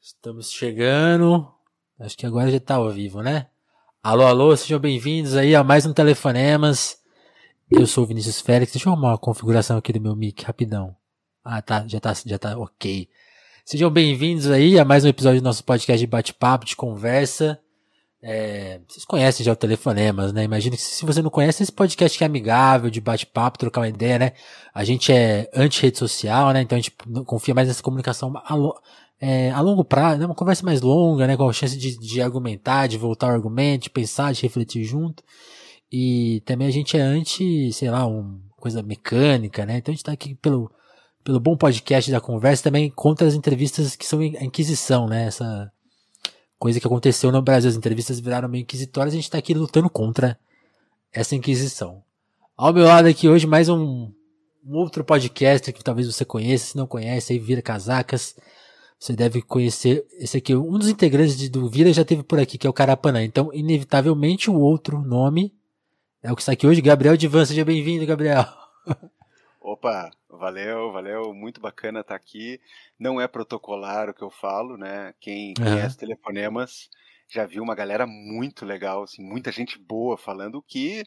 Estamos chegando. Acho que agora já tá ao vivo, né? Alô, alô, sejam bem-vindos aí a mais um Telefonemas. Eu sou o Vinícius Félix. Deixa eu arrumar uma configuração aqui do meu mic rapidão. Ah, tá, já tá, já tá ok. Sejam bem-vindos aí a mais um episódio do nosso podcast de bate-papo, de conversa. É, vocês conhecem já o Telefonemas, né? Imagina que se você não conhece, esse podcast que é amigável, de bate-papo, trocar uma ideia, né? A gente é anti-rede social, né? Então a gente confia mais nessa comunicação a, é, a longo prazo, né? Uma conversa mais longa, né? Com a chance de, de argumentar, de voltar ao argumento, de pensar, de refletir junto. E também a gente é anti, sei lá, uma coisa mecânica, né? Então a gente tá aqui pelo, pelo bom podcast da conversa também contra as entrevistas que são a inquisição, né? Essa coisa que aconteceu no Brasil. As entrevistas viraram meio inquisitórias, a gente tá aqui lutando contra essa inquisição. Ao meu lado aqui hoje mais um, um outro podcast que talvez você conheça, se não conhece, aí vira casacas. Você deve conhecer esse aqui. Um dos integrantes do Vira já teve por aqui, que é o Carapanã. Então, inevitavelmente, o outro nome é o que está aqui hoje. Gabriel Divan, seja bem-vindo, Gabriel. Opa, valeu, valeu. Muito bacana estar aqui. Não é protocolar o que eu falo, né? Quem conhece uhum. telefonemas já viu uma galera muito legal, assim, muita gente boa falando que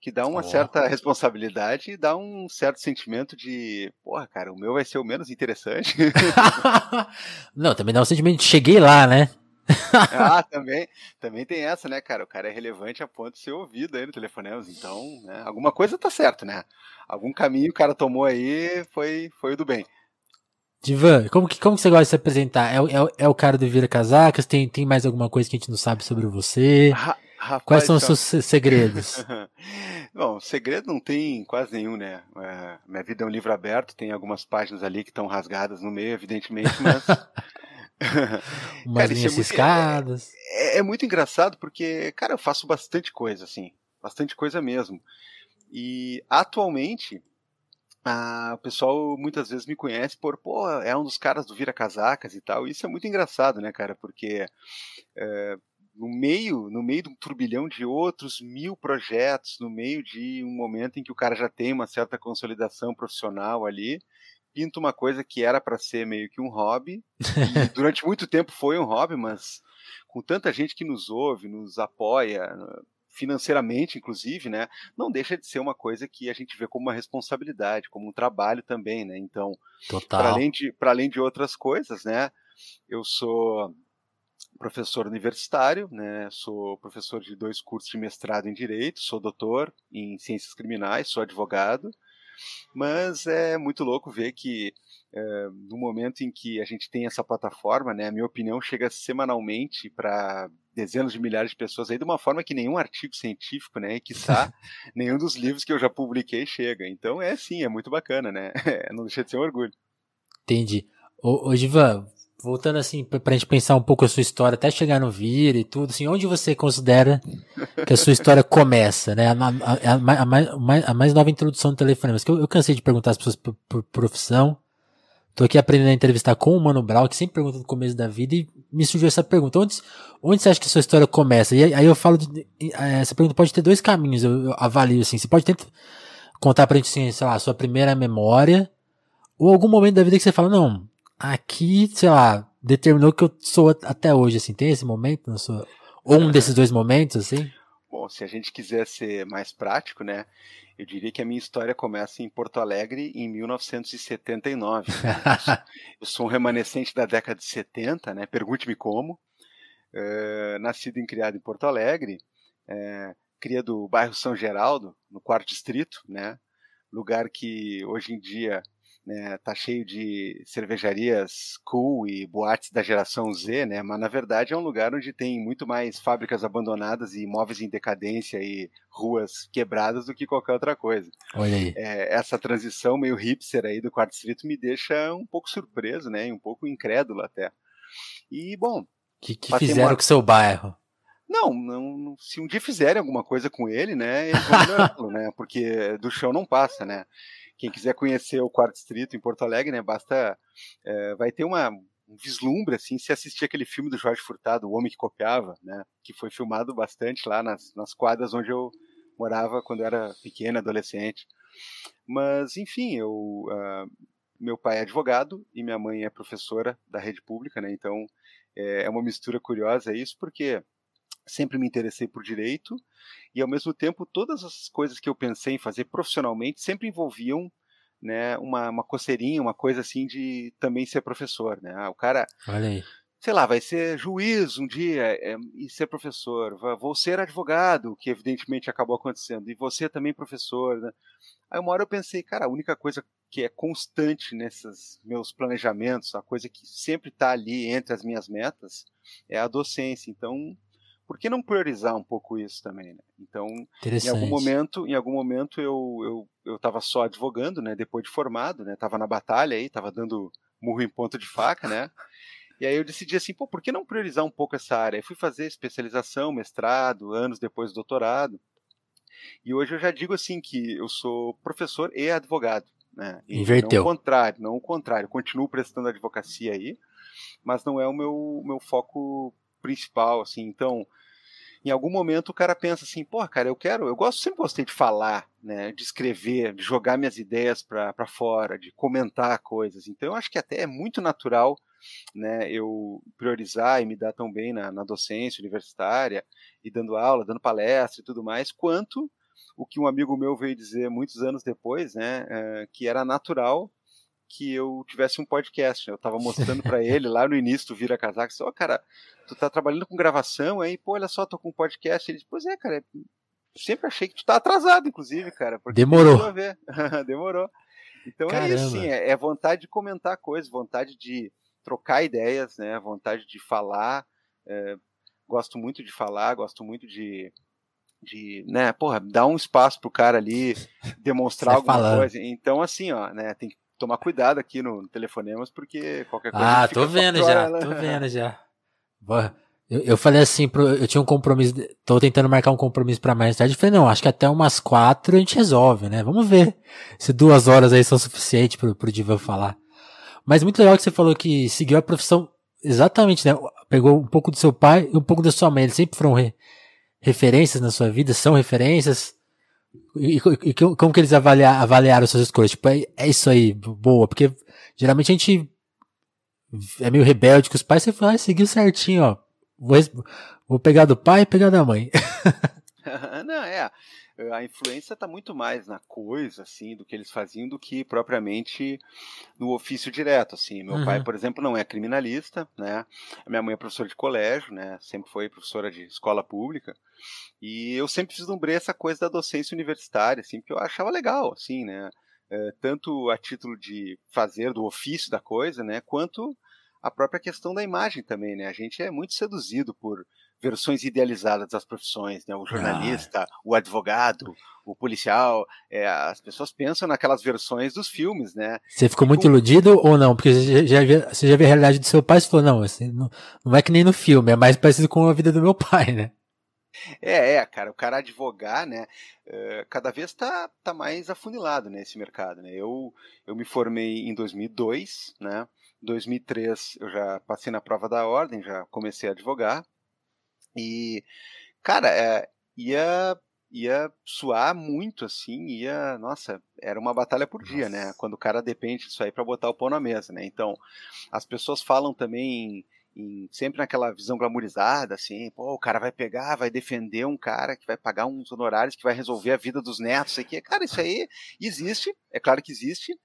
que dá uma oh. certa responsabilidade e dá um certo sentimento de, porra, cara, o meu vai ser o menos interessante. não, também dá um sentimento de cheguei lá, né? ah, também, também tem essa, né, cara? O cara é relevante a ponto de ser ouvido aí no telefonemas, então, né, alguma coisa tá certo, né? Algum caminho o cara tomou aí foi, foi o do bem. Divan, como que, como que você gosta de se apresentar? É, é, é o cara do Vira Casacas? Tem, tem mais alguma coisa que a gente não sabe sobre você? Rapaz, Quais são os seus segredos? Bom, segredo não tem quase nenhum, né? É, minha vida é um livro aberto, tem algumas páginas ali que estão rasgadas no meio, evidentemente, mas. Umas cara, linhas é escadas. É, é, é, muito engraçado porque, cara, eu faço bastante coisa, assim. Bastante coisa mesmo. E atualmente, a, o pessoal muitas vezes me conhece por, pô, é um dos caras do Vira Casacas e tal. E isso é muito engraçado, né, cara? Porque. No meio, no meio de um turbilhão de outros mil projetos, no meio de um momento em que o cara já tem uma certa consolidação profissional ali, pinta uma coisa que era para ser meio que um hobby, e durante muito tempo foi um hobby, mas com tanta gente que nos ouve, nos apoia, financeiramente, inclusive, né, não deixa de ser uma coisa que a gente vê como uma responsabilidade, como um trabalho também, né? Então, para além de para além de outras coisas, né, eu sou professor universitário, né? Sou professor de dois cursos de mestrado em direito, sou doutor em ciências criminais, sou advogado. Mas é muito louco ver que é, no momento em que a gente tem essa plataforma, né, a minha opinião chega semanalmente para dezenas de milhares de pessoas aí de uma forma que nenhum artigo científico, né, que nenhum dos livros que eu já publiquei chega. Então é sim, é muito bacana, né? Não deixa de ser um orgulho. Entendi. Ô, ô Givan, voltando assim pra gente pensar um pouco a sua história até chegar no Vira e tudo, assim, onde você considera que a sua história começa, né? A, a, a, a mais, mais, nova introdução do telefonema. Eu, eu cansei de perguntar as pessoas por, por, profissão. Tô aqui aprendendo a entrevistar com o Mano Brown, que sempre pergunta no começo da vida, e me surgiu essa pergunta. Onde, onde você acha que a sua história começa? E aí eu falo, de, essa pergunta pode ter dois caminhos, eu, eu avalio assim. Você pode tentar contar pra gente, assim, sei lá, a sua primeira memória, ou algum momento da vida que você fala, não, aqui, sei lá, determinou que eu sou até hoje, assim, tem esse momento na sua, ou um desses dois momentos, assim? Bom, se a gente quiser ser mais prático, né, eu diria que a minha história começa em Porto Alegre em 1979. eu sou um remanescente da década de 70, né, pergunte-me como, é, nascido e criado em Porto Alegre, é, cria do bairro São Geraldo, no quarto distrito, né, lugar que hoje em dia né, tá cheio de cervejarias cool e boates da geração Z, né, mas na verdade é um lugar onde tem muito mais fábricas abandonadas e imóveis em decadência e ruas quebradas do que qualquer outra coisa. Olha aí. É, essa transição meio hipster aí do quarto distrito me deixa um pouco surpreso, né, um pouco incrédulo até. E, bom... O que, que fizeram uma... com seu bairro? Não, não, se um dia fizerem alguma coisa com ele, né, eles vão né, porque do chão não passa, né. Quem quiser conhecer o Quarto Distrito em Porto Alegre, né, basta. É, vai ter uma, um vislumbre, assim, se assistir aquele filme do Jorge Furtado, O Homem que Copiava, né, que foi filmado bastante lá nas, nas quadras onde eu morava quando eu era pequeno, adolescente. Mas, enfim, eu. Uh, meu pai é advogado e minha mãe é professora da rede pública, né? Então é, é uma mistura curiosa isso, porque sempre me interessei por direito e ao mesmo tempo todas as coisas que eu pensei em fazer profissionalmente sempre envolviam né, uma, uma coceirinha, uma coisa assim de também ser professor, né? Ah, o cara, sei lá, vai ser juiz um dia é, e ser professor, vou ser advogado, que evidentemente acabou acontecendo, e você também professor, né? Aí uma hora eu pensei, cara, a única coisa que é constante nesses meus planejamentos, a coisa que sempre está ali entre as minhas metas, é a docência. Então, por que não priorizar um pouco isso também, né? Então, em algum momento, em algum momento eu eu eu estava só advogando, né? Depois de formado, né? Tava na batalha aí, tava dando murro em ponta de faca, né? E aí eu decidi assim, pô, por que não priorizar um pouco essa área? Eu fui fazer especialização, mestrado, anos depois doutorado. E hoje eu já digo assim que eu sou professor e advogado, né? E Inverteu. Não o contrário, não o contrário. Eu continuo prestando advocacia aí, mas não é o meu meu foco principal, assim. Então, em algum momento o cara pensa assim, pô, cara, eu quero, eu gosto, sempre gostei de falar, né, de escrever, de jogar minhas ideias para fora, de comentar coisas. Então, eu acho que até é muito natural, né, eu priorizar e me dar tão bem na, na docência universitária e dando aula, dando palestra e tudo mais, quanto o que um amigo meu veio dizer muitos anos depois, né, é, que era natural que eu tivesse um podcast. Eu estava mostrando para ele lá no início do Vira Casaco, ó, oh, cara, tu tá trabalhando com gravação aí, pô, olha só, tô com um podcast. Ele disse, pois é, cara, sempre achei que tu tá atrasado, inclusive, cara. Demorou. Demorou. Então Caramba. é isso, sim, é, é, vontade de comentar coisas, vontade de trocar ideias, né, vontade de falar. É, gosto muito de falar, gosto muito de de, né, porra, dar um espaço pro cara ali demonstrar alguma falando. coisa. Então, assim, ó, né, tem que tomar cuidado aqui no telefonemas, porque qualquer coisa. Ah, tô vendo já, tô vendo já. Eu, eu falei assim, eu tinha um compromisso, tô tentando marcar um compromisso para mais tarde. Eu falei, não, acho que até umas quatro a gente resolve, né? Vamos ver se duas horas aí são suficientes pro, pro Divan falar. Mas muito legal que você falou que seguiu a profissão exatamente, né? Pegou um pouco do seu pai e um pouco da sua mãe. Eles sempre foram re, referências na sua vida, são referências. E, e, como que eles avaliar, avaliaram suas escolhas? Tipo, é, é, isso aí, boa. Porque geralmente a gente é meio rebelde com os pais, você fala, ah, seguiu certinho, ó. Vou, vou pegar do pai e pegar da mãe. Não, é. A influência está muito mais na coisa, assim, do que eles faziam, do que propriamente no ofício direto, assim. Meu uhum. pai, por exemplo, não é criminalista, né? Minha mãe é professora de colégio, né? Sempre foi professora de escola pública. E eu sempre vislumbrei essa coisa da docência universitária, assim, porque eu achava legal, assim, né? É, tanto a título de fazer do ofício da coisa, né? Quanto a própria questão da imagem também, né? A gente é muito seduzido por versões idealizadas das profissões, né? O ah. jornalista, ah. o advogado, o policial, é, as pessoas pensam naquelas versões dos filmes, né? Você ficou muito iludido ou não? Porque você já, viu, você já a realidade do seu pai e falou, não, assim, não, não é que nem no filme, é mais parecido com a vida do meu pai, né? É, é, cara, o cara advogar, né, uh, cada vez tá, tá mais afunilado nesse mercado, né, eu, eu me formei em 2002, né, 2003 eu já passei na prova da ordem, já comecei a advogar, e, cara, é, ia, ia suar muito, assim, ia, nossa, era uma batalha por dia, né, quando o cara depende disso aí para botar o pão na mesa, né, então, as pessoas falam também em, sempre naquela visão glamourizada, assim, pô, o cara vai pegar, vai defender um cara que vai pagar uns honorários que vai resolver a vida dos netos, aqui. Cara, isso aí existe, é claro que existe,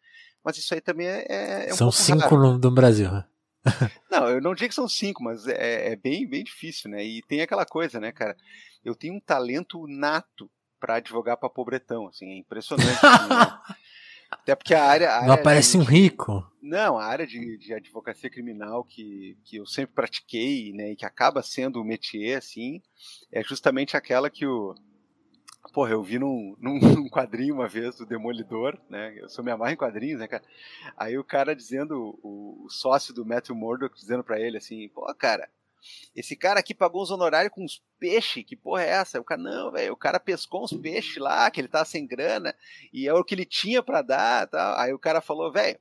mas isso aí também é, é, é um São cinco no, no Brasil, né? não, eu não digo que são cinco, mas é, é, bem, bem difícil, né? E tem aquela coisa, né, cara? Eu tenho um talento nato para advogar para pobretão, assim, é impressionante. assim, né? Até porque a área. A não área aparece de, um rico. Não, a área de, de advocacia criminal que, que eu sempre pratiquei, né, e que acaba sendo o métier, assim, é justamente aquela que o. Porra, eu vi num, num, quadrinho uma vez do Demolidor, né? Eu sou me amarro em quadrinhos, né, cara? Aí o cara dizendo, o, o sócio do Matthew Murdock dizendo para ele assim, pô, cara, esse cara aqui pagou uns honorários com uns peixes, que porra é essa? O cara, não, velho, o cara pescou uns peixes lá, que ele tá sem grana, e é o que ele tinha para dar tal. Aí o cara falou, velho,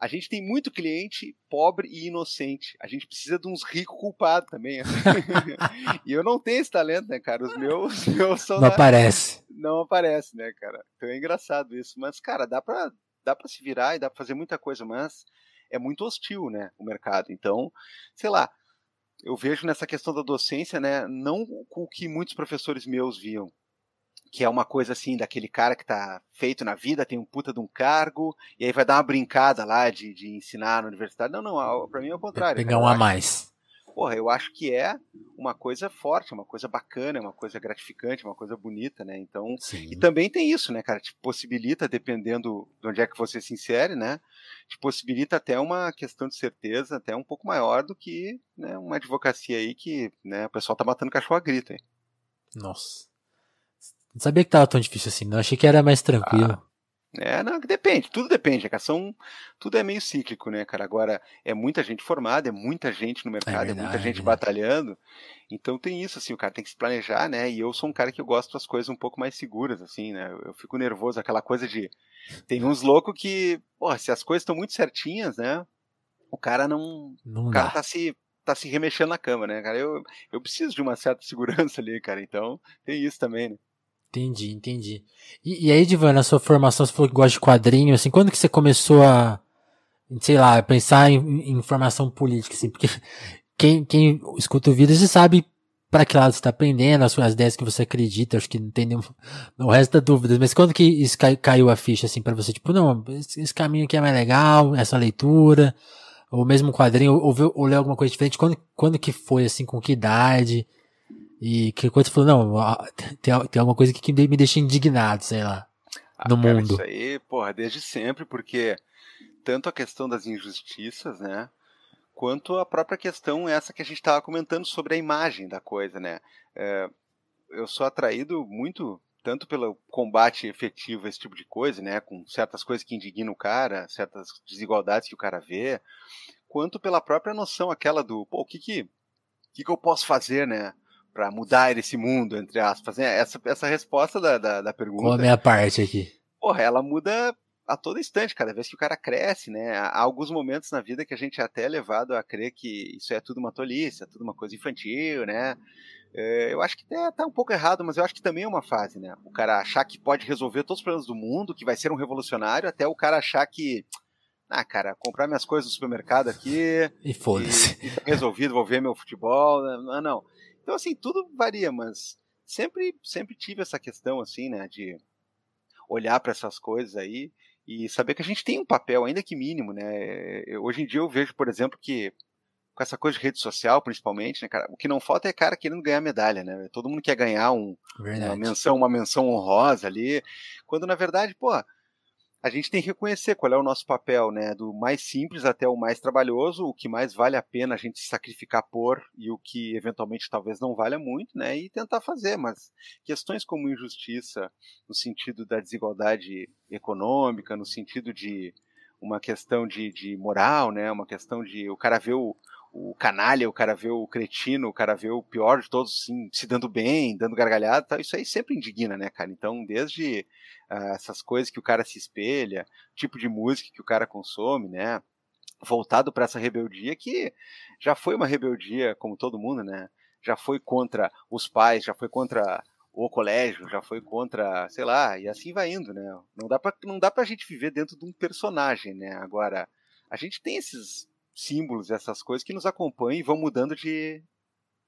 a gente tem muito cliente pobre e inocente. A gente precisa de uns ricos culpados também. e eu não tenho esse talento, né, cara? Os meus, os meus são. Não aparece. Não aparece, né, cara? Então é engraçado isso. Mas, cara, dá pra dá para se virar e dá para fazer muita coisa, mas é muito hostil, né, o mercado. Então, sei lá, eu vejo nessa questão da docência, né, não o que muitos professores meus viam, que é uma coisa assim, daquele cara que tá feito na vida, tem um puta de um cargo, e aí vai dar uma brincada lá de, de ensinar na universidade. Não, não, pra mim é o contrário. Pegar um a mais. Porra, eu acho que é uma coisa forte, uma coisa bacana, uma coisa gratificante, uma coisa bonita, né? Então, Sim. e também tem isso, né, cara? Te possibilita, dependendo de onde é que você se insere, né? Te possibilita até uma questão de certeza até um pouco maior do que né, uma advocacia aí que né, o pessoal tá matando cachorro a grito aí. Nossa. Não sabia que tava tão difícil assim, não. Achei que era mais tranquilo. Ah, é, não, depende, tudo depende, cara. São, tudo é meio cíclico, né, cara? Agora, é muita gente formada, é muita gente no mercado, é, verdade, é muita gente batalhando. Então tem isso, assim, o cara tem que se planejar, né? E eu sou um cara que eu gosto das coisas um pouco mais seguras, assim, né? Eu fico nervoso, aquela coisa de. Tem uns loucos que, porra, se as coisas estão muito certinhas, né? O cara não. não o cara dá. tá se tá se remexendo na cama, né, cara? Eu, eu preciso de uma certa segurança ali, cara. Então, tem isso também, né? Entendi, entendi. E, e aí, Divan, na sua formação, você falou que gosta de quadrinho, assim, quando que você começou a, sei lá, pensar em, em formação política, assim, porque quem, quem escuta o vídeo, você sabe para que lado você está aprendendo, as suas ideias que você acredita, acho que não tem nenhum, não resta dúvidas, mas quando que isso cai, caiu a ficha, assim, para você, tipo, não, esse, esse, caminho aqui é mais legal, essa leitura, ou mesmo quadrinho, ou, ou, ou ler alguma coisa diferente, quando, quando que foi, assim, com que idade, e que quando você falou, não, tem, tem alguma coisa que me deixa indignado, sei lá, ah, no cara, mundo. Isso aí, porra, desde sempre, porque tanto a questão das injustiças, né, quanto a própria questão essa que a gente estava comentando sobre a imagem da coisa, né. É, eu sou atraído muito tanto pelo combate efetivo a esse tipo de coisa, né, com certas coisas que indignam o cara, certas desigualdades que o cara vê, quanto pela própria noção aquela do, pô, o que que, que, que eu posso fazer, né, para mudar esse mundo, entre aspas. Né? Essa, essa resposta da, da, da pergunta. Qual a minha parte aqui? Porra, ela muda a todo instante, cada vez que o cara cresce, né? Há alguns momentos na vida que a gente é até levado a crer que isso é tudo uma tolice, é tudo uma coisa infantil, né? É, eu acho que até tá um pouco errado, mas eu acho que também é uma fase, né? O cara achar que pode resolver todos os problemas do mundo, que vai ser um revolucionário, até o cara achar que ah, cara, comprar minhas coisas no supermercado aqui. E foda-se. Tá resolvido, vou ver meu futebol. Né? Não, não. Então, assim, tudo varia, mas sempre, sempre tive essa questão, assim, né, de olhar para essas coisas aí e saber que a gente tem um papel, ainda que mínimo, né. Hoje em dia eu vejo, por exemplo, que com essa coisa de rede social, principalmente, né, cara, o que não falta é cara querendo ganhar medalha, né. Todo mundo quer ganhar um, uma menção, uma menção honrosa ali, quando na verdade, pô, a gente tem que reconhecer qual é o nosso papel, né? Do mais simples até o mais trabalhoso, o que mais vale a pena a gente se sacrificar por e o que eventualmente talvez não valha muito, né? E tentar fazer. Mas questões como injustiça, no sentido da desigualdade econômica, no sentido de uma questão de, de moral, né? Uma questão de o cara ver o, o canalha, o cara vê o cretino, o cara vê o pior de todos assim, se dando bem, dando gargalhada, tá? isso aí sempre indigna, né, cara? Então, desde uh, essas coisas que o cara se espelha, tipo de música que o cara consome, né? Voltado para essa rebeldia que já foi uma rebeldia, como todo mundo, né? Já foi contra os pais, já foi contra o colégio, já foi contra, sei lá, e assim vai indo, né? Não dá para não dá pra gente viver dentro de um personagem, né? Agora, a gente tem esses símbolos, essas coisas que nos acompanham e vão mudando de,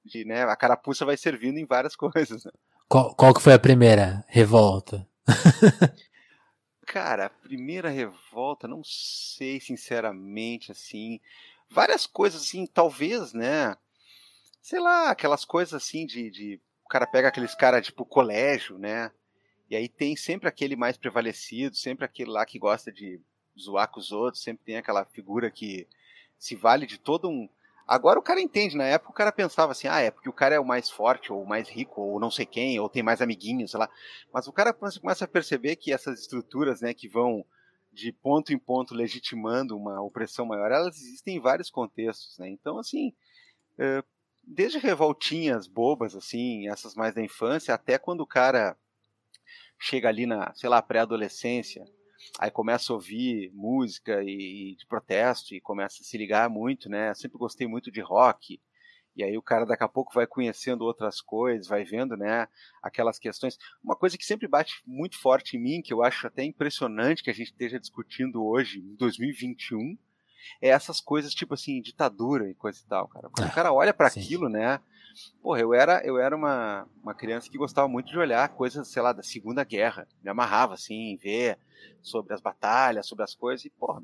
de né, a carapuça vai servindo em várias coisas. Né? Qual, qual que foi a primeira revolta? Cara, a primeira revolta, não sei sinceramente, assim, várias coisas assim, talvez, né, sei lá, aquelas coisas assim de, de o cara pega aqueles caras tipo colégio, né, e aí tem sempre aquele mais prevalecido, sempre aquele lá que gosta de zoar com os outros, sempre tem aquela figura que se vale de todo um. Agora o cara entende, na época o cara pensava assim, ah, é porque o cara é o mais forte, ou o mais rico, ou não sei quem, ou tem mais amiguinhos, sei lá. Mas o cara começa a perceber que essas estruturas, né, que vão de ponto em ponto legitimando uma opressão maior, elas existem em vários contextos, né? Então, assim, é, desde revoltinhas bobas, assim, essas mais da infância, até quando o cara chega ali na, sei lá, pré-adolescência, aí começa a ouvir música e, e, de protesto e começa a se ligar muito, né? Eu sempre gostei muito de rock E aí o cara daqui a pouco vai conhecendo outras coisas, vai vendo, né, aquelas questões. Uma coisa que sempre bate muito forte em mim, que eu acho até impressionante que a gente esteja discutindo hoje, em 2021, é essas coisas tipo assim, ditadura e coisa e tal, cara. Quando o ah, cara olha para aquilo, né, Porra, eu era, eu era uma, uma criança que gostava muito de olhar coisas, sei lá, da Segunda Guerra. Me amarrava, assim, ver sobre as batalhas, sobre as coisas, e, porra,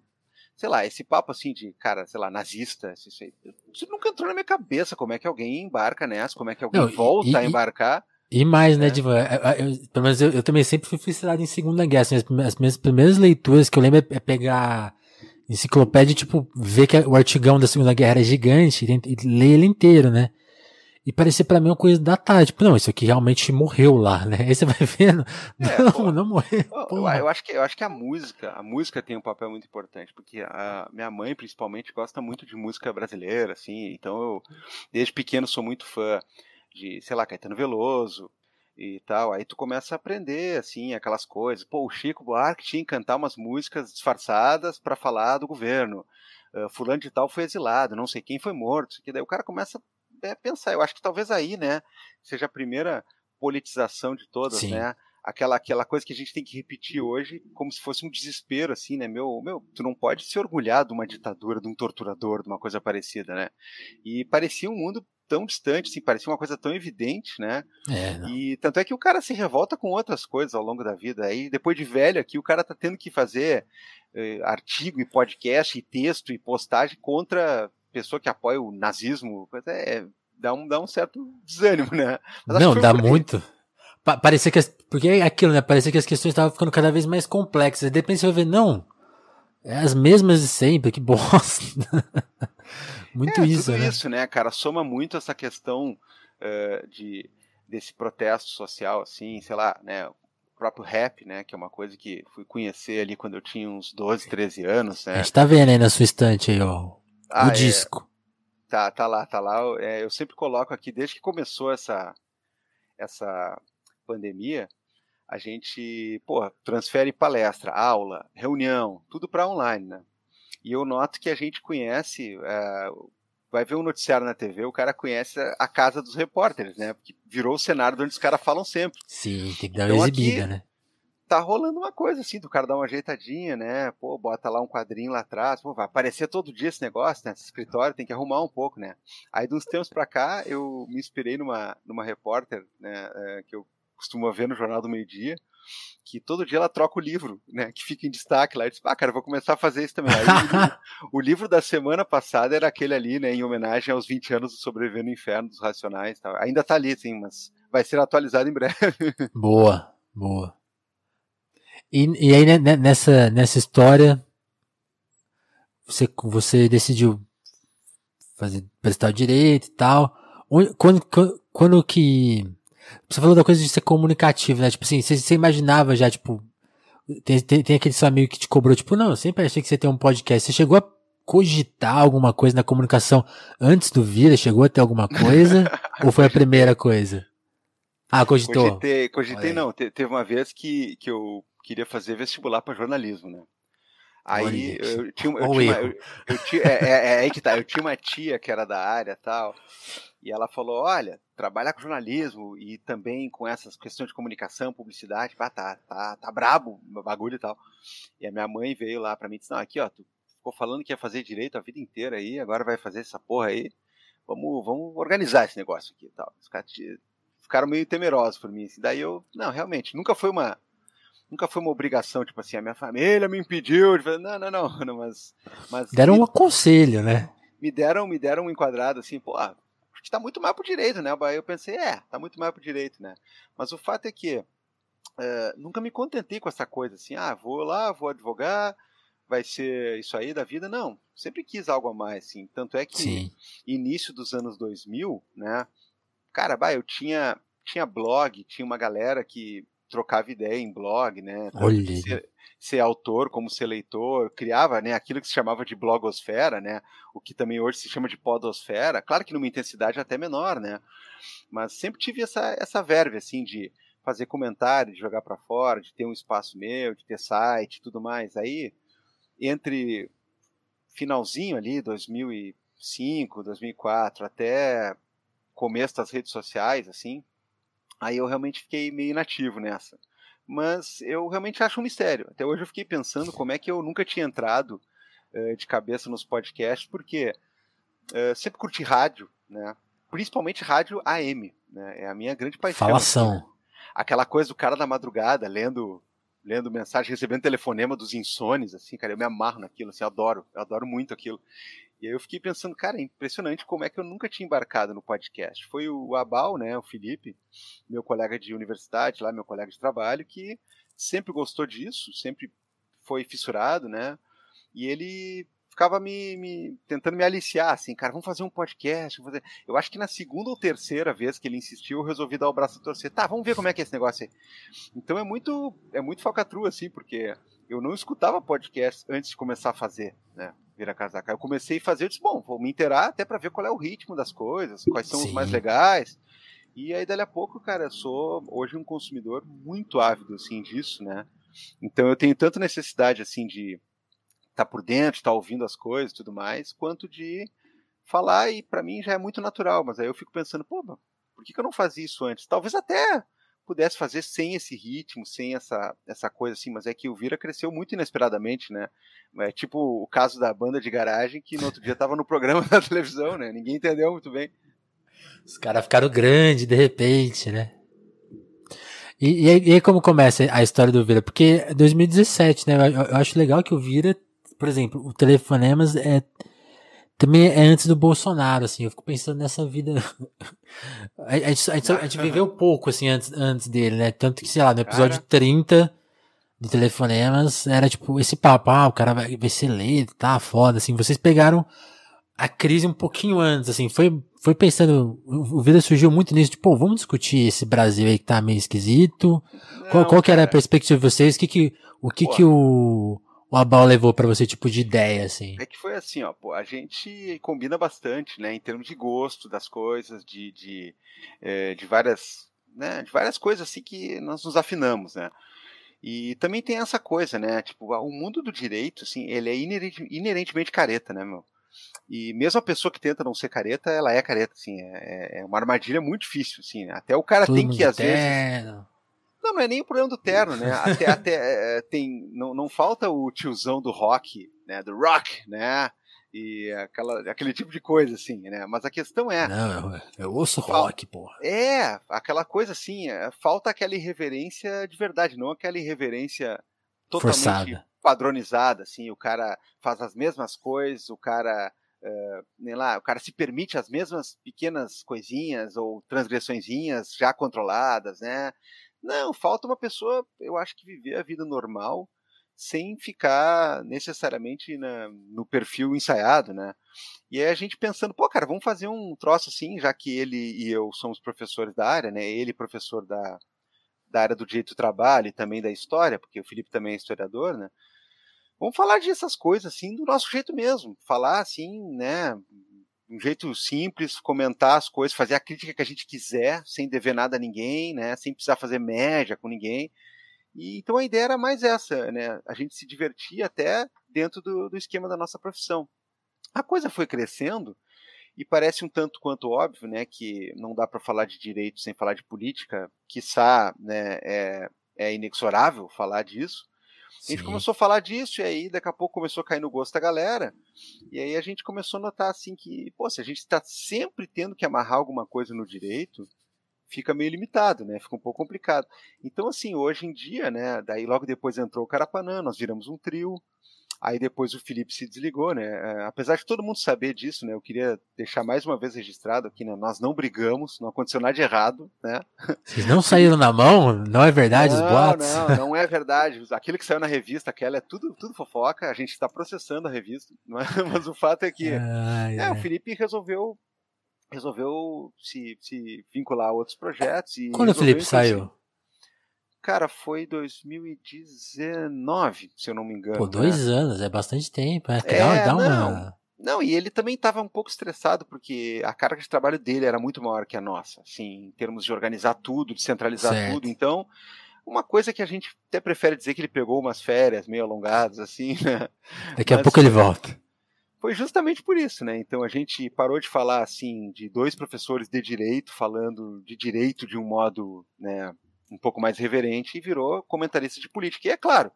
sei lá, esse papo assim de, cara, sei lá, nazista, isso, aí, isso nunca entrou na minha cabeça, como é que alguém embarca nessa, como é que alguém Não, volta e, a embarcar. E mais, né, é. Diva? pelo menos eu, eu, também sempre fui fissurado em Segunda Guerra. Assim, as, as, minhas primeiras leituras que eu lembro é, é pegar enciclopédia, tipo, ver que o artigão da Segunda Guerra é gigante e, e ler ele inteiro, né? E parecia para mim uma coisa da tarde. Tipo, não, isso aqui realmente morreu lá, né? Aí você vai vendo. É, não, pô, não morreu. Eu, eu, acho que, eu acho que a música, a música tem um papel muito importante, porque a minha mãe, principalmente, gosta muito de música brasileira, assim. Então eu, desde pequeno, sou muito fã de, sei lá, Caetano Veloso e tal. Aí tu começa a aprender, assim, aquelas coisas. Pô, o Chico Buarque tinha que cantar umas músicas disfarçadas para falar do governo. Uh, fulano de tal foi exilado, não sei quem foi morto. Que daí o cara começa é pensar. Eu acho que talvez aí, né, seja a primeira politização de todas, Sim. né? Aquela, aquela coisa que a gente tem que repetir hoje como se fosse um desespero, assim, né? Meu, meu, tu não pode se orgulhar de uma ditadura, de um torturador, de uma coisa parecida, né? E parecia um mundo tão distante, assim, parecia uma coisa tão evidente, né? É, e tanto é que o cara se revolta com outras coisas ao longo da vida. Aí, depois de velho aqui, o cara tá tendo que fazer eh, artigo e podcast e texto e postagem contra pessoa que apoia o nazismo, é, dá, um, dá um certo desânimo, né? Não, dá muito. Pa parecia que. As, porque é aquilo, né? Parecia que as questões estavam ficando cada vez mais complexas. De repente você vai ver, não. É as mesmas de sempre, que bosta. muito é, isso, tudo né? isso, né, cara? Soma muito essa questão uh, de, desse protesto social, assim, sei lá, né? O próprio rap, né? Que é uma coisa que fui conhecer ali quando eu tinha uns 12, 13 anos, né? A gente tá vendo aí na sua estante aí, ó. Ah, o é. disco. Tá, tá lá, tá lá. É, eu sempre coloco aqui, desde que começou essa, essa pandemia, a gente, pô, transfere palestra, aula, reunião, tudo para online, né? E eu noto que a gente conhece, é, vai ver um noticiário na TV, o cara conhece a casa dos repórteres, né? Porque virou o cenário onde os caras falam sempre. Sim, tem que dar uma então, exibida, aqui, né? Tá rolando uma coisa assim, do cara dar uma ajeitadinha, né? Pô, bota lá um quadrinho lá atrás, pô, vai aparecer todo dia esse negócio, né? Esse escritório tem que arrumar um pouco, né? Aí, de uns tempos pra cá, eu me inspirei numa, numa repórter, né? É, que eu costumo ver no Jornal do Meio Dia, que todo dia ela troca o livro, né? Que fica em destaque lá. Eu disse, ah, cara, vou começar a fazer isso também. Aí, o, livro da semana passada era aquele ali, né? Em homenagem aos 20 anos do Sobreviver no Inferno dos Racionais. Tal. Ainda tá ali, sim, mas vai ser atualizado em breve. Boa, boa. E, e aí, né, né, nessa, nessa história, você, você decidiu fazer, prestar direito e tal. Quando, quando, quando que. Você falou da coisa de ser comunicativo, né? Tipo assim, você, você imaginava já, tipo. Tem, tem, tem aquele seu amigo que te cobrou, tipo, não, eu sempre achei que você tem um podcast. Você chegou a cogitar alguma coisa na comunicação antes do Vira? Chegou a ter alguma coisa? ou foi a primeira coisa? Ah, cogitou. Cogitei, cogitei não. Te, teve uma vez que, que eu queria fazer vestibular para jornalismo, né? Aí eu tinha, eu, tinha, eu, eu tinha é, é, é, aí que tá, eu tinha uma tia que era da área tal, e ela falou, olha, trabalhar com jornalismo e também com essas questões de comunicação, publicidade, pá, tá, tá, tá brabo bagulho e tal. E a minha mãe veio lá para mim e disse, não, aqui ó, tu ficou falando que ia fazer direito a vida inteira aí, agora vai fazer essa porra aí, vamos, vamos organizar esse negócio aqui e tal. Os caras ficaram meio temerosos por mim, assim. daí eu, não, realmente, nunca foi uma nunca foi uma obrigação, tipo assim, a minha família me impediu de fazer, não, não, não, não mas, mas deram me, um conselho, né? Me deram, me deram um enquadrado assim, pô, acho que tá muito mais pro direito, né? Aí eu pensei, é, tá muito mais pro direito, né? Mas o fato é que é, nunca me contentei com essa coisa assim, ah, vou lá, vou advogar, vai ser isso aí da vida, não. Sempre quis algo a mais, assim. Tanto é que Sim. início dos anos 2000, né? Cara, bah, eu tinha tinha blog, tinha uma galera que trocava ideia em blog, né? Ser, ser, autor como ser leitor, criava né, aquilo que se chamava de blogosfera, né? O que também hoje se chama de podosfera. Claro que numa intensidade até menor, né? Mas sempre tive essa, essa verve, assim, de fazer comentário, de jogar para fora, de ter um espaço meu, de ter site tudo mais. Aí, entre finalzinho ali, 2005, 2004, até começo das redes sociais, assim, aí eu realmente fiquei meio inativo nessa. Mas eu realmente acho um mistério. Até hoje eu fiquei pensando como é que eu nunca tinha entrado uh, de cabeça nos podcasts, porque uh, sempre curti rádio, né? Principalmente rádio AM, né? É a minha grande paixão. Falação. Assim, né? Aquela coisa do cara da madrugada lendo lendo mensagem, recebendo telefonema dos insones, assim, cara, eu me amarro naquilo, assim, eu adoro, eu adoro muito aquilo. E aí eu fiquei pensando, cara, é impressionante como é que eu nunca tinha embarcado no podcast. Foi o Abal, né, o Felipe, meu colega de universidade, lá, meu colega de trabalho, que sempre gostou disso, sempre foi fissurado, né, e ele ficava me, me, tentando me aliciar, assim, cara, vamos fazer um podcast. Fazer... Eu acho que na segunda ou terceira vez que ele insistiu, eu resolvi dar o braço a torcer. Tá, vamos ver como é que é esse negócio aí. Então é muito, é muito falcatrua, assim, porque eu não escutava podcast antes de começar a fazer, né? Vira casaca. Eu comecei a fazer, eu disse, bom, vou me inteirar até para ver qual é o ritmo das coisas, quais são Sim. os mais legais. E aí, dali a pouco, cara, eu sou hoje um consumidor muito ávido, assim, disso, né? Então eu tenho tanto necessidade, assim, de tá por dentro, tá ouvindo as coisas e tudo mais, quanto de falar, e para mim já é muito natural, mas aí eu fico pensando, pô, por que, que eu não fazia isso antes? Talvez até pudesse fazer sem esse ritmo, sem essa, essa coisa assim, mas é que o Vira cresceu muito inesperadamente, né? É tipo o caso da banda de garagem que no outro dia tava no programa da televisão, né? Ninguém entendeu muito bem. Os caras ficaram grandes de repente, né? E, e, aí, e, como começa a história do Vira? Porque 2017, né? Eu, eu acho legal que o Vira por exemplo, o Telefonemas é também é antes do Bolsonaro, assim, eu fico pensando nessa vida. a, gente, a, gente, a gente viveu pouco, assim, antes, antes dele, né? Tanto que, sei lá, no episódio cara. 30 de Telefonemas, era tipo esse papo, ah, o cara vai, vai ser eleito, tá foda, assim. Vocês pegaram a crise um pouquinho antes, assim, foi, foi pensando, o Vida surgiu muito nisso, tipo, vamos discutir esse Brasil aí que tá meio esquisito. Não, qual, qual que era a perspectiva de vocês? O que que, o que que o o Abal levou para você, tipo, de ideia, assim? É que foi assim, ó, pô, a gente combina bastante, né, em termos de gosto das coisas, de, de, é, de várias, né, de várias coisas assim que nós nos afinamos, né. E também tem essa coisa, né, tipo, o mundo do direito, assim, ele é inerente, inerentemente careta, né, meu. E mesmo a pessoa que tenta não ser careta, ela é careta, assim, é, é uma armadilha muito difícil, assim, né? até o cara Todo tem que, às terno. vezes não, não é nem o problema do terno, né? Até, até é, é, tem, não, não falta o tiozão do rock, né? Do rock, né? E aquela, aquele tipo de coisa, assim, né? Mas a questão é. Não, eu, eu ouço rock, porra. É, aquela coisa assim, é, falta aquela irreverência de verdade, não aquela irreverência totalmente Forçada. padronizada, assim, o cara faz as mesmas coisas, o cara. Uh, lá, o cara se permite as mesmas pequenas coisinhas ou transgressõezinhas já controladas, né? Não, falta uma pessoa, eu acho que viver a vida normal sem ficar necessariamente na, no perfil ensaiado, né? E aí a gente pensando, pô, cara, vamos fazer um troço assim, já que ele e eu somos professores da área, né? Ele professor da, da área do direito do trabalho e também da história, porque o Felipe também é historiador, né? Vamos falar dessas coisas assim do nosso jeito mesmo, falar assim, né? Um jeito simples, comentar as coisas, fazer a crítica que a gente quiser, sem dever nada a ninguém, né? Sem precisar fazer média com ninguém. E, então a ideia era mais essa, né? A gente se divertia até dentro do, do esquema da nossa profissão. A coisa foi crescendo e parece um tanto quanto óbvio, né? Que não dá para falar de direito sem falar de política, quiçá né, é, é inexorável falar disso. A gente começou a falar disso, e aí daqui a pouco começou a cair no gosto da galera. E aí a gente começou a notar assim que, pô, se a gente está sempre tendo que amarrar alguma coisa no direito, fica meio limitado, né? Fica um pouco complicado. Então, assim, hoje em dia, né? Daí logo depois entrou o Carapanã, nós viramos um trio. Aí depois o Felipe se desligou, né? É, apesar de todo mundo saber disso, né? Eu queria deixar mais uma vez registrado aqui, né? Nós não brigamos, não aconteceu nada de errado, né? Vocês não saíram na mão? Não é verdade não, os boatos? Não, não é verdade. Aquilo que saiu na revista, aquela é tudo, tudo fofoca. A gente está processando a revista, é? mas o fato é que é, o Felipe resolveu resolveu se, se vincular a outros projetos. E Quando o Felipe saiu? Cara, foi 2019, se eu não me engano. Pô, dois né? anos, é bastante tempo. É, é dá uma... não, não, e ele também estava um pouco estressado, porque a carga de trabalho dele era muito maior que a nossa, assim, em termos de organizar tudo, de centralizar certo. tudo. Então, uma coisa que a gente até prefere dizer que ele pegou umas férias meio alongadas, assim, né? Daqui Mas, a pouco ele volta. foi justamente por isso, né? Então a gente parou de falar assim de dois professores de direito falando de direito de um modo, né, um pouco mais reverente e virou comentarista de política. E é claro,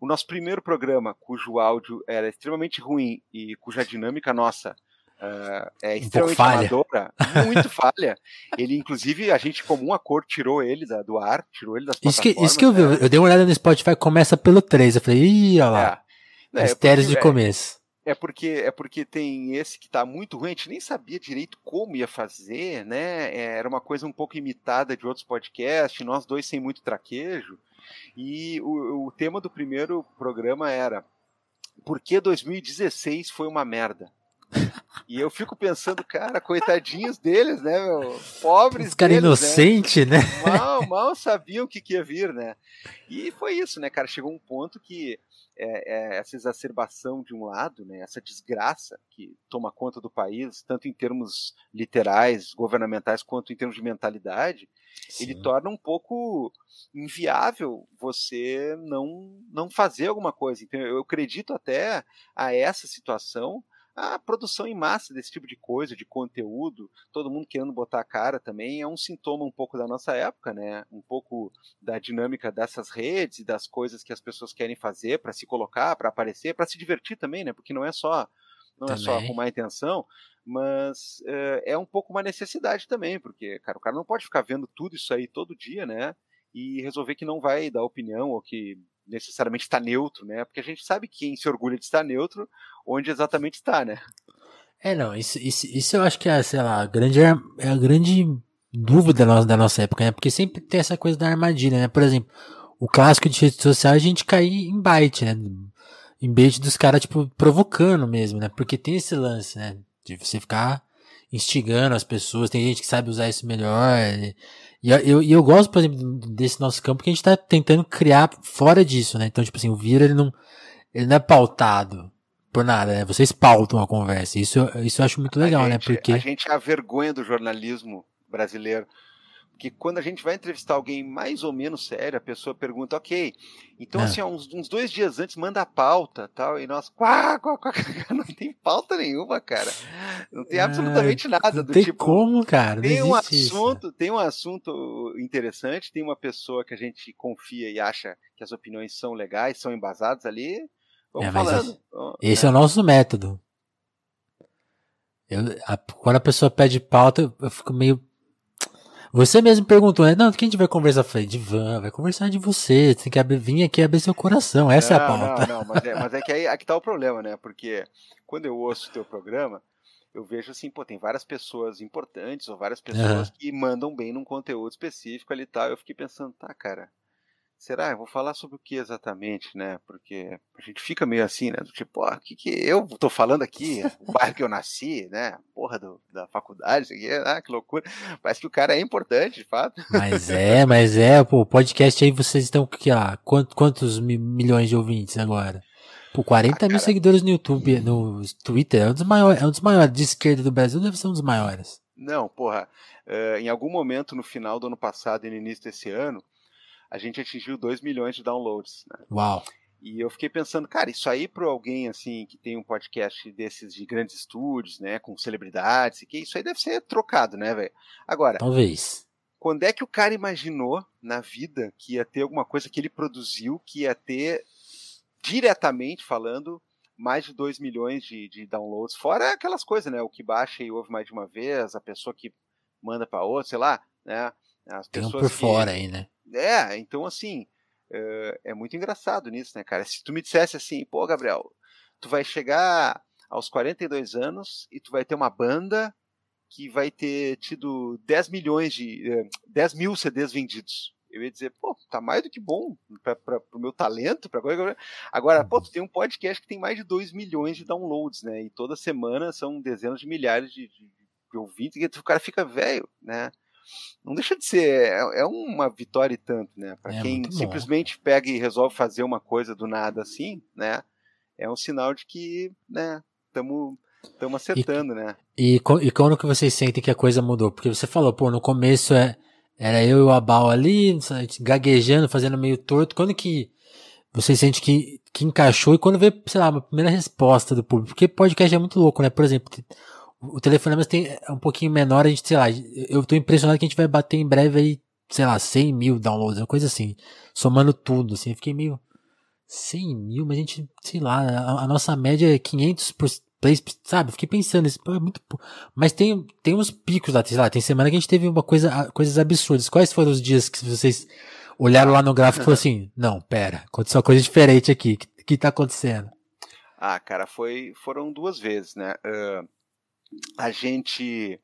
o nosso primeiro programa, cujo áudio era extremamente ruim e cuja dinâmica nossa uh, é extremamente um amadora, muito falha. Ele, inclusive, a gente, como um acordo, tirou ele da, do ar, tirou ele das isso que, isso que eu vi, né? eu dei uma olhada no Spotify, começa pelo 3, eu falei, ih, olha lá, é, mistérios é porque, de começo. É porque, é porque tem esse que tá muito ruim, a gente nem sabia direito como ia fazer, né? É, era uma coisa um pouco imitada de outros podcasts, nós dois sem muito traquejo. E o, o tema do primeiro programa era Por que 2016 foi uma merda? E eu fico pensando, cara, coitadinhos deles, né, meu? Pobres Os caras inocentes, né? né? Mal, mal sabiam o que, que ia vir, né? E foi isso, né, cara? Chegou um ponto que é, é, essa exacerbação de um lado, né, essa desgraça que toma conta do país, tanto em termos literais, governamentais, quanto em termos de mentalidade, Sim. ele torna um pouco inviável você não, não fazer alguma coisa. Então, eu acredito até a essa situação a produção em massa desse tipo de coisa, de conteúdo, todo mundo querendo botar a cara também, é um sintoma um pouco da nossa época, né? Um pouco da dinâmica dessas redes e das coisas que as pessoas querem fazer para se colocar, para aparecer, para se divertir também, né? Porque não é só não também. é só com má intenção, mas é, é um pouco uma necessidade também, porque, cara, o cara não pode ficar vendo tudo isso aí todo dia, né? E resolver que não vai dar opinião ou que necessariamente está neutro, né? Porque a gente sabe quem se orgulha de estar neutro, onde exatamente está, né? É, não, isso, isso, isso eu acho que é, sei lá, a grande, é a grande dúvida da nossa, da nossa época, né? Porque sempre tem essa coisa da armadilha, né? Por exemplo, o clássico de rede social é a gente cair em bait, né? Em bait dos caras, tipo, provocando mesmo, né? Porque tem esse lance, né? De você ficar instigando as pessoas, tem gente que sabe usar isso melhor, e eu, eu gosto, por exemplo, desse nosso campo que a gente tá tentando criar fora disso, né? Então, tipo assim, o Vira, ele não, ele não é pautado por nada, né? Vocês pautam a conversa. Isso, isso eu acho muito legal, né? gente, né? Porque... A gente é a vergonha do jornalismo brasileiro que quando a gente vai entrevistar alguém mais ou menos sério, a pessoa pergunta, ok, então é. assim, uns, uns, dois dias antes manda a pauta tal, e nós, quá, quá, quá, não tem pauta nenhuma, cara. Não tem é, absolutamente nada não do tem tipo. como, cara? Tem um assunto, isso. tem um assunto interessante, tem uma pessoa que a gente confia e acha que as opiniões são legais, são embasadas ali. Vamos é, falando. Esse é. é o nosso método. Eu, a, quando a pessoa pede pauta, eu fico meio você mesmo perguntou, né? Não, quem a gente vai conversar? Eu falei, Divan, vai conversar de você. Você tem que abrir, vir aqui abrir seu coração. Essa não, é a pauta. Não, não, mas é, mas é que aí aqui tá o problema, né? Porque quando eu ouço o teu programa, eu vejo assim, pô, tem várias pessoas importantes ou várias pessoas uhum. que mandam bem num conteúdo específico ali e tal. Eu fiquei pensando, tá, cara, será? Eu vou falar sobre o que exatamente, né? Porque a gente fica meio assim, né? Do tipo, o que, que eu tô falando aqui? O bairro que eu nasci, né? Porra do, da faculdade, isso aqui, ah, que loucura. Parece que o cara é importante, de fato. Mas é, mas é, pô, podcast aí vocês estão aqui, ó, quantos, quantos milhões de ouvintes agora? Pô, 40 ah, mil seguidores no YouTube, no Twitter, é um dos maiores, é um dos maiores de esquerda do Brasil, deve ser um dos maiores. Não, porra, uh, em algum momento no final do ano passado e no início desse ano, a gente atingiu 2 milhões de downloads. Né? Uau! E eu fiquei pensando, cara, isso aí para alguém assim que tem um podcast desses de grandes estúdios, né, com celebridades, que isso aí deve ser trocado, né, velho? Agora, talvez. Quando é que o cara imaginou na vida que ia ter alguma coisa que ele produziu que ia ter diretamente falando mais de 2 milhões de, de downloads, fora aquelas coisas, né, o que baixa e ouve mais de uma vez, a pessoa que manda para outra, sei lá, né? As Tem um por que, fora aí, né? É, então assim, é, é muito engraçado nisso, né, cara? Se tu me dissesse assim, pô, Gabriel, tu vai chegar aos 42 anos e tu vai ter uma banda que vai ter tido 10 milhões de. 10 mil CDs vendidos. Eu ia dizer, pô, tá mais do que bom para o meu talento. Pra... Agora, pô, tu tem um podcast que tem mais de 2 milhões de downloads, né? E toda semana são dezenas de milhares de, de, de ouvintes, e o cara fica velho, né? Não deixa de ser, é, é uma vitória e tanto, né? Para é, quem simplesmente pega e resolve fazer uma coisa do nada assim, né? É um sinal de que, né, estamos estamos acertando, e, né? E, e quando que vocês sentem que a coisa mudou? Porque você falou, pô, no começo é, era eu e o Abal ali, gaguejando, fazendo meio torto. Quando que você sente que, que encaixou e quando vê, sei lá, uma primeira resposta do público. Porque podcast é muito louco, né? Por exemplo, o telefonema tem, é um pouquinho menor, a gente, sei lá, eu tô impressionado que a gente vai bater em breve aí, sei lá, 100 mil downloads, uma coisa assim, somando tudo, assim, eu fiquei meio, 100 mil, mas a gente, sei lá, a, a nossa média é 500 por plays, sabe? Fiquei pensando, isso é muito, mas tem, tem uns picos lá, sei lá, tem semana que a gente teve uma coisa, coisas absurdas. Quais foram os dias que vocês olharam lá no gráfico e falaram assim, não, pera, aconteceu uma coisa diferente aqui, o que, que tá acontecendo? Ah, cara, foi, foram duas vezes, né? Uh, a gente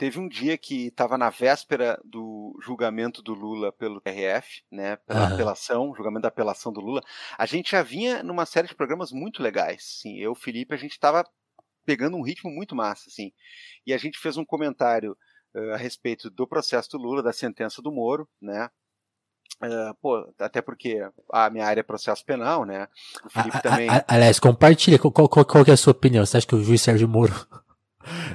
teve um dia que estava na véspera do julgamento do Lula pelo TRF, né, pela uhum. apelação, julgamento da apelação do Lula. A gente já vinha numa série de programas muito legais, sim. Eu, Felipe, a gente estava pegando um ritmo muito massa, assim. E a gente fez um comentário uh, a respeito do processo do Lula, da sentença do Moro, né? Uh, pô, até porque a minha área é processo penal, né? O Felipe também. aliás, compartilha. Qual, qual, qual, é a sua opinião? Você acha que o juiz Sérgio Moro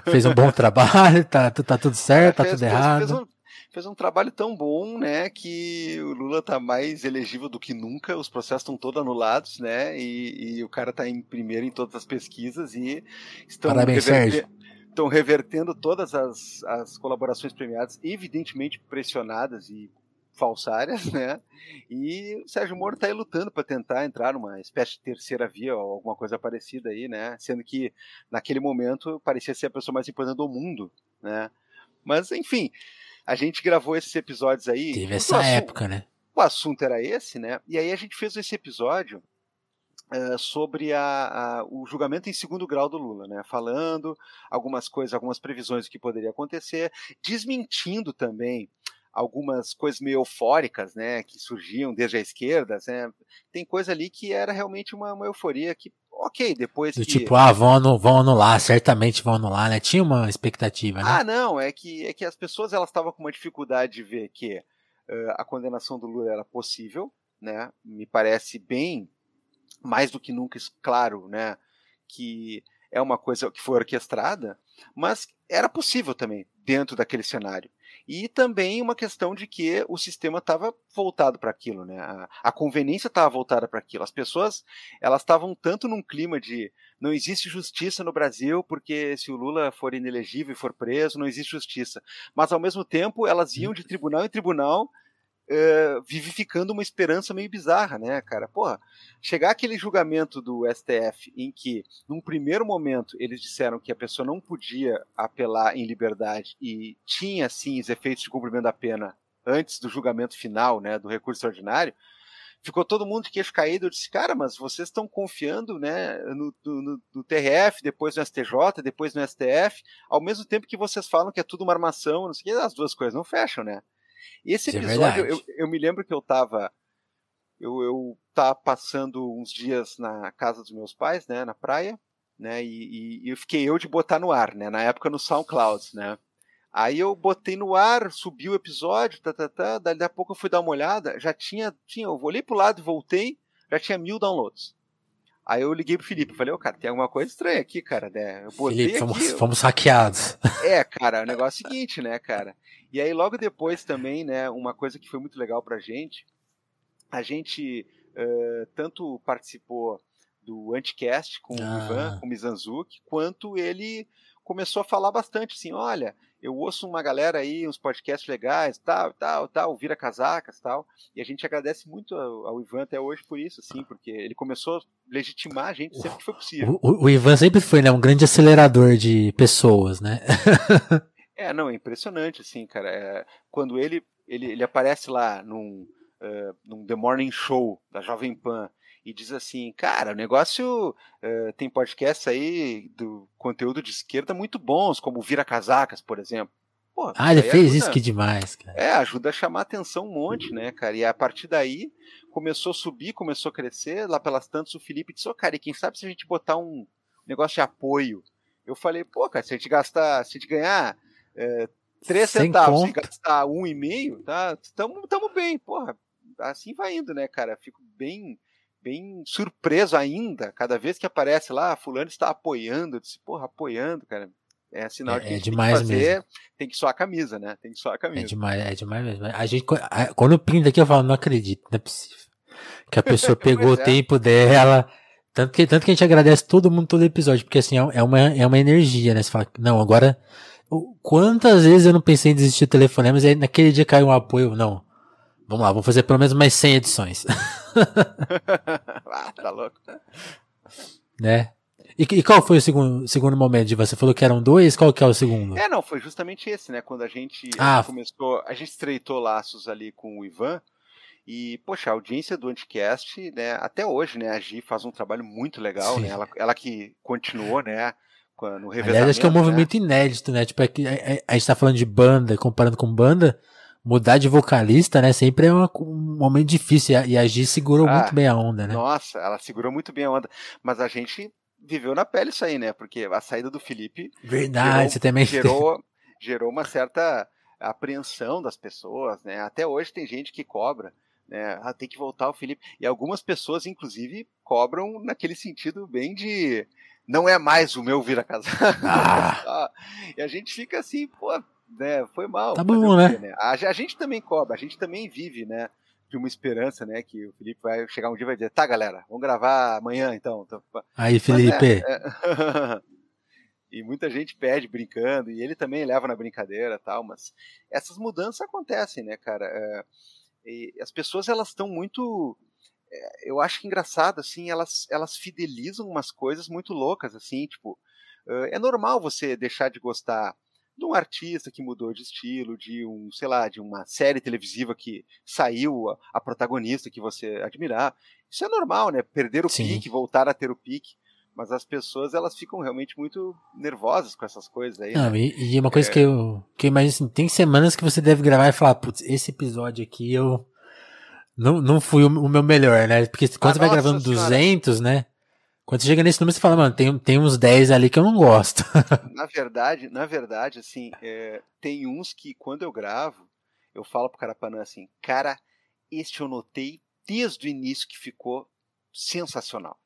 fez um bom trabalho, tá, tá tudo certo, tá fez, tudo errado. Fez, fez, um, fez, um, trabalho tão bom, né, que o Lula tá mais elegível do que nunca, os processos estão todos anulados, né, e, e, o cara tá em primeiro em todas as pesquisas e estão Parabéns, Sérgio. Estão revertendo todas as, as colaborações premiadas, evidentemente pressionadas e falsárias, né? E o Sérgio Moro está aí lutando para tentar entrar numa espécie de terceira via ou alguma coisa parecida aí, né? Sendo que naquele momento parecia ser a pessoa mais importante do mundo, né? Mas enfim, a gente gravou esses episódios aí. Teve essa assunto, época, né? O assunto era esse, né? E aí a gente fez esse episódio Uh, sobre a, a, o julgamento em segundo grau do Lula, né? falando algumas coisas, algumas previsões do que poderia acontecer, desmentindo também algumas coisas meio eufóricas, né, que surgiam desde a esquerda, né, tem coisa ali que era realmente uma, uma euforia que, ok, depois Do que... tipo, ah, vão, anu vão anular, certamente vão anular, né, tinha uma expectativa, né? Ah, não, é que, é que as pessoas, elas estavam com uma dificuldade de ver que uh, a condenação do Lula era possível, né, me parece bem, mais do que nunca claro, né, que é uma coisa que foi orquestrada, mas era possível também dentro daquele cenário e também uma questão de que o sistema estava voltado para aquilo, né? A, a conveniência estava voltada para aquilo. As pessoas elas estavam tanto num clima de não existe justiça no Brasil porque se o Lula for inelegível e for preso não existe justiça, mas ao mesmo tempo elas iam de tribunal em tribunal uh, vivificando uma esperança meio bizarra, né, cara? Porra, chegar aquele julgamento do STF em que, num primeiro momento, eles disseram que a pessoa não podia apelar em liberdade e tinha, sim, os efeitos de cumprimento da pena antes do julgamento final, né, do recurso ordinário, ficou todo mundo de queixo caído. Eu disse, cara, mas vocês estão confiando né, no, no, no, TRF, depois no STJ, depois no STF, ao mesmo tempo que vocês falam que é tudo uma armação, não sei o que, as duas coisas não fecham, né? Esse é episódio, é eu, eu, me lembro que eu tava. Eu, eu tava passando uns dias na casa dos meus pais, né, na praia, né, e, e eu fiquei eu de botar no ar, né, na época no SoundCloud, né. Aí eu botei no ar, subi o episódio, tá, tá, tá, daí a pouco eu fui dar uma olhada, já tinha, tinha, eu olhei pro lado e voltei, já tinha mil downloads. Aí eu liguei pro Felipe, falei, ô, oh, cara, tem alguma coisa estranha aqui, cara, né? Eu botei Felipe, fomos, aqui, fomos hackeados. É, cara, o negócio é o seguinte, né, cara? E aí logo depois também, né, uma coisa que foi muito legal pra gente, a gente uh, tanto participou do Anticast com ah. o Ivan, com o Mizanzuki, quanto ele começou a falar bastante assim, olha, eu ouço uma galera aí, uns podcasts legais, tal, tal, tal, vira casacas, tal, e a gente agradece muito ao, ao, Ivan até hoje por isso, assim, porque ele começou a legitimar a gente sempre que foi possível. O, o Ivan sempre foi, né, um grande acelerador de pessoas, né? é, não, é impressionante, assim, cara, é, quando ele, ele, ele aparece lá num, uh, num The Morning Show da Jovem Pan, e diz assim, cara, o negócio uh, tem podcasts aí do conteúdo de esquerda muito bons, como Vira Casacas, por exemplo. Pô, ah, ele fez ajuda, isso que demais, cara. É, ajuda a chamar atenção um monte, né, cara? E a partir daí começou a subir, começou a crescer. Lá pelas tantas o Felipe disse, oh, cara, e quem sabe se a gente botar um negócio de apoio? Eu falei, pô, cara, se a gente gastar, se a gente ganhar é, 3 centavos conta. e gastar um e meio, tá? Tamo, tamo bem, porra. Assim vai indo, né, cara? Fico bem bem surpreso ainda, cada vez que aparece lá, fulano está apoiando, eu disse, porra, apoiando, cara. É sinal é, de que é demais tem que fazer, mesmo. tem que suar a camisa, né? Tem que suar a camisa. É demais, é demais mesmo. A gente, quando pinta aqui, eu falo, não acredito, não é possível. Que a pessoa pegou o é. tempo dela. Tanto que, tanto que a gente agradece todo mundo todo episódio, porque assim, é, é uma, é uma energia, né? Você fala, não, agora. Quantas vezes eu não pensei em desistir do telefonema, mas aí naquele dia caiu um apoio, não. Vamos lá, vamos fazer pelo menos mais 100 edições. ah, tá louco. Né? E, e, qual foi o segundo, segundo momento de você falou que eram dois? Qual que é o segundo? É, não, foi justamente esse, né? Quando a gente, ah. começou, a gente estreitou laços ali com o Ivan. E, poxa, a audiência do Anticast, né, até hoje, né, a Gi faz um trabalho muito legal, né? Ela, ela que continuou, né, no revezamento. Aliás, acho que é um né? movimento inédito, né? Tipo, é que a, a, gente tá falando de banda, comparando com banda, mudar de vocalista, né, sempre é uma, um momento difícil. E a, Gi segurou ah, muito bem a onda, né? Nossa, ela segurou muito bem a onda. Mas a gente viveu na pele isso aí, né? Porque a saída do Felipe. Verdade, gerou, você também. Gerou, gerou uma certa apreensão das pessoas, né? Até hoje tem gente que cobra. Né? Ah, tem que voltar o Felipe. E algumas pessoas, inclusive, cobram naquele sentido bem de não é mais o meu vir a casa. Ah. e a gente fica assim, pô, né? Foi mal. Tá bom, né? né? A, a, gente também cobra, a gente também vive, né? de uma esperança, né? Que o Felipe vai chegar um dia e vai dizer, tá, galera, vamos gravar amanhã então. então Aí, Felipe. É, é... e muita gente pede brincando, e ele também leva na brincadeira tal, mas essas mudanças acontecem, né, cara? É, as pessoas, elas estão muito. É, eu acho que engraçado, assim, elas, elas fidelizam umas coisas muito loucas, assim, tipo. É normal você deixar de gostar de um artista que mudou de estilo, de um, sei lá, de uma série televisiva que saiu a, a protagonista que você admirar. Isso é normal, né? Perder o Sim. pique, voltar a ter o pique. Mas as pessoas, elas ficam realmente muito nervosas com essas coisas aí. Não, né? e, e, uma coisa é... que eu, que eu imagino assim, tem semanas que você deve gravar e falar, putz, esse episódio aqui eu não, não fui o, o meu melhor, né? Porque quando ah, você vai gravando senhora. 200, né? Quando você chega nesse número, você fala, mano, tem, tem uns 10 ali que eu não gosto. na verdade, na verdade, assim, é, tem uns que quando eu gravo, eu falo pro Carapanã assim, cara, este eu notei desde o início que ficou sensacional.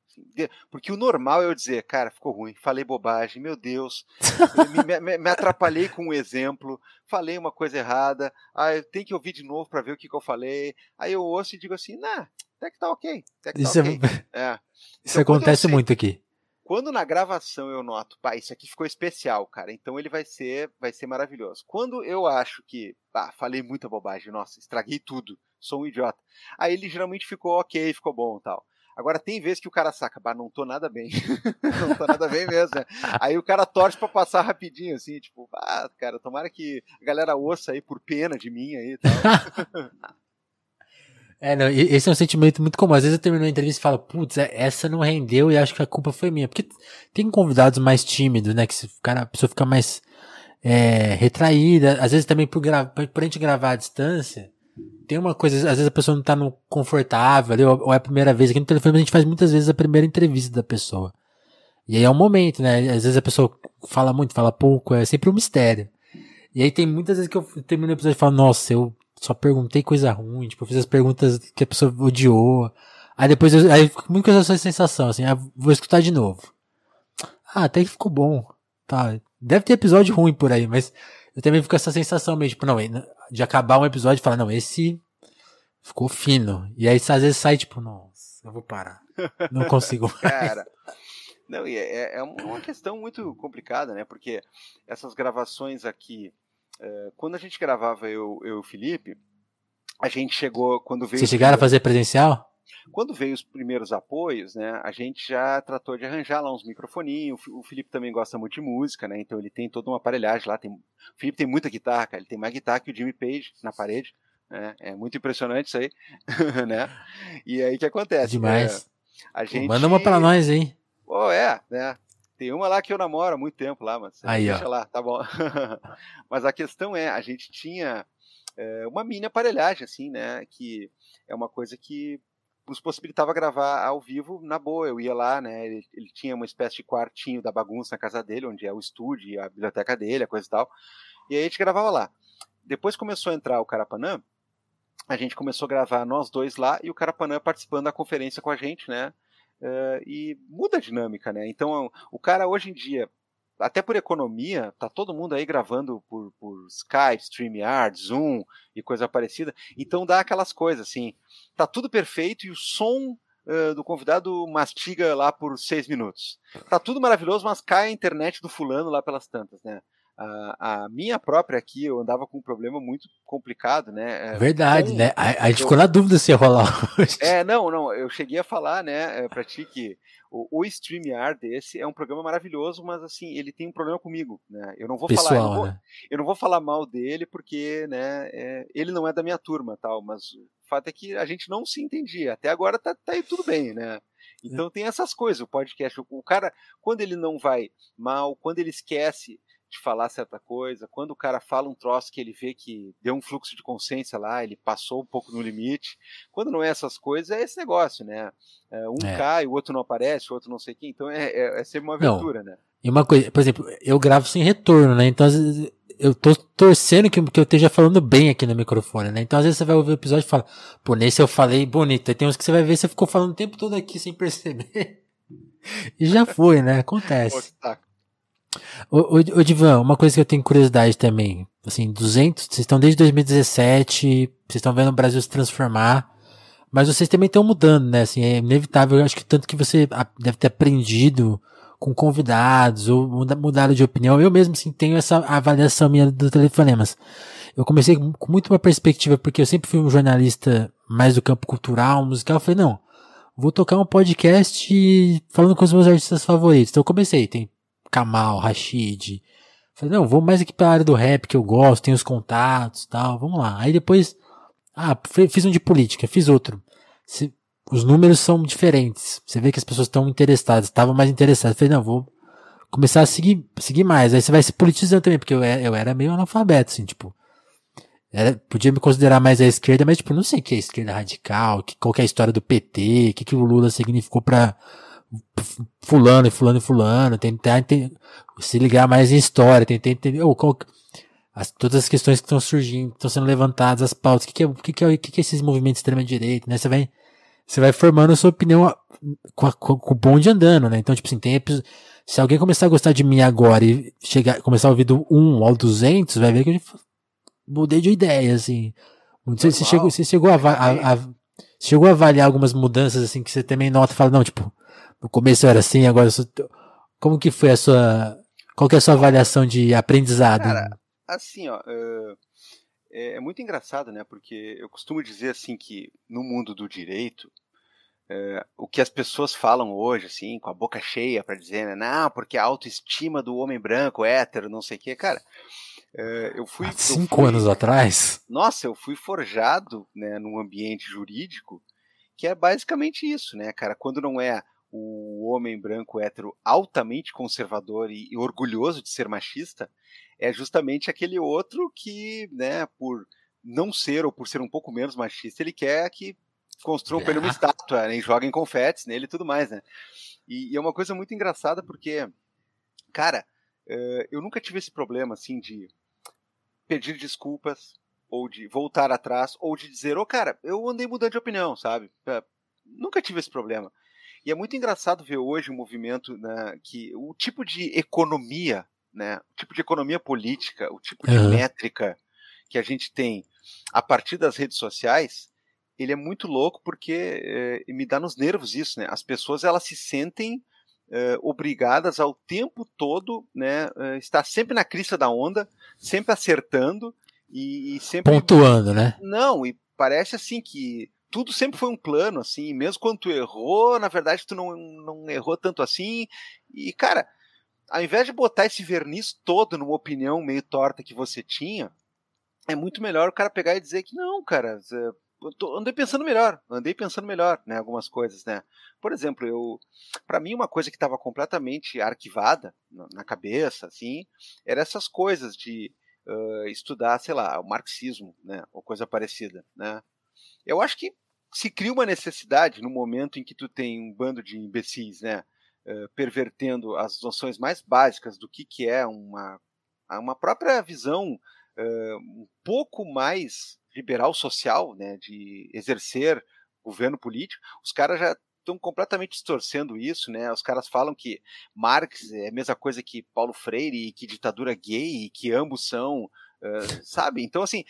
Porque o normal é eu dizer, cara, ficou ruim, falei bobagem, meu Deus, me, me, me, atrapalhei com um exemplo, falei uma coisa errada, eu tenho que ouvir de novo para ver o que, que eu falei. Aí eu ouço e digo assim, nah, até que tá ok. Que tá isso, okay. É... é. isso então, acontece sei, muito aqui. Quando na gravação eu noto, pá, isso aqui ficou especial, cara, então ele vai ser, vai ser maravilhoso. Quando eu acho que, pá, falei muita bobagem, nossa, estraguei tudo, sou um idiota. Aí ele geralmente ficou ok, ficou bom tal. Agora tem vezes que o cara saca, bah, não tô nada bem. não tô nada bem mesmo, né? Aí o cara torce para passar rapidinho, assim, tipo, ah, cara, tomara que a galera ouça aí por pena de mim aí e. É, não, esse é um sentimento muito comum. Às vezes eu termino uma entrevista e falo, putz, é, essa não rendeu e acho que a culpa foi minha. Porque tem convidados mais tímidos, né? Que se, cara, a pessoa fica mais é, retraída. Às vezes também por, por a gente gravar à distância, tem uma coisa, às vezes a pessoa não tá no confortável ali, ou, é a primeira vez. Aqui no telefone a gente faz muitas vezes a primeira entrevista da pessoa. E aí é um momento, né? Às vezes a pessoa fala muito, fala pouco, é sempre um mistério. E aí tem muitas vezes que eu termino o episódio e falo, nossa, eu só perguntei coisa ruim, tipo, eu fiz as perguntas que a pessoa odiou. Aí depois eu, aí muito com essa sensação, assim, ah, vou escutar de novo. Ah, até que ficou bom. Tá. Deve ter episódio ruim por aí, mas eu também fico com essa sensação mesmo, tipo, não, de acabar um episódio e falar, não, esse ficou fino. E aí às vezes sai, tipo, nossa, eu vou parar. Não consigo mais. Cara. Não, e é, é uma questão muito complicada, né? Porque essas gravações aqui é, quando a gente gravava eu e o Felipe, a gente chegou quando veio. Vocês chegaram a fazer presencial? Quando veio os primeiros apoios, né, a gente já tratou de arranjar lá uns microfoninhos. O Felipe também gosta muito de música, né, então ele tem toda uma aparelhagem lá. Tem, o Felipe tem muita guitarra, cara, ele tem mais guitarra que o Jimmy Page na parede. Né, é muito impressionante isso aí, né? E aí o que acontece? Demais. É, a gente... Manda uma para nós, hein? Pô, é, né? Tem uma lá que eu namoro há muito tempo lá, mas Aí, deixa ó. lá, tá bom. mas a questão é, a gente tinha é, uma mini aparelhagem, assim, né? Que é uma coisa que nos possibilitava gravar ao vivo na boa. Eu ia lá, né? Ele, ele, tinha uma espécie de quartinho da bagunça na casa dele, onde é o estúdio, a biblioteca dele, a coisa e tal. E aí a gente gravava lá. Depois começou a entrar o Carapanã, a gente começou a gravar nós dois lá e o Carapanã participando da conferência com a gente, né? Uh, e muda a dinâmica, né? Então, o cara hoje em dia, até por economia, tá todo mundo aí gravando por, por Skype, StreamYard, Zoom e coisa parecida. Então dá aquelas coisas assim, tá tudo perfeito e o som uh, do convidado mastiga lá por seis minutos. Tá tudo maravilhoso, mas cai a internet do fulano lá pelas tantas, né? A, a, minha própria aqui, eu andava com um problema muito complicado, né? É, Verdade, com, né? A, a gente eu, ficou na dúvida se ia rolar hoje. É, não, não, eu cheguei a falar, né, é, pra ti que o, o StreamYard desse é um programa maravilhoso, mas assim, ele tem um problema comigo, né? Eu não vou Pessoal, falar, eu não vou, né? eu não vou, falar mal dele porque, né, é, ele não é da minha turma, tal, mas o fato é que a gente não se entendia. Até agora tá, tá aí tudo bem, né? Então tem essas coisas, o podcast, o cara, quando ele não vai mal, quando ele esquece de falar certa coisa, quando o cara fala um troço que ele vê que deu um fluxo de consciência lá, ele passou um pouco no limite. Quando não é essas coisas, é esse negócio, né? É, um é. cai, o outro não aparece, o outro não sei quem. Então é, é, é sempre uma aventura, não. né? E uma coisa, por exemplo, eu gravo sem retorno, né? Então às vezes eu tô torcendo que, que eu esteja falando bem aqui no microfone, né? Então às vezes você vai ouvir o episódio e fala, pô, nesse eu falei bonito. Aí tem uns que você vai ver, você ficou falando o tempo todo aqui sem perceber. e já foi, né? Acontece. Ô, ô, ô, Divan, uma coisa que eu tenho curiosidade também. Assim, 200, vocês estão desde 2017, vocês estão vendo o Brasil se transformar, mas vocês também estão mudando, né? Assim, é inevitável. Eu acho que tanto que você deve ter aprendido com convidados ou mudado de opinião. Eu mesmo, assim, tenho essa avaliação minha do Telefonemas. Eu comecei com muito uma perspectiva, porque eu sempre fui um jornalista mais do campo cultural, musical. Eu falei, não, vou tocar um podcast falando com os meus artistas favoritos. Então eu comecei, tem Kamal, Rashid. Falei, não, vou mais aqui pra área do rap que eu gosto, tenho os contatos tal, vamos lá. Aí depois, ah, fiz um de política, fiz outro. Se, os números são diferentes. Você vê que as pessoas estão interessadas, estavam mais interessadas. Falei, não, vou começar a seguir, seguir mais. Aí você vai se politizando também, porque eu era, eu era meio analfabeto, assim, tipo. Era, podia me considerar mais à esquerda, mas tipo, não sei o que é esquerda radical, que, qual que é a história do PT, o que, que o Lula significou para fulano e fulano e fulano, tentar se ligar mais em história, tentar entender oh, qual, as, todas as questões que estão surgindo, estão sendo levantadas, as pautas, o que, que, é, que, que, é, que, que é esses movimentos extrema-direita, né? Você vai, você vai formando a sua opinião com, a, com, com o bonde andando, né? Então, tipo assim, tem se alguém começar a gostar de mim agora e chegar, começar a ouvir do 1 ao 200, vai ver que eu mudei de ideia, assim. Você, você chegou, você chegou a, a, a, chegou a avaliar algumas mudanças, assim, que você também nota e fala, não, tipo, no começo era assim, agora sou... como que foi a sua qual que é a sua avaliação de aprendizado? Cara, assim, ó, uh, é, é, muito engraçado, né? Porque eu costumo dizer assim que no mundo do direito uh, o que as pessoas falam hoje, assim, com a boca cheia para dizer, né, não, porque a autoestima do homem branco, hétero, não sei o quê, cara. Uh, eu fui Há cinco fui, anos atrás. Nossa, eu fui forjado, né, num ambiente jurídico que é basicamente isso, né, cara? Quando não é o homem branco hétero altamente conservador e, e, orgulhoso de ser machista é justamente aquele outro que, né, por não ser ou por ser um pouco menos machista, ele quer que construam para ele uma estátua, né, e joguem confetes nele e tudo mais, né? E, e, é uma coisa muito engraçada porque, cara, uh, eu nunca tive esse problema assim de pedir desculpas ou de voltar atrás ou de dizer, ô oh, cara, eu andei mudando de opinião, sabe? Uh, nunca tive esse problema. E é muito engraçado ver hoje um movimento né, que o tipo de economia, né, o tipo de economia política, o tipo de uhum. métrica que a gente tem a partir das redes sociais, ele é muito louco porque é, me dá nos nervos isso, né? As pessoas elas se sentem é, obrigadas ao tempo todo, né, é, estar sempre na crista da onda, sempre acertando e, e sempre pontuando, né? Não, e parece assim que tudo sempre foi um plano, assim, mesmo quando tu errou, na verdade tu não, não errou tanto assim. E, cara, ao invés de botar esse verniz todo numa opinião meio torta que você tinha, é muito melhor o cara pegar e dizer que não, cara, tô, andei pensando melhor, andei pensando melhor, né, algumas coisas, né. Por exemplo, eu, para mim uma coisa que estava completamente arquivada na, na, cabeça, assim, era essas coisas de uh, estudar, sei lá, o marxismo, né, ou coisa parecida, né. Eu acho que se cria uma necessidade no momento em que tu tem um bando de imbecis, né, uh, pervertendo as noções mais básicas do que, que é uma, uma própria visão uh, um pouco mais liberal social, né, de exercer governo político. Os caras já estão completamente distorcendo isso, né? Os caras falam que Marx é a mesma coisa que Paulo Freire, e que ditadura gay, e que ambos são, uh, sabe? Então, assim,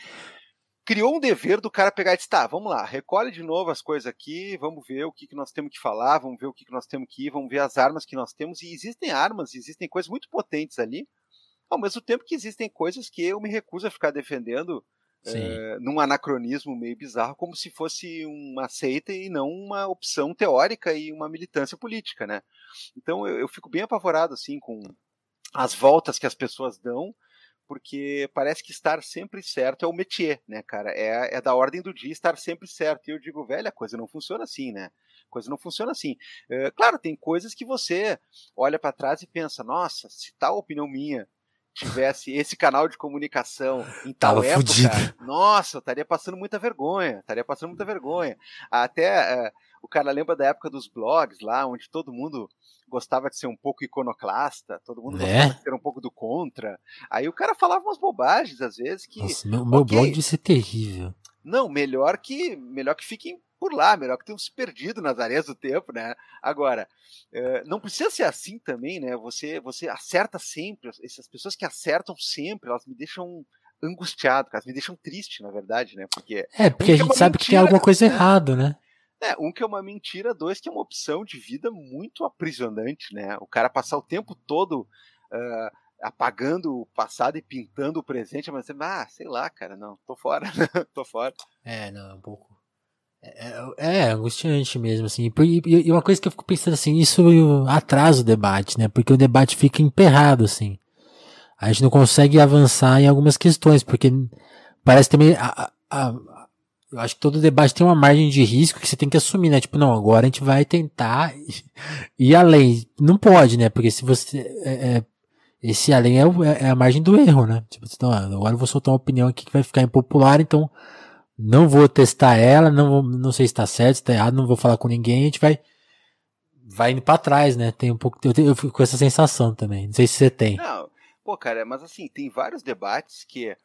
criou um dever do cara pegar e dizer, tá, vamos lá, recolhe de novo as coisas aqui, vamos ver o que, que nós temos que falar, vamos ver o que, que nós temos que ir, vamos ver as armas que nós temos, e existem armas, existem coisas muito potentes ali, ao mesmo tempo que existem coisas que eu me recuso a ficar defendendo é, num anacronismo meio bizarro, como se fosse uma seita e não uma opção teórica e uma militância política, né? Então eu, eu fico bem apavorado assim com as voltas que as pessoas dão porque parece que estar sempre certo é o métier, né, cara? É, é da ordem do dia estar sempre certo. E eu digo, velho, a coisa não funciona assim, né? A coisa não funciona assim. É, claro, tem coisas que você olha para trás e pensa, nossa, se tal opinião minha tivesse esse canal de comunicação em tal Tava época, fudido. nossa, eu estaria passando muita vergonha, estaria passando muita vergonha. Até é, o cara lembra da época dos blogs lá, onde todo mundo gostava de ser um pouco iconoclasta, todo mundo né? gostava de ser um pouco do contra. Aí o cara falava umas bobagens às vezes que. Nossa, meu, meu okay, blog deve ser terrível. Não, melhor que melhor que fiquem por lá, melhor que tenham se perdido nas areias do tempo, né? Agora, é, não precisa ser assim também, né? Você, você acerta sempre, essas pessoas que acertam sempre, elas me deixam angustiado, elas me deixam triste, na verdade, né? Porque é, porque a gente é sabe mentira, que tem alguma coisa né? errada, né? É, um que é uma mentira, dois que é uma opção de vida muito aprisionante, né? O cara passar o tempo todo uh, apagando o passado e pintando o presente, mas ah, sei lá, cara, não, tô fora, tô fora. É, não, é um pouco. É, é, é angustiante mesmo, assim. E, e, uma coisa que eu fico pensando assim, isso atrasa o debate, né? Porque o debate fica emperrado, assim. A gente não consegue avançar em algumas questões, porque parece também a, a, eu acho que todo debate tem uma margem de risco que você tem que assumir, né? Tipo, não, agora a gente vai tentar ir além. Não pode, né? Porque se você. É, é, esse além é, é, é, a margem do erro, né? Tipo, então, agora eu vou soltar uma opinião aqui que vai ficar impopular, então não vou testar ela, não, não sei se está certo, se está errado, não vou falar com ninguém, a gente vai. Vai indo para trás, né? Tem um pouco. Eu, eu fico com essa sensação também. Não sei se você tem. Não, pô, cara, mas assim, tem vários debates que.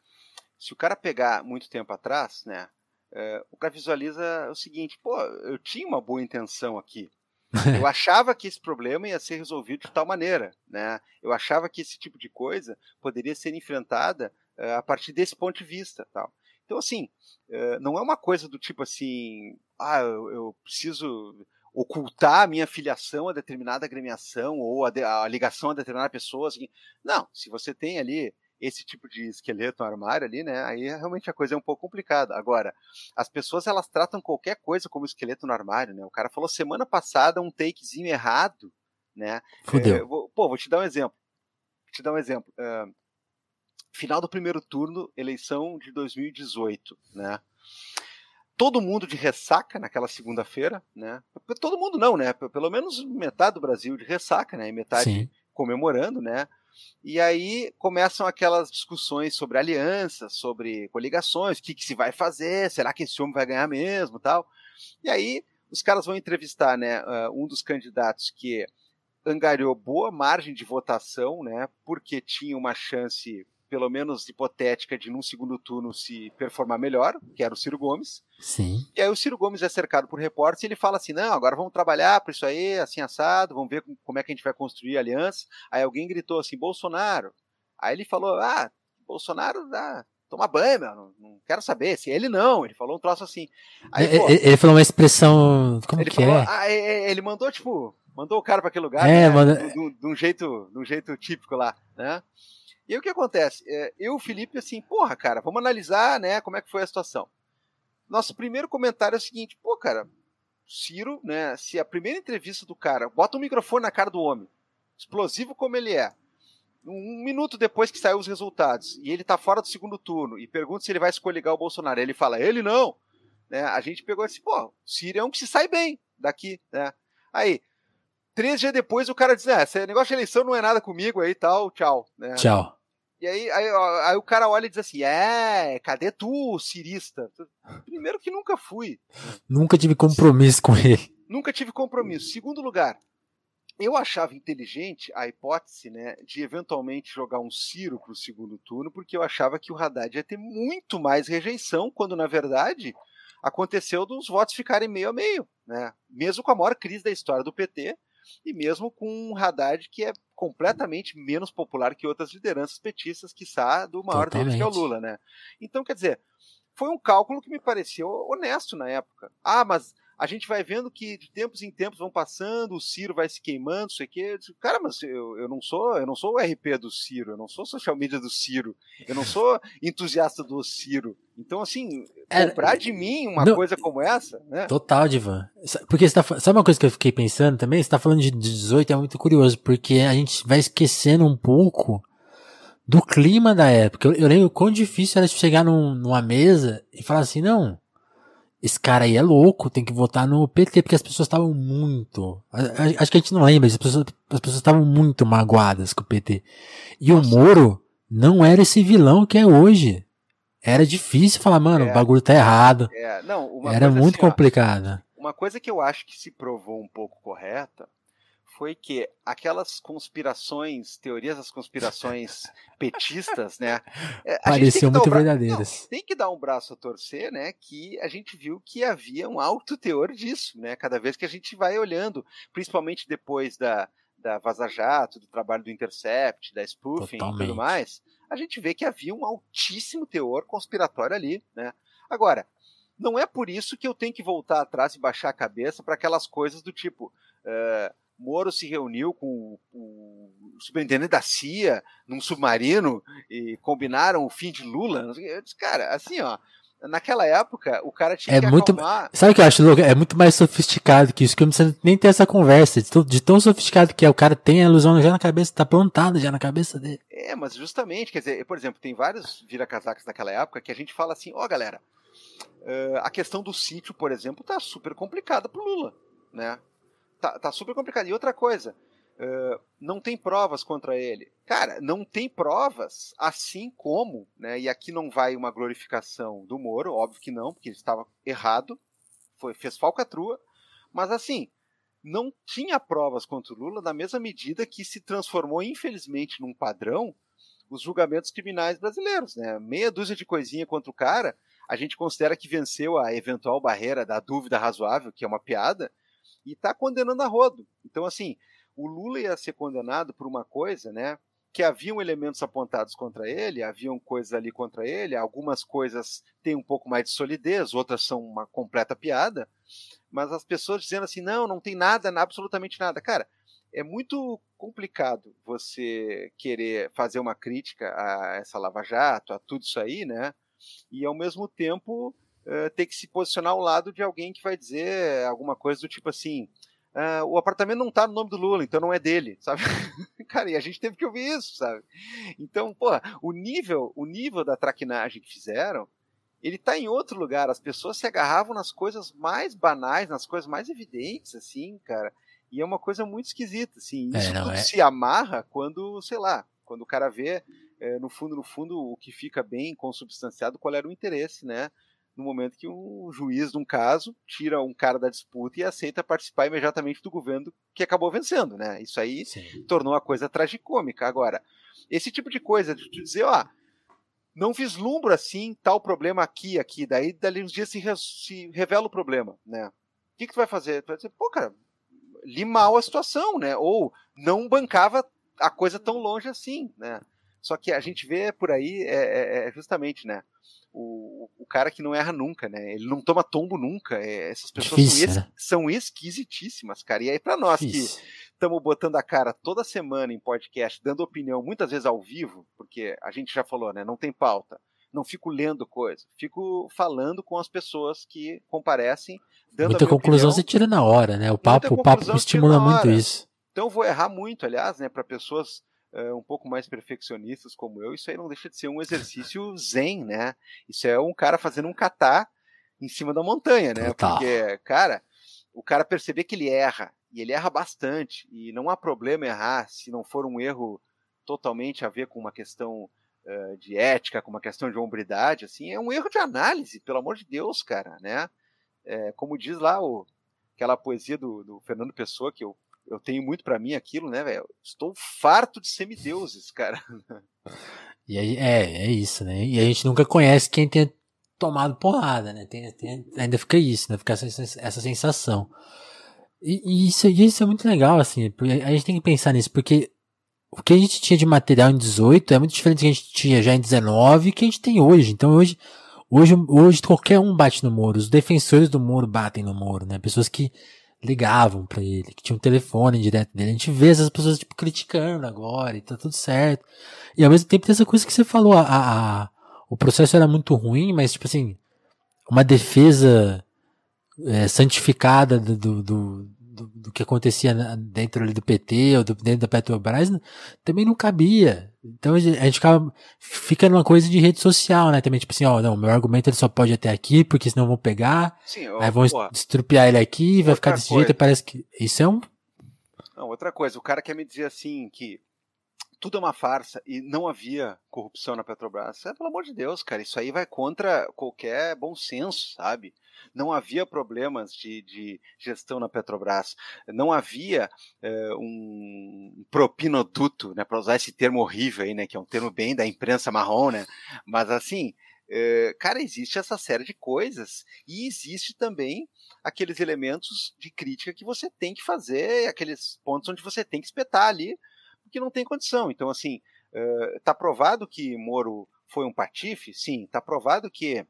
Se o cara pegar muito tempo atrás, né? É, o cara visualiza o seguinte: pô, eu tinha uma boa intenção aqui. Eu achava que esse problema ia ser resolvido de tal maneira, né? Eu achava que esse tipo de coisa poderia ser enfrentada uh, a partir desse ponto de vista, tal. Então, assim, uh, não é uma coisa do tipo assim, ah, eu, eu preciso ocultar a minha filiação a determinada agremiação ou a, de, a ligação a determinada pessoa. Assim. Não, se você tem ali esse tipo de esqueleto no armário ali, né? Aí realmente a coisa é um pouco complicada. Agora, as pessoas elas tratam qualquer coisa como esqueleto no armário, né? O cara falou semana passada um takezinho errado, né? Fudeu. É, vou, pô, vou te dar um exemplo. Vou te dar um exemplo. Uh, final do primeiro turno, eleição de 2018, né? Todo mundo de ressaca naquela segunda-feira, né? Todo mundo não, né? Pelo menos metade do Brasil de ressaca, né? E metade Sim. comemorando, né? E aí começam aquelas discussões sobre alianças, sobre coligações, o que, que se vai fazer, será que esse homem vai ganhar mesmo tal. E aí os caras vão entrevistar né, um dos candidatos que angariou boa margem de votação, né, porque tinha uma chance pelo menos hipotética, de num segundo turno se performar melhor, que era o Ciro Gomes. Sim. E aí o Ciro Gomes é cercado por repórteres e ele fala assim: não, agora vamos trabalhar para isso aí, assim assado, vamos ver como é que a gente vai construir a aliança. Aí alguém gritou assim: Bolsonaro. Aí ele falou: ah, Bolsonaro dá. Toma banho, meu, não, não quero saber. Se ele não, ele falou um troço assim. Aí, ele, pô, ele falou uma expressão. Como que falou, é? Ah, ele mandou, tipo, mandou o cara para aquele lugar, é, né, manda... de, um jeito, de um jeito típico lá, né? E aí o que acontece? É, eu e o Felipe, assim, porra, cara, vamos analisar, né, como é que foi a situação. Nosso primeiro comentário é o seguinte, pô, cara, Ciro, né, se a primeira entrevista do cara, bota um microfone na cara do homem, explosivo como ele é, um minuto depois que saiu os resultados, e ele tá fora do segundo turno, e pergunta se ele vai escolher o Bolsonaro, ele fala, ele não, né, a gente pegou assim, pô, Ciro é um que se sai bem daqui, né, aí, Três dias depois o cara diz: ah, esse negócio de eleição não é nada comigo aí tal, tchau. Né? Tchau. E aí, aí, aí, o cara olha e diz assim: É, cadê tu, cirista? Primeiro que nunca fui. Nunca tive compromisso com ele. Nunca tive compromisso. Segundo lugar, eu achava inteligente a hipótese né, de eventualmente jogar um Ciro para o segundo turno, porque eu achava que o Haddad ia ter muito mais rejeição, quando na verdade aconteceu dos votos ficarem meio a meio, né? Mesmo com a maior crise da história do PT e mesmo com um Haddad que é completamente menos popular que outras lideranças petistas, que está do maior Totalmente. deles, que é o Lula, né? Então, quer dizer, foi um cálculo que me pareceu honesto na época. Ah, mas a gente vai vendo que de tempos em tempos vão passando, o Ciro vai se queimando, sei que. Cara, mas eu, eu não sou, eu não sou o RP do Ciro, eu não sou social media do Ciro, eu não sou entusiasta do Ciro. Então, assim, é, comprar de mim uma não, coisa como essa, né? Total, Divan. Porque você tá, sabe uma coisa que eu fiquei pensando também? Você tá falando de 18, é muito curioso, porque a gente vai esquecendo um pouco do clima da época. Eu, eu lembro quão difícil era chegar num, numa mesa e falar assim, não, esse cara aí é louco, tem que votar no PT, porque as pessoas estavam muito. Acho que a gente não lembra, as pessoas, as pessoas estavam muito magoadas com o PT. E Nossa. o Moro não era esse vilão que é hoje. Era difícil falar, mano, é, o bagulho tá errado. É, não, era muito assim, complicado. Ó, uma coisa que eu acho que se provou um pouco correta foi que aquelas conspirações, teorias das conspirações petistas, né? É, Pareciam muito verdadeiras. Não, tem que dar um braço a torcer, né? Que a gente viu que havia um alto teor disso, né? Cada vez que a gente vai olhando, principalmente depois da, da Vaza Jato, do trabalho do Intercept, da spoofing Totalmente. e tudo mais, a gente vê que havia um altíssimo teor conspiratório ali, né? Agora, não é por isso que eu tenho que voltar atrás e baixar a cabeça para aquelas coisas do tipo. Uh, Moro se reuniu com o, superintendente da CIA num submarino e combinaram o fim de Lula. Eu disse, cara, assim, ó. Naquela época, o cara tinha é que muito, acalmar... Sabe o que eu acho louco? É muito mais sofisticado que isso, que eu não preciso nem ter essa conversa. De tão, de tão sofisticado que é, o cara tem a ilusão já na cabeça, tá plantado já na cabeça dele. É, mas justamente, quer dizer, por exemplo, tem vários vira-casacos naquela época que a gente fala assim, ó oh, galera, a questão do sítio, por exemplo, tá super complicada pro Lula, né? Tá, tá super complicado. E outra coisa, uh, não tem provas contra ele. Cara, não tem provas, assim como, né, e aqui não vai uma glorificação do Moro, óbvio que não, porque ele estava errado, foi, fez falcatrua, mas assim, não tinha provas contra o Lula na mesma medida que se transformou, infelizmente, num padrão os julgamentos criminais brasileiros. Né? Meia dúzia de coisinha contra o cara, a gente considera que venceu a eventual barreira da dúvida razoável, que é uma piada, e está condenando a rodo. Então, assim, o Lula ia ser condenado por uma coisa, né? Que haviam elementos apontados contra ele, haviam coisas ali contra ele, algumas coisas têm um pouco mais de solidez, outras são uma completa piada, mas as pessoas dizendo assim, não, não tem nada, absolutamente nada. Cara, é muito complicado você querer fazer uma crítica a essa Lava Jato, a tudo isso aí, né? E ao mesmo tempo uh, ter que se posicionar ao lado de alguém que vai dizer alguma coisa do tipo assim: uh, o apartamento não está no nome do Lula, então não é dele, sabe? Cara, e a gente teve que ouvir isso, sabe? Então, pô, o nível, o nível da traquinagem que fizeram, ele está em outro lugar. As pessoas se agarravam nas coisas mais banais, nas coisas mais evidentes, assim, cara. E é uma coisa muito esquisita, assim. É, isso é, é... se amarra quando, sei lá, quando o cara vê, é, no fundo, no fundo, o que fica bem consubstanciado, qual era o interesse, né? No momento que um juiz, num caso, tira um cara da disputa e aceita participar imediatamente do governo que acabou vencendo, né? Isso aí Sim. tornou a coisa tragicômica. Agora, esse tipo de coisa, de dizer, ó, não vislumbro assim tal problema aqui, aqui, daí dali uns dias se, re se revela o problema, né? O que, que tu vai fazer? Tu vai dizer, pô, cara, li mal a situação, né? Ou não bancava a coisa tão longe assim, né? Só que a gente vê por aí é, é, é justamente, né? o, o cara que não erra nunca, né? Ele não toma tombo nunca. É, essas pessoas Difícil, são, es, né? são, esquisitíssimas, cara. E aí, para nós Difícil. que estamos botando a cara toda semana em podcast, dando opinião, muitas vezes ao vivo, porque a gente já falou, né? Não tem pauta. Não fico lendo coisa, fico falando com as pessoas que comparecem, dando Muita conclusão opinião. você tira na hora, né? O papo, o papo estimula muito isso. Então vou errar muito, aliás, né, para pessoas um pouco mais perfeccionistas como eu, isso aí não deixa de ser um exercício zen, né? Isso é um cara fazendo um catar em cima da montanha, né? Porque, cara, o cara perceber que ele erra, e ele erra bastante, e não há problema errar se não for um erro totalmente a ver com uma questão uh, de ética, com uma questão de hombridade, assim, é um erro de análise, pelo amor de Deus, cara, né? É, como diz lá o, aquela poesia do, do Fernando Pessoa, que eu eu tenho muito para mim aquilo, né, velho? Estou farto de semideuses, cara. E aí, é, é isso, né? E a gente nunca conhece quem tem tomado porrada, né? Tem, tem, ainda fica isso, né? Fica essa, essa sensação. E, e, isso, isso é muito legal, assim, a gente tem que pensar nisso, porque o que a gente tinha de material em 18 é muito diferente do que a gente tinha já em 19 e que a gente tem hoje. Então hoje, hoje, hoje qualquer um bate no Moro. Os defensores do Moro batem no Moro, né? Pessoas que ligavam para ele, que tinham um telefone direto dele. A gente vê essas pessoas, tipo, criticando agora e tá tudo certo. E ao mesmo tempo tem essa coisa que você falou, a, a, a o processo era muito ruim, mas, tipo assim, uma defesa é, santificada do, do, do, do, que acontecia dentro ali do PT ou do, dentro da Petrobras também não cabia. Então a gente ficava, fica numa coisa de rede social, né? Também, tipo assim, ó, não, meu argumento ele só pode até aqui, porque senão vão pegar, Sim, ó, aí vão pô, estrupiar ele aqui, vai ficar desse coisa. jeito, e parece que. Isso é um. Não, outra coisa, o cara quer me dizer assim que tudo é uma farsa e não havia corrupção na Petrobras. É, pelo amor de Deus, cara, isso aí vai contra qualquer bom senso, sabe? Não havia problemas de, de gestão na Petrobras, não havia é, um propinoduto, né, para usar esse termo horrível aí, né, que é um termo bem da imprensa marrom, né? Mas assim, é, cara, existe essa série de coisas e existe também aqueles elementos de crítica que você tem que fazer, aqueles pontos onde você tem que espetar ali porque não tem condição. Então, assim, está uh, provado que Moro foi um patife? Sim. Está provado que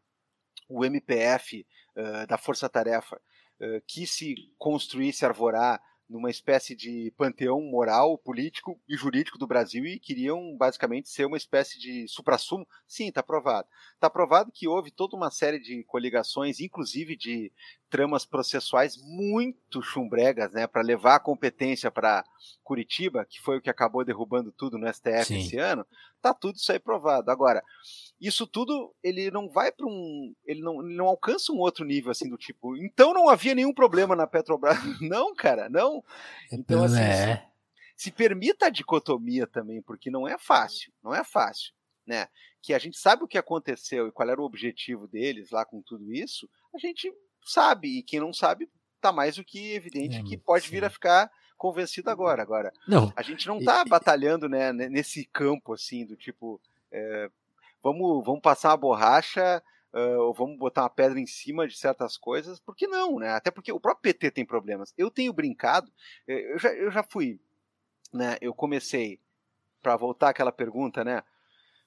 o MPF uh, da Força Tarefa uh, se construir, se arvorar numa espécie de panteão moral, político e jurídico do Brasil e queriam basicamente ser uma espécie de suprassumo. Sim, está provado. Está provado que houve toda uma série de coligações, inclusive de tramas processuais muito chumbregas, né, para levar a competência para Curitiba, que foi o que acabou derrubando tudo no STF Sim. esse ano. Tá tudo isso aí provado. Agora, isso tudo ele não vai para um, ele não, ele não alcança um outro nível assim do tipo. Então não havia nenhum problema na Petrobras. Não, cara, não. Então assim, é. se, se permita a dicotomia também, porque não é fácil, não é fácil, né? Que a gente sabe o que aconteceu e qual era o objetivo deles lá com tudo isso, a gente sabe e quem não sabe tá mais do que evidente é, que pode sim. vir a ficar convencido agora. Agora, não. a gente não tá e, batalhando né, nesse campo assim do tipo é, vamos, vamos passar uma borracha uh, ou vamos botar uma pedra em cima de certas coisas, por que não, né? Até porque o próprio PT tem problemas. Eu tenho brincado, eh, eu já, eu já fui, né? Eu comecei, para voltar àquela pergunta, né?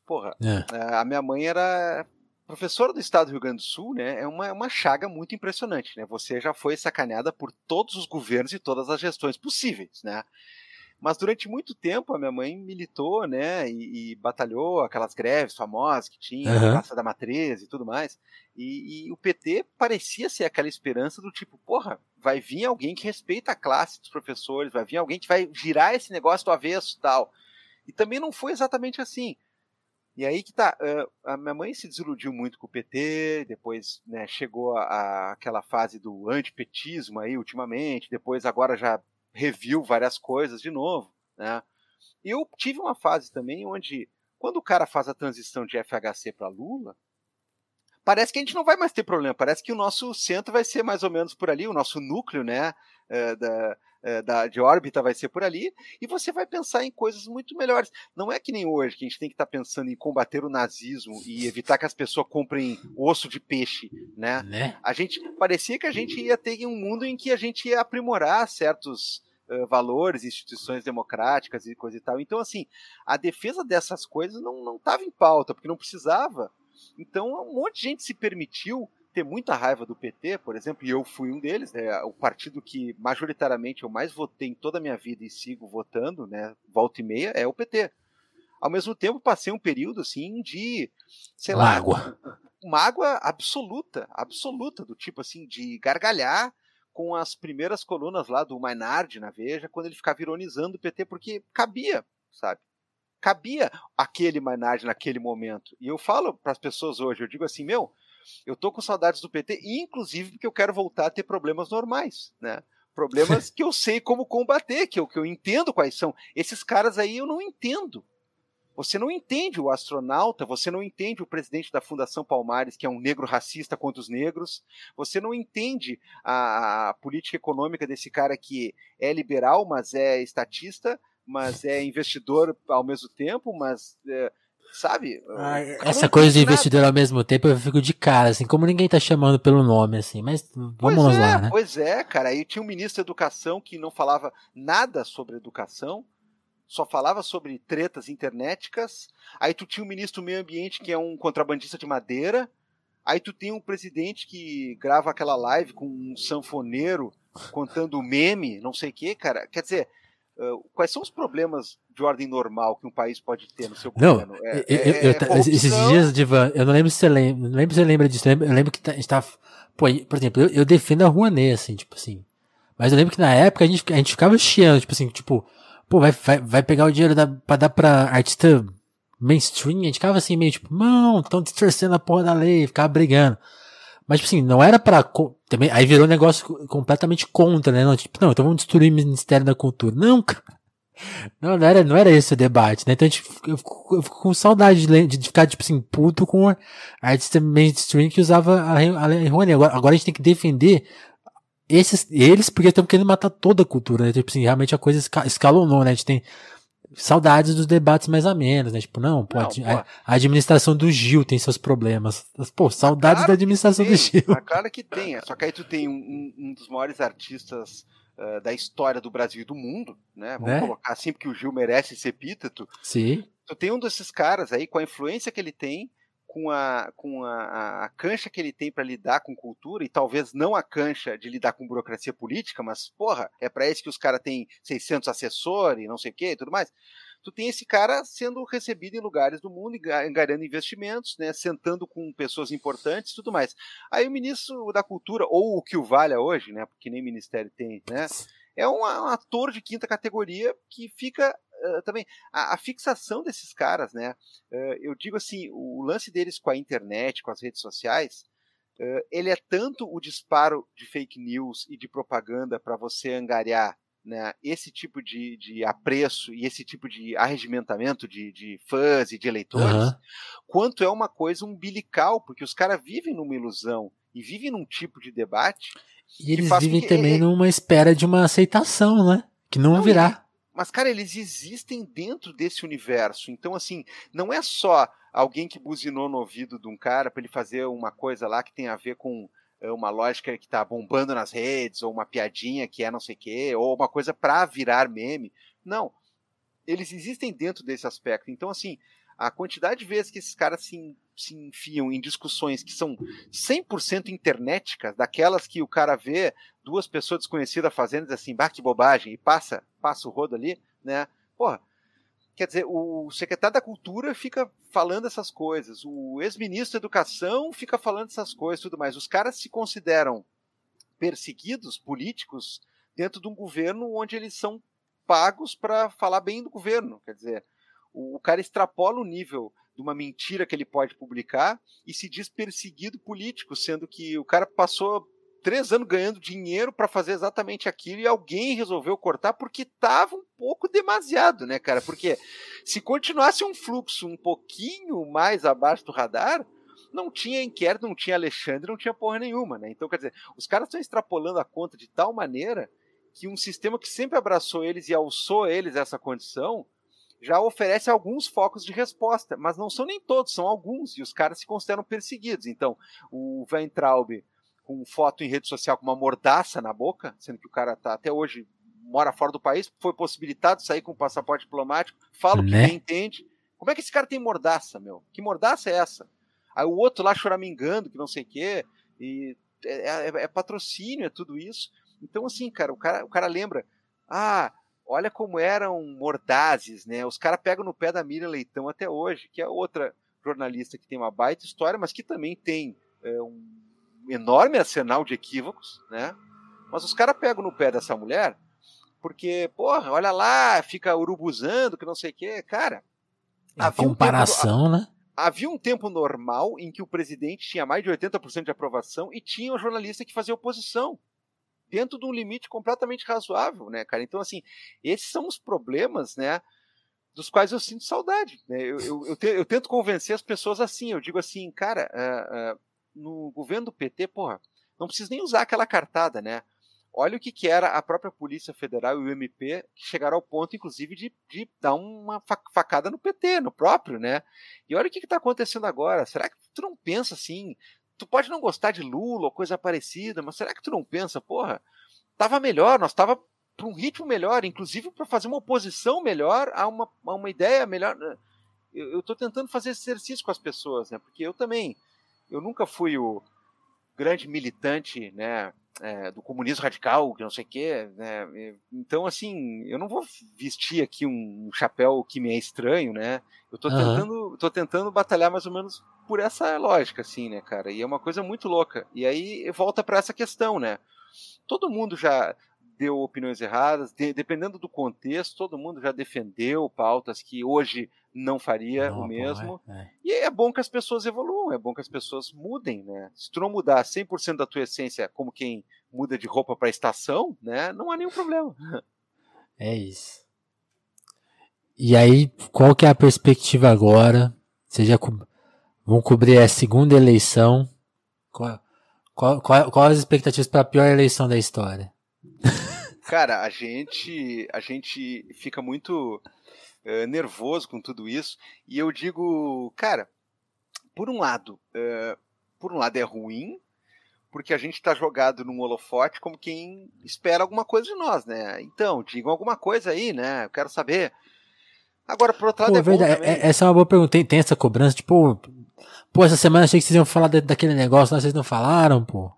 Porra, é. a minha mãe era professora do estado do Rio Grande do Sul, né? É uma, é uma chaga muito impressionante, né? Você já foi sacaneada por todos os governos e todas as gestões possíveis, né? Mas durante muito tempo a minha mãe militou, né, e, e batalhou aquelas greves famosas que tinha, uhum. a Praça da Matriz e tudo mais. E, e, o PT parecia ser aquela esperança do tipo, porra, vai vir alguém que respeita a classe dos professores, vai vir alguém que vai girar esse negócio do avesso e tal. E também não foi exatamente assim. E aí que tá, a minha mãe se desiludiu muito com o PT, depois né, chegou a, a, aquela fase do antipetismo aí ultimamente, depois agora já reviu várias coisas de novo, né? Eu tive uma fase também onde, quando o cara faz a transição de FHC para Lula, parece que a gente não vai mais ter problema. Parece que o nosso centro vai ser mais ou menos por ali, o nosso núcleo, né, é, da, é, da, de órbita vai ser por ali, e você vai pensar em coisas muito melhores. Não é que nem hoje, que a gente tem que estar tá pensando em combater o nazismo e evitar que as pessoas comprem osso de peixe, né? né? A gente parecia que a gente ia ter um mundo em que a gente ia aprimorar certos uh, valores, instituições democráticas e coisa e tal. Então, assim, a defesa dessas coisas não estava em pauta, porque não precisava. Então, um monte de gente se permitiu ter muita raiva do PT, por exemplo, e eu fui um deles, né, o partido que majoritariamente eu mais votei em toda a minha vida e sigo votando, né, volta e meia, é o PT. Ao mesmo tempo, passei um período assim de, sei mágoa. lá, mágoa absoluta, absoluta, do tipo assim, de gargalhar com as primeiras colunas lá do Maynard na Veja, quando ele ficava ironizando o PT, porque cabia, sabe? Cabia aquele Maynard naquele momento. E eu falo para as pessoas hoje, eu digo assim, meu, eu tô com saudades do PT, inclusive porque eu quero voltar a ter problemas normais, né? Problemas que eu sei como combater, que eu, que eu entendo quais são. Esses caras aí eu não entendo. Você não entende o astronauta, você não entende o presidente da Fundação Palmares, que é um negro racista contra os negros, você não entende a, a política econômica desse cara que é liberal, mas é estatista, mas é investidor ao mesmo tempo, mas é, sabe? essa coisa de investidor ao mesmo tempo eu fico de cara, assim, como ninguém tá chamando pelo nome, assim, mas vamos é, lá, né? Pois é, cara, aí tinha um ministro da educação que não falava nada sobre educação, só falava sobre tretas internéticas, aí tu tinha o um ministro do meio ambiente que é um contrabandista de madeira, aí tu tem um presidente que grava aquela live com um sanfoneiro contando meme, não sei o que, cara, quer dizer, Uh, quais são os problemas de ordem normal que um país pode ter no seu governo? Não, é, eu, é, eu, é esses dias, Divan, eu não lembro se você lembra, não lembro se você lembra disso, eu lembro, eu lembro que tá, a gente tava, pô, por exemplo, eu, eu, defendo a Rouanet, assim, tipo assim, mas eu lembro que na época a gente, a gente ficava chiando, tipo assim, tipo, pô, vai, vai, vai pegar o dinheiro da, pra dar pra artista mainstream, a gente ficava assim meio tipo, não, estão distorcendo a porra da lei, ficava brigando. Mas, tipo assim, não era pra. Também, aí virou um negócio completamente contra, né? Não, tipo, não, então vamos destruir o Ministério da Cultura. Não, cara. Não, não era, não era esse o debate, né? Então a gente, eu, fico, eu fico com saudade de, de, ficar, tipo assim, puto com a artista mainstream que usava a, a, Rouanet. Agora, agora a gente tem que defender esses, eles porque estão querendo matar toda a cultura, né? Tipo assim, realmente a coisa escalonou, né? A gente tem saudades dos debates mais amenos, né? Tipo, não, pô, não, a, a, administração do Gil tem seus problemas. Pô, saudades da administração do Gil. Cara que tem, só que aí tu tem um, um dos maiores artistas uh, da história do Brasil e do mundo, né? Vamos né? colocar assim, porque o Gil merece ser epíteto. Sim. Tu tem um desses caras aí, com a influência que ele tem, com a, com a, a cancha que ele tem para lidar com cultura, e talvez não a cancha de lidar com burocracia política, mas, porra, é para isso que os caras têm 600 assessores, não sei o quê e tudo mais. Tu tem esse cara sendo recebido em lugares do mundo, engarando investimentos, né, sentando com pessoas importantes e tudo mais. Aí o ministro da Cultura, ou o que o valha hoje, né, porque nem ministério tem, né, é um, um ator de quinta categoria que fica uh, também a, a, fixação desses caras, né? Uh, eu digo assim, o lance deles com a internet, com as redes sociais, uh, ele é tanto o disparo de fake news e de propaganda para você angariar né, esse tipo de, de apreço e esse tipo de arregimentamento de, de fãs e de eleitores, uhum. quanto é uma coisa umbilical, porque os caras vivem numa ilusão e vivem num tipo de debate. E eles vivem também é, numa espera de uma aceitação, né? Que não, não virá. Mas, cara, eles existem dentro desse universo. Então, assim, não é só alguém que buzinou no ouvido de um cara para ele fazer uma coisa lá que tem a ver com eh, uma lógica que está bombando nas redes, ou uma piadinha que é não sei o quê, ou uma coisa para virar meme. Não. Eles existem dentro desse aspecto. Então, assim, a quantidade de vezes que esses caras se, se enfiam em discussões que são 100% internéticas, daquelas que o cara vê duas pessoas desconhecidas fazendo assim, bah, que bobagem, e passa, passa o rodo ali, né? Porra, quer dizer, o secretário da Cultura fica falando essas coisas, o ex-ministro da Educação fica falando essas coisas tudo mais. Os caras se consideram perseguidos políticos dentro de um governo onde eles são pagos para falar bem do governo. Quer dizer, o, o cara extrapola o nível de uma mentira que ele pode publicar e se diz perseguido político, sendo que o cara passou três anos ganhando dinheiro para fazer exatamente aquilo e alguém resolveu cortar porque estava um pouco demasiado, né, cara? Porque se continuasse um fluxo um pouquinho mais abaixo do radar, não tinha inquérito, não tinha Alexandre, não tinha porra nenhuma, né? Então, quer dizer, os caras estão extrapolando a conta de tal maneira que um sistema que sempre abraçou eles e alçou eles essa condição já oferece alguns focos de resposta, mas não são nem todos, são alguns, e os caras se consideram perseguidos. Então, o Weintraub, com foto em rede social com uma mordaça na boca, sendo que o cara tá até hoje mora fora do país, foi possibilitado sair com passaporte diplomático, fala o que né? entende. Como é que esse cara tem mordaça, meu? Que mordaça é essa? Aí o outro lá choramingando, que não sei o quê, e é, é, é patrocínio, é tudo isso. Então, assim, cara, o cara, o cara lembra, ah, olha como eram mordazes, né? Os caras pegam no pé da Miriam Leitão até hoje, que é outra jornalista que tem uma baita história, mas que também tem é, um enorme arsenal de equívocos, né? Mas os caras pegam no pé dessa mulher porque, porra, olha lá, fica urubuzando, que não sei o quê. Cara, a comparação, um tempo, né? Havia um tempo normal em que o presidente tinha mais de 80% de aprovação e tinha um jornalista que fazia oposição dentro de um limite completamente razoável, né, cara? Então, assim, esses são os problemas, né, dos quais eu sinto saudade. Né? Eu, eu, eu, te, eu tento convencer as pessoas assim, eu digo assim, cara, uh, uh, no governo do PT, porra, não precisa nem usar aquela cartada, né? olha o que, que era a própria Polícia Federal e o MP, que chegaram ao ponto, inclusive, de, de dar uma facada no PT, no próprio, né? E olha o que está acontecendo agora. Será que tu não pensa assim? Tu pode não gostar de Lula ou coisa parecida, mas será que tu não pensa, porra, tava melhor, nós tava para um ritmo melhor, inclusive para fazer uma oposição melhor a uma, a uma ideia melhor. Eu estou tentando fazer exercício com as pessoas, né? Porque eu também, eu nunca fui o grande militante, né? É, do comunismo radical, que não sei o quê, né? Então, assim, eu não vou vestir aqui um, chapéu que me é estranho, né? Eu estou uhum. tentando, tô tentando batalhar mais ou menos por essa lógica, assim, né, cara? E é uma coisa muito louca. E aí volta para essa questão, né? Todo mundo já deu opiniões erradas, de, dependendo do contexto, todo mundo já defendeu pautas que hoje não faria não, o mesmo. É, é. E é bom que as pessoas evoluam, é bom que as pessoas mudem, né? Se tu não mudar 100% da tua essência como quem muda de roupa para estação, né, não há nenhum problema. É isso. E aí, qual que é a perspectiva agora? Vocês já co vão cobrir a segunda eleição. Qual, qual, qual, qual as expectativas para a pior eleição da história? Cara, a gente, a gente fica muito uh, nervoso com tudo isso. E eu digo, cara, por um lado, uh, por um lado é ruim, porque a gente está jogado num holofote como quem espera alguma coisa de nós, né? Então, digam alguma coisa aí, né? Eu quero saber. Agora, por outro lado, pô, é verdade, é, essa é uma boa pergunta. Tem, tem essa cobrança, tipo, pô, essa semana achei que vocês iam falar de, daquele negócio, mas vocês não falaram, pô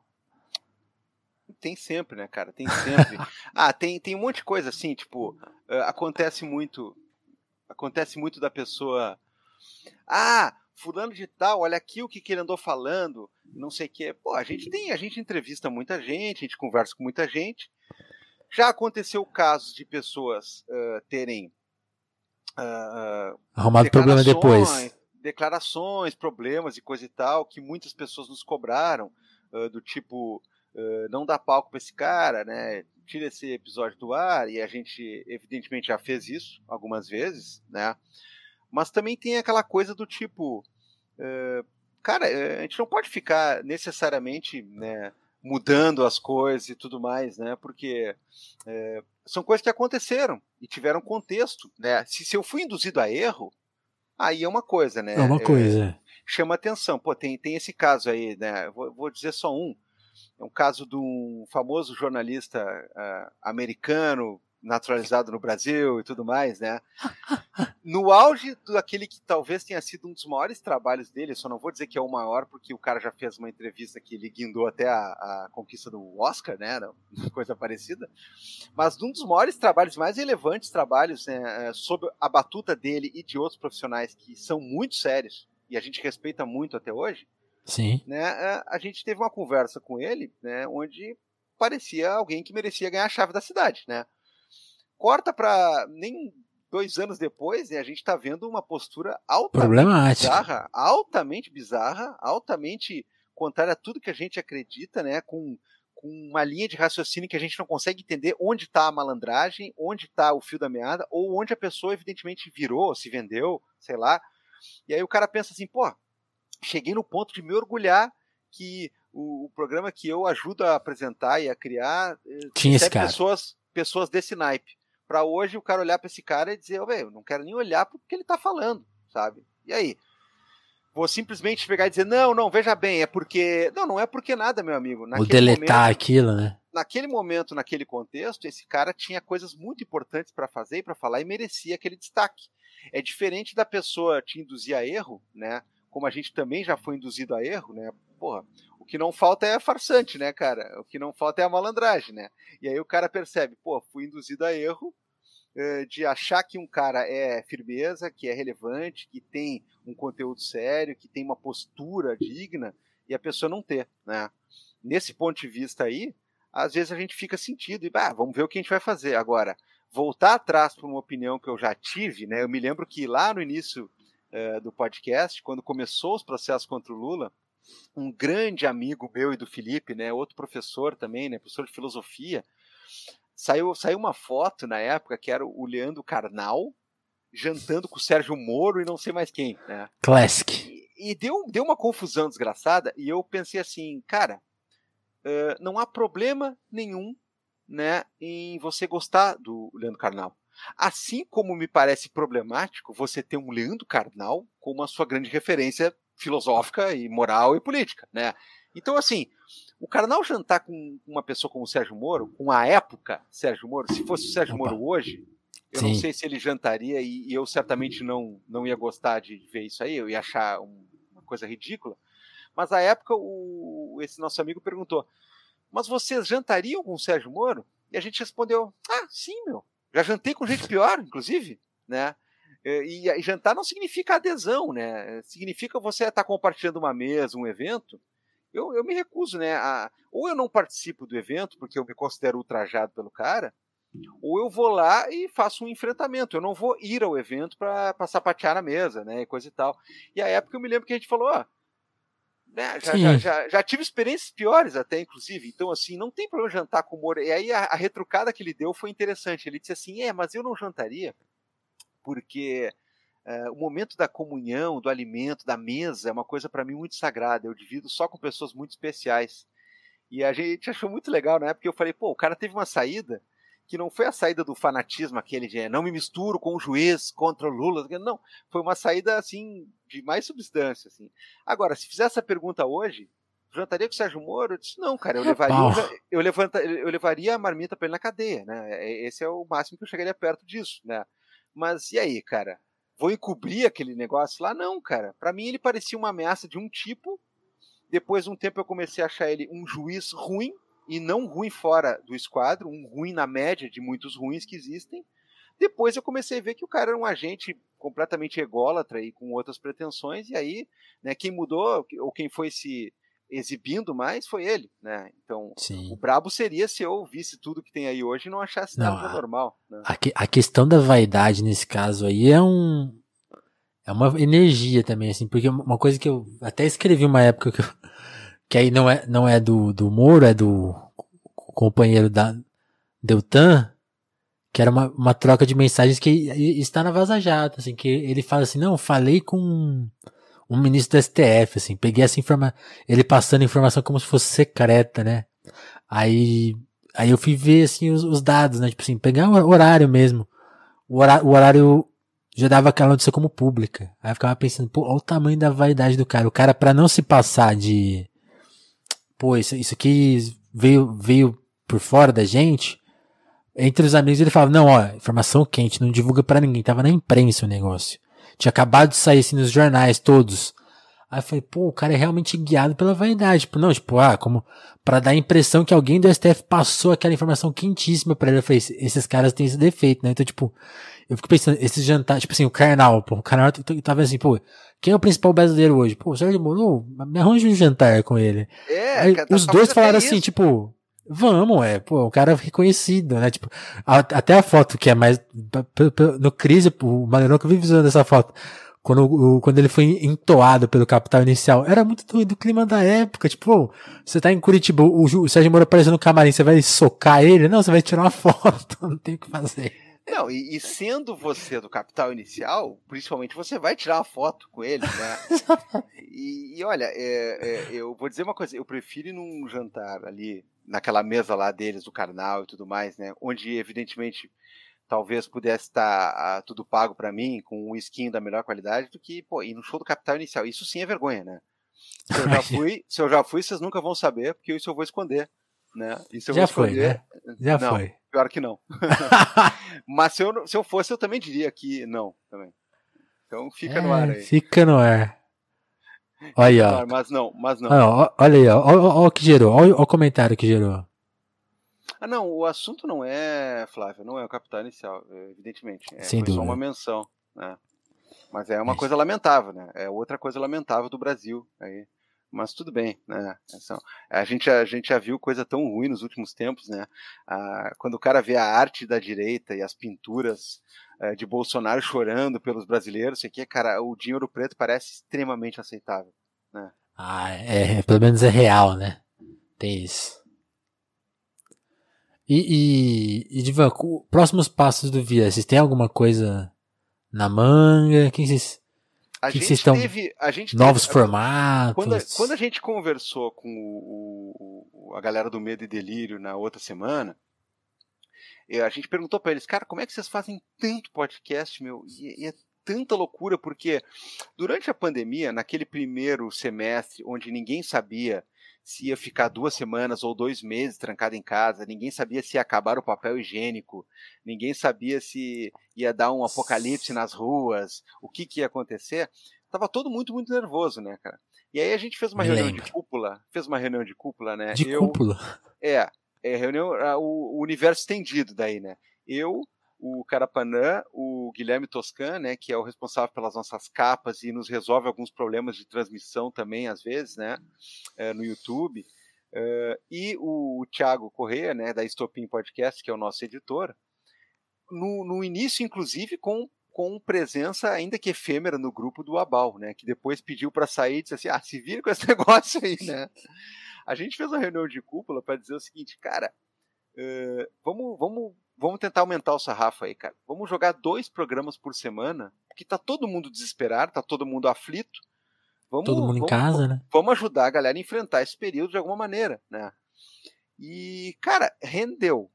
tem sempre, né, cara? Tem sempre. ah, tem, tem um monte de coisa assim, tipo, uh, acontece muito. Acontece muito da pessoa. Ah, fulano de tal, olha aqui o que, que ele andou falando, não sei o que. Pô, a gente tem, a gente entrevista muita gente, a gente conversa com muita gente. Já aconteceu casos de pessoas uh, terem uh, arrumado problema depois. Declarações, problemas e coisa e tal, que muitas pessoas nos cobraram, uh, do tipo, não dá palco para esse cara, né? Tira esse episódio do ar e a gente evidentemente já fez isso algumas vezes, né? Mas também tem aquela coisa do tipo, uh, cara, a gente não pode ficar necessariamente, né? mudando as coisas e tudo mais, né? Porque é, são coisas que aconteceram e tiveram contexto, né? Se, se eu fui induzido a erro, aí é uma coisa, né? É uma coisa. É, chama atenção. Pô, tem, tem esse caso aí, né? Vou, vou dizer só um. É um caso de um famoso jornalista uh, americano naturalizado no Brasil e tudo mais, né? No auge daquele que talvez tenha sido um dos maiores trabalhos dele, só não vou dizer que é o maior, porque o cara já fez uma entrevista que ele guindou até a, a conquista do Oscar, né? Coisa parecida. Mas um dos maiores trabalhos, mais relevantes trabalhos né, é, sob a batuta dele e de outros profissionais que são muito sérios e a gente respeita muito até hoje, Sim. Né, a gente teve uma conversa com ele, né, onde parecia alguém que merecia ganhar a chave da cidade, né? Corta para nem dois anos depois, né, a gente está vendo uma postura altamente bizarra, altamente bizarra, altamente contrária a tudo que a gente acredita, né, com, com uma linha de raciocínio que a gente não consegue entender onde está a malandragem, onde está o fio da meada, ou onde a pessoa evidentemente virou, se vendeu, sei lá. E aí o cara pensa assim, pô, cheguei no ponto de me orgulhar que o, o programa que eu ajudo a apresentar e a criar eh, tinha esse cara. pessoas pessoas desse naipe. Para hoje o cara olhar para esse cara e dizer, oh, velho, não quero nem olhar porque ele tá falando, sabe? E aí? Vou simplesmente pegar e dizer, não, não, veja bem, é porque. Não, não é porque nada, meu amigo. Ou deletar momento, aquilo, né? Naquele momento, naquele contexto, esse cara tinha coisas muito importantes para fazer e para falar e merecia aquele destaque. É diferente da pessoa te induzir a erro, né? Como a gente também já foi induzido a erro, né? Porra, o que não falta é farsante, né, cara? O que não falta é a malandragem, né? E aí o cara percebe, pô, fui induzido a erro eh, de achar que um cara é firmeza, que é relevante, que tem um conteúdo sério, que tem uma postura digna, e a pessoa não ter, né? Nesse ponto de vista aí, às vezes a gente fica sentido e, bah, vamos ver o que a gente vai fazer. Agora, voltar atrás para uma opinião que eu já tive, né? Eu me lembro que lá no início é, do podcast, quando começou os processos contra o Lula, um grande amigo meu e do Felipe, né, outro professor também, né, professor de filosofia, saiu, saiu uma foto na época que era o Leandro Carnal jantando com o Sérgio Moro e não sei mais quem. Né? Classic. E, e deu, deu uma confusão desgraçada e eu pensei assim, cara, uh, não há problema nenhum né, em você gostar do Leandro Carnal. Assim como me parece problemático você ter um Leandro Carnal como a sua grande referência filosófica e moral e política, né? Então, assim, o Carnal jantar com uma pessoa como o Sérgio Moro, com a época Sérgio Moro, se fosse o Sérgio Opa. Moro hoje, eu Sim. não sei se ele jantaria e, e, eu certamente não, não ia gostar de ver isso aí, eu ia achar um, uma coisa ridícula. Mas à época, o, esse nosso amigo perguntou: Mas vocês jantariam com o Sérgio Moro? E a gente respondeu: Ah, sim, meu. Já jantei com gente pior, inclusive, né? E, e, jantar não significa adesão, né? Significa você estar compartilhando uma mesa, um evento. Eu, eu me recuso, né? A, ou eu não participo do evento porque eu me considero ultrajado pelo cara, ou eu vou lá e faço um enfrentamento. Eu não vou ir ao evento para sapatear na mesa, né? Coisa e tal. E a época eu me lembro que a gente falou, ó. Né, já, já, já, já, tive experiências piores até, inclusive. Então, assim, não tem problema jantar com o Moro. E aí a, a retrucada que ele deu foi interessante. Ele disse assim: é, mas eu não jantaria porque é, o momento da comunhão, do alimento, da mesa é uma coisa para mim muito sagrada. Eu divido só com pessoas muito especiais. E a gente achou muito legal na né? época. Eu falei, pô, o cara teve uma saída que não foi a saída do fanatismo aquele de não me misturo com o juiz contra o Lula, não, foi uma saída assim de mais substância assim. Agora, se fizesse essa pergunta hoje, jantaria com o Sérgio Moro? Eu disse, não, cara, eu levaria, eu, levanta, eu levaria a marmita para ele na cadeia, né? É, esse é o máximo que eu chegaria perto disso, né? Mas e aí, cara? Vou encobrir aquele negócio lá? Não, cara. Para mim ele parecia uma ameaça de um tipo. Depois de um tempo eu comecei a achar ele um juiz ruim, e não ruim fora do esquadro, um ruim na média de muitos ruins que existem. Depois eu comecei a ver que o cara era um agente completamente ególatra e com outras pretensões, e aí, né, quem mudou, ou quem foi se exibindo mais, foi ele, né? Então, Sim. o brabo seria se eu visse tudo que tem aí hoje e não achasse não, nada a, normal. Né? A, a, questão da vaidade nesse caso aí é um é uma energia também, assim, porque uma coisa que eu até escrevi uma época que eu, que aí não é, não é do, do Moro, é do companheiro da Deltan, que era uma, uma troca de mensagens que está na Vaza assim, que ele fala assim, não, falei com um ministro do STF, assim, peguei essa informação, ele passando informação como se fosse secreta, né? Aí, aí eu fui ver, assim, os, os dados, né? Tipo assim, pegar o horário mesmo. O horário, o horário já dava aquela notícia como pública. Aí eu ficava pensando, pô, olha o tamanho da vaidade do cara. O cara, para não se passar de, pô, isso, aqui veio, veio por fora da gente, entre os amigos ele falava, não, ó, informação quente, não divulga para ninguém, tava na imprensa o negócio. Tinha acabado de sair assim nos jornais todos. Aí eu falei, pô, o cara é realmente guiado pela vaidade. Tipo, não, tipo, ah, como para dar a impressão que alguém do STF passou aquela informação quentíssima para ele. Eu falei, esses caras têm esse defeito, né? Então, tipo, eu fico pensando, esses jantares, tipo assim, o Karnal, pô, o Karnal tava assim, pô, quem é o principal brasileiro hoje? Pô, o Sérgio Moro, me arranja um jantar com ele. É, Aí, tá os dois falaram assim, isso. tipo, vamos, é, pô, o cara reconhecido, né? Tipo, a, até a foto que é mais, no crise, o Maleiroca vive usando essa foto. Quando, quando ele foi entoado pelo capital inicial, era muito do, do clima da época. Tipo, você tá em Curitiba, o, o Sérgio Moro aparecendo no camarim, você vai socar ele? Não, você vai tirar uma foto, não tem o que fazer. Não, e, e, sendo você do capital inicial, principalmente você vai tirar uma foto com ele, né? e, e, olha, é, é, eu vou dizer uma coisa, eu prefiro ir num jantar ali, naquela mesa lá deles, do carnal e tudo mais, né? Onde, evidentemente, talvez pudesse estar ah, tudo pago para mim, com um skin da melhor qualidade, do que, pô, ir no show do capital inicial. Isso sim é vergonha, né? Se eu já fui, se eu já fui vocês nunca vão saber, porque isso eu vou esconder. Né? Isso eu já vou foi, né? Já não, foi. Pior que não. Mas se eu, se eu fosse, eu também diria que não. Também. Então fica é, no ar aí. Fica no ar. Olha aí, ó. Mas não, mas não. Olha, olha aí, ó. Olha, olha o que gerou. Olha, olha o comentário que gerou. Ah, não, o assunto não é, Flávio, não é o capital inicial, evidentemente. É, Sem dúvida. só uma menção, né? Mas é uma coisa lamentável, né? É outra coisa lamentável do Brasil aí mas tudo bem, né? A gente, a gente já viu coisa tão ruim nos últimos tempos, né? Ah, quando o cara vê a arte da direita e as pinturas eh, de Bolsonaro chorando pelos brasileiros, aqui, cara, o dinheiro preto parece extremamente aceitável, né? Ah, é, pelo menos é real, né? Tem isso. E, e, e Divan, próximos passos do Via, vocês têm alguma coisa na manga? Quem vocês a que gente teve, a gente novos teve, formatos. Quando a, quando a, gente conversou com o, o, a galera do Medo e Delírio na outra semana, a gente perguntou para eles, cara, como é que vocês fazem tanto podcast, meu? E, e é tanta loucura, porque durante a pandemia, naquele primeiro semestre, onde ninguém sabia se ia ficar duas semanas ou dois meses trancado em casa, ninguém sabia se ia acabar o papel higiênico, ninguém sabia se ia dar um apocalipse nas ruas, o que, que ia acontecer. Tava todo muito, muito nervoso, né, cara? E aí a gente fez uma reunião Lembro. de cúpula, fez uma reunião de cúpula, né? De Eu- cúpula. É, é reunião, o, o universo estendido daí, né? Eu, o Carapanã, o Guilherme Toscan, né, que é o responsável pelas nossas capas e nos resolve alguns problemas de transmissão também, às vezes, né, é, no YouTube, é, e o, Thiago Corrêa, né, da Estopim Podcast, que é o nosso editor, no, no início, inclusive, com com presença ainda que efêmera no grupo do Abal, né, que depois pediu para sair e disse assim, ah, se vira com esse negócio aí, né. A gente fez uma reunião de cúpula para dizer o seguinte, cara, eh, vamos, vamos, vamos tentar aumentar o sarrafo aí, cara. Vamos jogar dois programas por semana, porque tá todo mundo desesperado, tá todo mundo aflito. Vamos, Todo mundo em vamos- casa, né? Vamos ajudar a galera a enfrentar esse período de alguma maneira, né? E, cara, rendeu.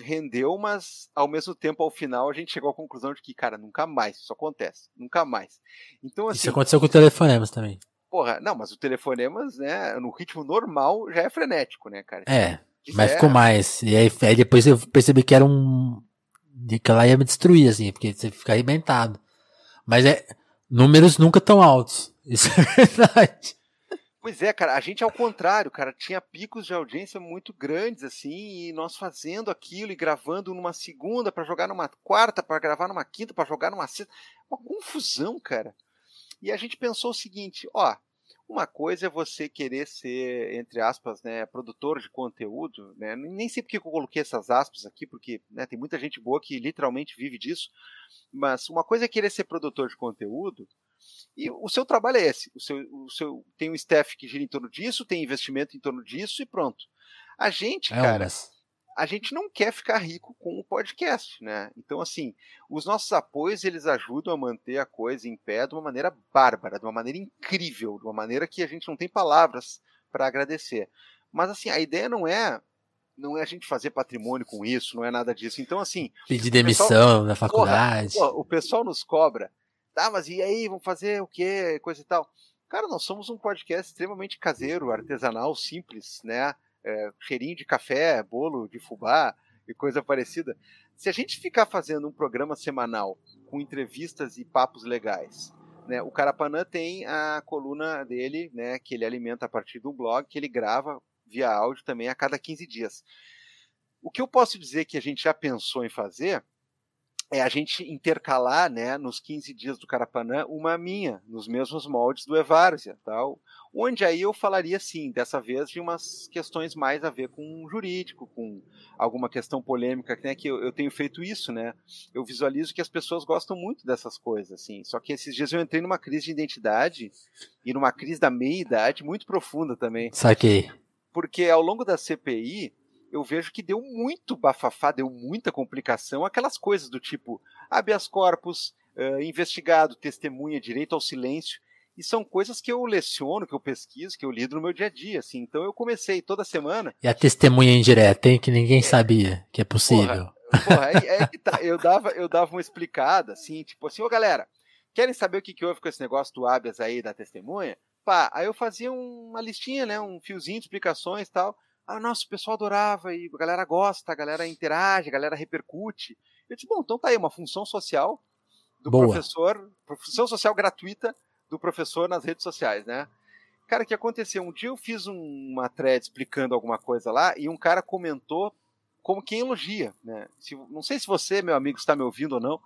Rendeu, mas ao mesmo tempo, ao final, a gente chegou à conclusão de que, cara, nunca mais isso acontece. Nunca mais. Então, assim, Isso aconteceu com o telefonemas também. porra, não, mas o telefonemas, né, no ritmo normal já é frenético, né, cara? É, mas é- ficou mais. E aí, aí depois eu percebi que era um. que ela ia me destruir, assim, porque você fica arrebentado. Mas é. Números nunca tão altos. Isso é verdade. Pois é, cara, a gente ao contrário, cara, tinha picos de audiência muito grandes assim, e nós fazendo aquilo e gravando numa segunda pra jogar numa quarta, pra gravar numa quinta, pra jogar numa sexta, uma confusão, cara. E a gente pensou o seguinte, ó, uma coisa é você querer ser, entre aspas, né, produtor de conteúdo, né? Nem sei porque que eu coloquei essas aspas aqui, porque né, tem muita gente boa que literalmente vive disso. Mas uma coisa é querer ser produtor de conteúdo, e o seu trabalho é esse. O seu, o seu, tem um staff que gira em torno disso, tem investimento em torno disso e pronto. A gente, É, cara, mas a gente não quer ficar rico com o podcast, né? Então, assim, os nossos apoios, eles ajudam a manter a coisa em pé de uma maneira bárbara, de uma maneira incrível, de uma maneira que a gente não tem palavras para agradecer. Mas, assim, a ideia não é não é a gente fazer patrimônio com isso, não é nada disso. Então, assim, pedir demissão na Porra, faculdade. pô, o pessoal nos cobra. Tá, mas e aí, vamos fazer o quê? Coisa e tal. Cara, nós somos um podcast extremamente caseiro, artesanal, simples, né? É, cheirinho de café, bolo de fubá e coisa parecida. Se a gente ficar fazendo um programa semanal com entrevistas e papos legais, né? O Carapanã tem a coluna dele, né? Que ele alimenta a partir do blog, que ele grava via áudio também a cada 15 dias. O que eu posso dizer que a gente já pensou em fazer é a gente intercalar, né, nos 15 dias do Carapanã, uma minha, nos mesmos moldes do Evárzia, tal, onde aí eu falaria, sim, dessa vez de umas questões mais a ver com jurídico, com alguma questão polêmica, né, que eu, eu tenho feito isso, né, eu visualizo que as pessoas gostam muito dessas coisas, assim, só que esses dias eu entrei numa crise de identidade e numa crise da meia-idade muito profunda também, Saquei. porque ao longo da CPI eu vejo que deu muito bafafá, deu muita complicação, aquelas coisas do tipo habeas corpus, eh, investigado, testemunha, direito ao silêncio, e são coisas que eu leciono, que eu pesquiso, que eu lido no meu dia a dia, assim. Então eu comecei toda semana, E a testemunha indireta, hein? Que ninguém sabia que é possível. porra, aí, aí que tá, eu dava, eu dava uma explicada, assim, tipo assim, ô galera, querem saber o que, que houve com esse negócio do habeas aí da testemunha? Pá, aí eu fazia uma listinha, né, um fiozinho de explicações e tal. Ah, nossa, o pessoal adorava e a galera gosta, a galera interage, a galera repercute. Eu disse, bom, então tá aí, uma função social do Boa. professor, função social gratuita do professor nas redes sociais, né? Cara, o que aconteceu? Um dia eu fiz um- uma thread explicando alguma coisa lá e um cara comentou como quem elogia, né? Se- não sei se você, meu amigo, está me ouvindo ou não,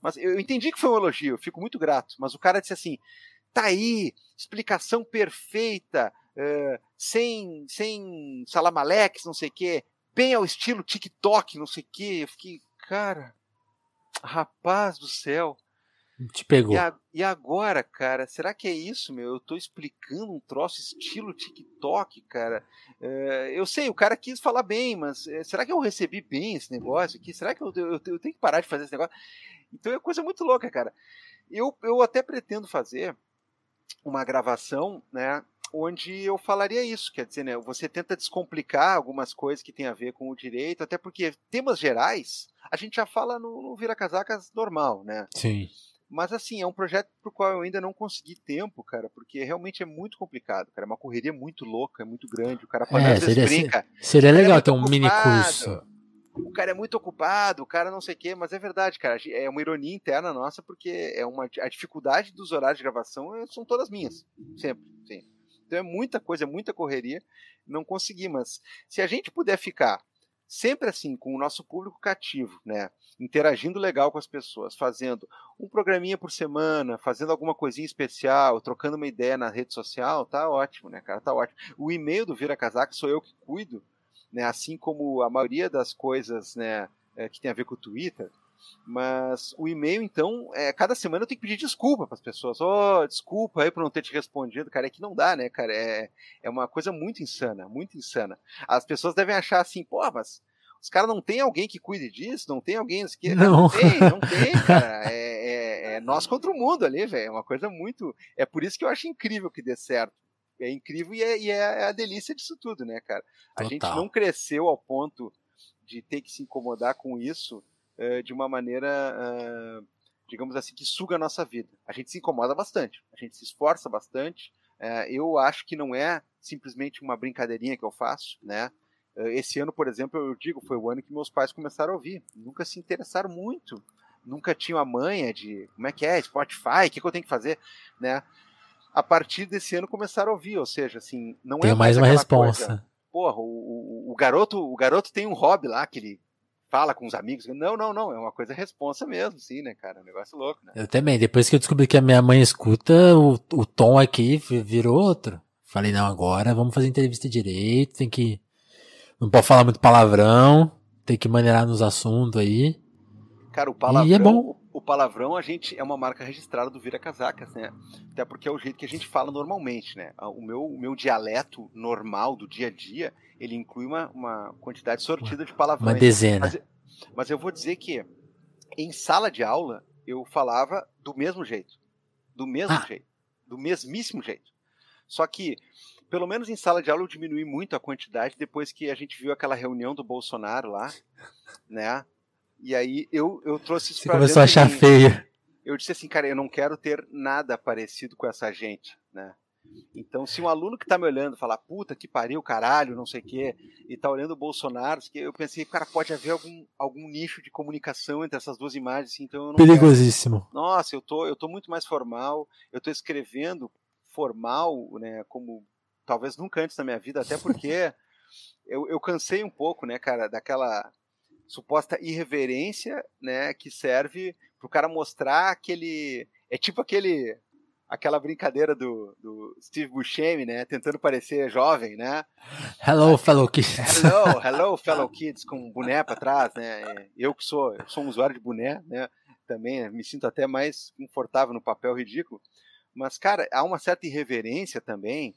mas eu entendi que foi um elogio, eu fico muito grato. Mas o cara disse assim: tá aí, explicação perfeita, é, sem, sem salamaleques, não sei o quê, bem ao estilo TikTok, não sei o quê. Eu fiquei, cara, rapaz do céu. Te pegou. E, a- e agora, cara, será que é isso, meu? Eu tô explicando um troço estilo TikTok, cara. É, eu sei, o cara quis falar bem, mas é, será que eu recebi bem esse negócio aqui? Será que eu, eu- eu tenho que parar de fazer esse negócio? Então é coisa muito louca, cara. Eu, eu até pretendo fazer uma gravação, né? onde eu falaria isso, quer dizer, né, você tenta descomplicar algumas coisas que tem a ver com o direito, até porque temas gerais a gente já fala no, no Vira Casacas normal, né? Sim. Mas assim, é um projeto pro qual eu ainda não consegui tempo, cara, porque realmente é muito complicado, cara. É uma correria muito louca, é muito grande. O cara pode é, seria, brinca. Seria "O cara é legal muito ter um mini ocupado, curso. O cara é muito ocupado, o cara não sei o quê, mas é verdade, cara. É uma ironia interna nossa, porque é uma, a dificuldade dos horários de gravação eh, são todas minhas. Sempre, sim. Então é muita coisa, é muita correria. Não consegui, mas se a gente puder ficar sempre assim, com o nosso público cativo, né? Interagindo legal com as pessoas, fazendo um programinha por semana, fazendo alguma coisinha especial, trocando uma ideia na rede social, tá ótimo, né, cara? Tá ótimo. O e-mail do Vira Casaca sou eu que cuido, né? Assim como a maioria das coisas, né, é, que tem a ver com o Twitter. Mas o e-mail, então, é, cada semana eu tenho que pedir desculpa para as pessoas. Oh, desculpa aí por não ter te respondido, cara. É que não dá, né, cara? É, é uma coisa muito insana, muito insana. As pessoas devem achar assim, pô, mas os caras não tem alguém que cuide disso? Não tem alguém que. Não. não tem, não tem, cara. É, é- é nós contra o mundo ali, velho. É uma coisa muito. É por isso que eu acho incrível que dê certo. É incrível e é, e é a delícia disso tudo, né, cara? A gente não cresceu ao ponto de ter que se incomodar com isso eh, de uma maneira, ah, digamos assim, que suga a nossa vida. A gente se incomoda bastante, a gente se esforça bastante. Eh, eu acho que não é simplesmente uma brincadeirinha que eu faço, né? Eh, Esse ano, por exemplo, eu digo, foi o ano que meus pais começaram a ouvir. Nunca se interessaram muito. Nunca tinham a manha de como é que é, Spotify, o que, que eu tenho que fazer, né? A partir desse ano começaram a ouvir, ou seja, assim, não é mais uma aquela resposta. coisa, porra, o, o, o garoto, o garoto tem um hobby lá que ele fala com os amigos. Não, não, não, é uma coisa responsa mesmo, sim, né, cara? É um negócio louco, né? Eu também. Depois que eu descobri que a minha mãe escuta, o, o tom aqui vi- virou outro. Falei, não, agora vamos fazer entrevista direito, tem que. Não pode falar muito palavrão, tem que maneirar nos assuntos aí. Cara, o palavrão, E é bom. o palavrão a gente é uma marca registrada do Vira Casacas, né? Até porque é o jeito que a gente fala normalmente, né? O meu, o meu dialeto normal do dia a dia, ele inclui uma, uma quantidade sortida de palavrões. Uma dezena. Mas, mas eu vou dizer que em sala de aula eu falava do mesmo jeito. Do mesmo Ah. jeito. Do mesmíssimo jeito. Só que, pelo menos em sala de aula, eu diminui muito a quantidade depois que a gente viu aquela reunião do Bolsonaro lá, né? E aí eu, eu trouxe isso Você pra começou a achar mim. feio. Eu disse assim, cara, eu não quero ter nada parecido com essa gente, né? Então, se um aluno que tá me olhando falar, puta que pariu, caralho, não sei o quê, e tá olhando o Bolsonaro, que eu pensei, cara, pode haver algum, algum nicho de comunicação entre essas duas imagens, assim, então eu não quero. Perigosíssimo. Nossa, eu tô, eu tô muito mais formal, eu tô escrevendo formal, né, como talvez nunca antes na minha vida, até porque eu, eu cansei um pouco, né, cara, daquela suposta irreverência, né, que serve pro cara mostrar aquele, é tipo aquele aquela brincadeira do, do Steve Buscemi, né, tentando parecer jovem, né? Hello, fellow kids. Hello, hello, fellow kids, com um boné para trás, né? Eu que sou, eu sou um usuário de boné, né? Também né, me sinto até mais confortável no papel ridículo. Mas, cara, há uma certa irreverência também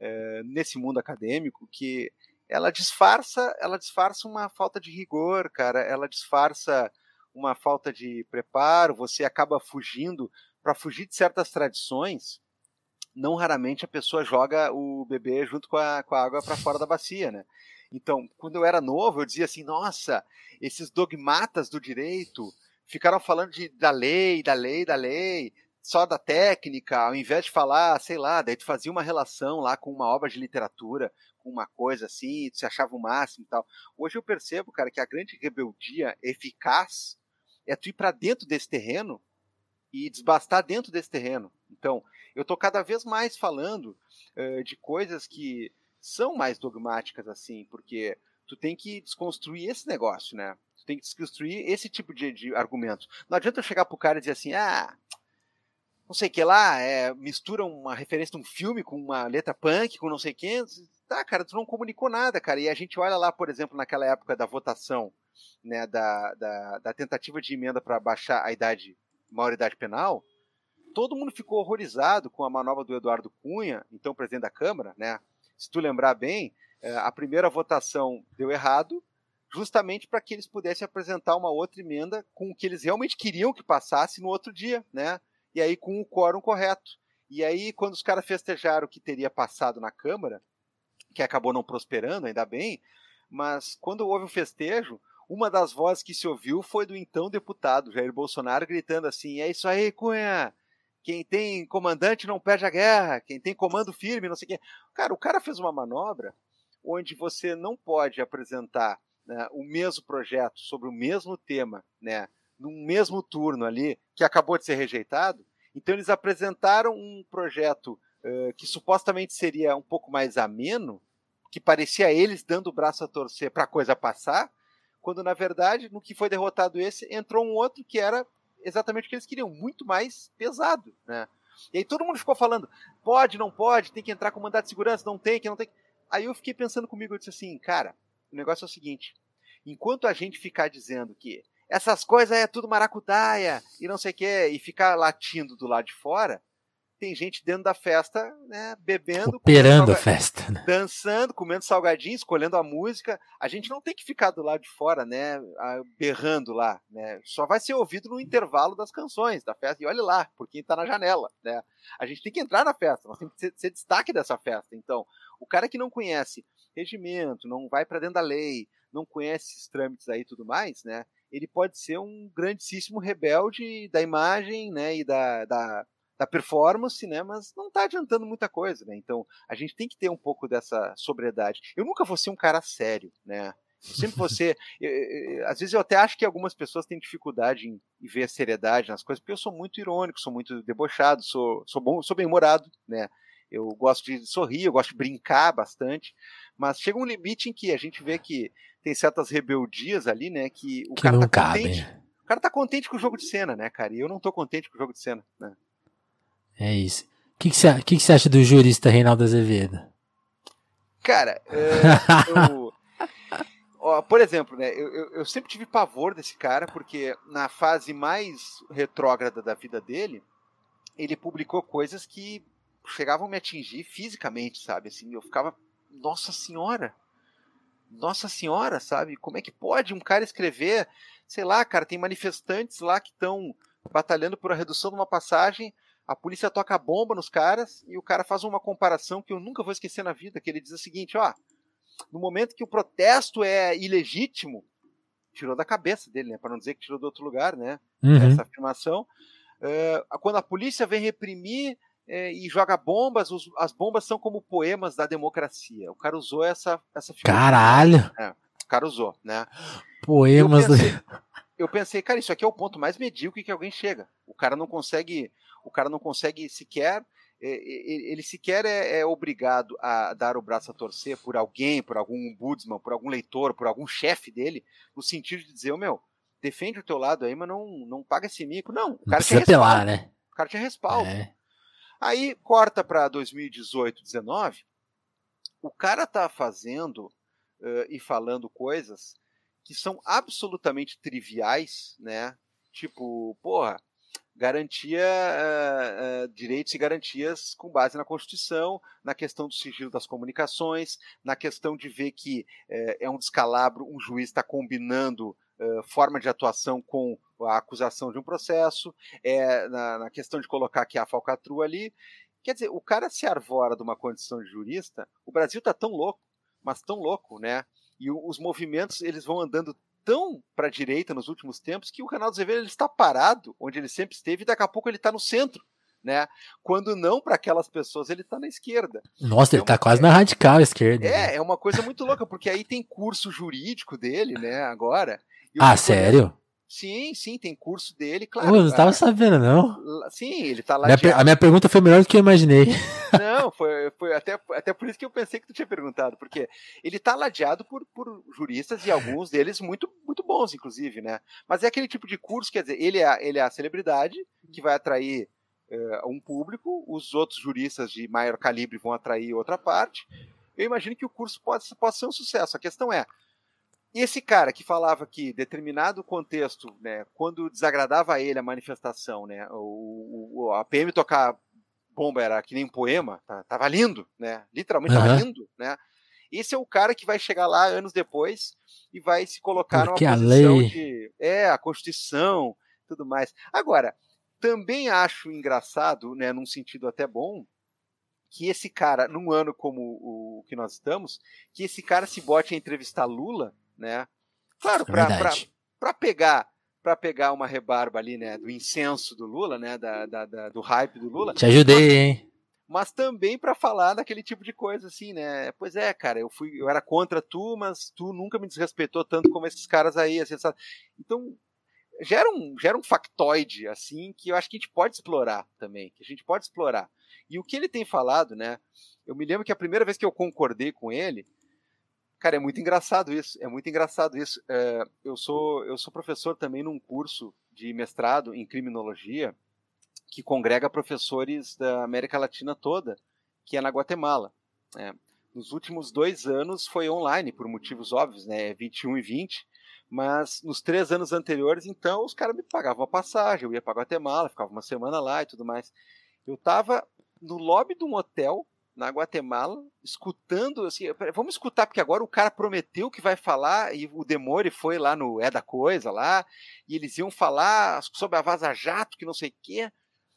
eh, nesse mundo acadêmico que ela disfarça, ela disfarça uma falta de rigor, cara. Ela disfarça uma falta de preparo. Você acaba fugindo para fugir de certas tradições. Não raramente a pessoa joga o bebê junto com a, com a água para fora da bacia, né? Então, quando eu era novo, eu dizia assim: nossa, esses dogmatas do direito ficaram falando de, da lei, da lei, da lei, só da técnica, ao invés de falar, sei lá, daí tu fazia uma relação lá com uma obra de literatura, com uma coisa assim, tu se achava o máximo e tal. Hoje eu percebo, cara, que a grande rebeldia eficaz é tu ir para dentro desse terreno e desbastar dentro desse terreno. Então, eu estou cada vez mais falando eh, de coisas que são mais dogmáticas assim, porque tu tem que desconstruir esse negócio, né? Tu tem que desconstruir esse tipo de, de argumentos. Não adianta eu chegar pro cara e dizer assim, ah, não sei o que lá, é, mistura uma referência de um filme com uma letra punk, com não sei o que. Tá, cara, tu não comunicou nada, cara. E a gente olha lá, por exemplo, naquela época da votação, né, da, da, da tentativa de emenda para baixar a idade, maioridade penal, todo mundo ficou horrorizado com a manobra do Eduardo Cunha, então presidente da Câmara, né? Se tu lembrar bem, eh, a primeira votação deu errado, justamente para que eles pudessem apresentar uma outra emenda com o que eles realmente queriam que passasse no outro dia, né? E aí com o quórum correto. E aí, quando os caras festejaram que teria passado na Câmara, que acabou não prosperando, ainda bem, mas quando houve o festejo, uma das vozes que se ouviu foi do então deputado Jair Bolsonaro gritando assim: é isso aí, Cunha! Quem tem comandante não perde a guerra, quem tem comando firme, não sei o quê. Cara, o cara fez uma manobra onde você não pode apresentar né, o mesmo projeto sobre o mesmo tema, né, num mesmo turno ali, que acabou de ser rejeitado. Então eles apresentaram um projeto uh, que supostamente seria um pouco mais ameno, que parecia eles dando o braço a torcer para a coisa passar, quando na verdade, no que foi derrotado esse, entrou um outro que era exatamente o que eles queriam, muito mais pesado, né? E aí todo mundo ficou falando, pode, não pode, tem que entrar com mandato de segurança, não tem, que não tem. Aí eu fiquei pensando comigo, eu disse assim, cara, o negócio é o seguinte, enquanto a gente ficar dizendo que essas coisas é tudo maracutaia e não sei o que, e ficar latindo do lado de fora, tem gente dentro da festa, né, bebendo, operando a festa, né? dançando, comendo salgadinho, escolhendo a música. A gente não tem que ficar do lado de fora, né, berrando lá, né? Só vai ser ouvido no intervalo das canções da festa. E olhe lá, por quem está na janela, né? A gente tem que entrar na festa, nós temos que ser, ser destaque dessa festa. Então, o cara que não conhece regimento, não vai para dentro da lei, não conhece esses trâmites aí e tudo mais, né? Ele pode ser um grandíssimo rebelde da imagem, né, e da, da da performance, né? Mas não está adiantando muita coisa, né? Então a gente tem que ter um pouco dessa sobriedade. Eu nunca vou ser um cara sério, né? Eu sempre você, às vezes eu até acho que algumas pessoas têm dificuldade em, em, ver a seriedade nas coisas, porque eu sou muito irônico, sou muito debochado, sou, sou bom, sou bem humorado, né? Eu gosto de sorrir, eu gosto de brincar bastante, mas chega um limite em que a gente vê que tem certas rebeldias ali, né? Que o que cara não tá cabe. contente. O cara tá contente com o jogo de cena, né, cara? E eu não tô contente com o jogo de cena, né? É isso. O que, que, você, que, que você acha do jurista Reinaldo Azevedo? Cara, é, eu, ó, por exemplo, né, eu, eu, eu, sempre tive pavor desse cara, porque na fase mais retrógrada da vida dele, ele publicou coisas que chegavam a me atingir fisicamente, sabe? Assim, eu ficava, nossa senhora, nossa senhora, sabe? Como é que pode um cara escrever, sei lá, cara, tem manifestantes lá que estão batalhando por a redução de uma passagem, a polícia toca bomba nos caras e o cara faz uma comparação que eu nunca vou esquecer na vida, que ele diz o seguinte, ó, no momento que o protesto é ilegítimo, tirou da cabeça dele, né, para não dizer que tirou de outro lugar, né, uhum. essa afirmação, uh, quando a polícia vem reprimir uh, e joga bombas, os, as bombas são como poemas da democracia. O cara usou essa essa Caralho. É, o cara usou, né? Poemas eu pensei, do... eu pensei, cara, isso aqui é o ponto mais medíocre que alguém chega. O cara não consegue o cara não consegue sequer ele sequer é, é, obrigado a dar o braço a torcer por alguém, por algum ombudsman, por algum leitor, por algum chefe dele, no sentido de dizer, oh, meu, defende o teu lado aí, mas não, não paga esse mico. Não, o cara tinha respaldo. né? O cara tinha respaldo. É. Aí corta para 2018, 19, o cara tá fazendo uh, e falando coisas que são absolutamente triviais, né? Tipo, porra, garantia uh, uh, direitos e garantias com base na Constituição, na questão do sigilo das comunicações, na questão de ver que uh, é um descalabro, um juiz está combinando forma de atuação com a acusação de um processo, é, na, na questão de colocar que a falcatrua ali. Quer dizer, o cara se arvora de uma condição de jurista, o Brasil está tão louco, mas tão louco, né? E os movimentos eles vão andando tão para a direita nos últimos tempos que o Reinaldo Azevedo ele está parado onde ele sempre esteve e daqui a pouco ele está no centro. Né? Quando não, para aquelas pessoas, ele está na esquerda. Nossa, então, ele está quase na radical esquerda. É, né? é uma coisa muito louca, porque aí tem curso jurídico dele, né, agora. Ah, sério? Sim, sim, tem curso dele, claro. Pô, não estava sabendo, não. Sim, ele tá lá. Minha, a minha pergunta foi melhor do que eu imaginei. Não, foi, foi até, até por isso que eu pensei que tu tinha perguntado, porque ele tá ladeado por, por juristas e alguns deles muito, muito bons, inclusive, né? Mas é aquele tipo de curso, quer dizer, ele é, ele é a celebridade que vai atrair uh, um público, os outros juristas de maior calibre vão atrair outra parte. Eu imagino que o curso pode, pode ser um sucesso. A questão é, e esse cara que falava que determinado contexto, né, quando desagradava a ele a manifestação, né, o, o a PM tocar bomba era que nem um poema, tá, tava lindo, né, literalmente uhum. tava lindo, né. Esse é o cara que vai chegar lá anos depois e vai se colocar Porque numa a posição lei... de é a Constituição, tudo mais. Agora, também acho engraçado, né, num sentido até bom, que esse cara, num ano como o que nós estamos, que esse cara se bote a entrevistar Lula, né? Claro, para pegar para pegar uma rebarba ali, né, do incenso do Lula, né, da, da, da do hype do Lula. Te ajudei, hein? Mas também para falar daquele tipo de coisa assim, né? Pois é, cara, eu fui, eu era contra tu, mas tu nunca me desrespeitou tanto como esses caras aí, assim, sabe? Então, gera um, gera um factoide assim que eu acho que a gente pode explorar também, que a gente pode explorar. E o que ele tem falado, né? Eu me lembro que a primeira vez que eu concordei com ele, cara, é muito engraçado isso. É muito engraçado isso. É, eu sou eu sou professor também num curso de mestrado em criminologia que congrega professores da América Latina toda, que é na Guatemala. É, nos últimos dois anos foi online, por motivos óbvios, né? 21 e 20. Mas nos três anos anteriores, então, os caras me pagavam a passagem, eu ia para Guatemala, ficava uma semana lá e tudo mais. Eu estava no lobby de um hotel na Guatemala, escutando assim, vamos escutar porque agora o cara prometeu que vai falar e o Demore foi lá no É da Coisa lá, e eles iam falar sobre a Vaza Jato, que não sei o quê.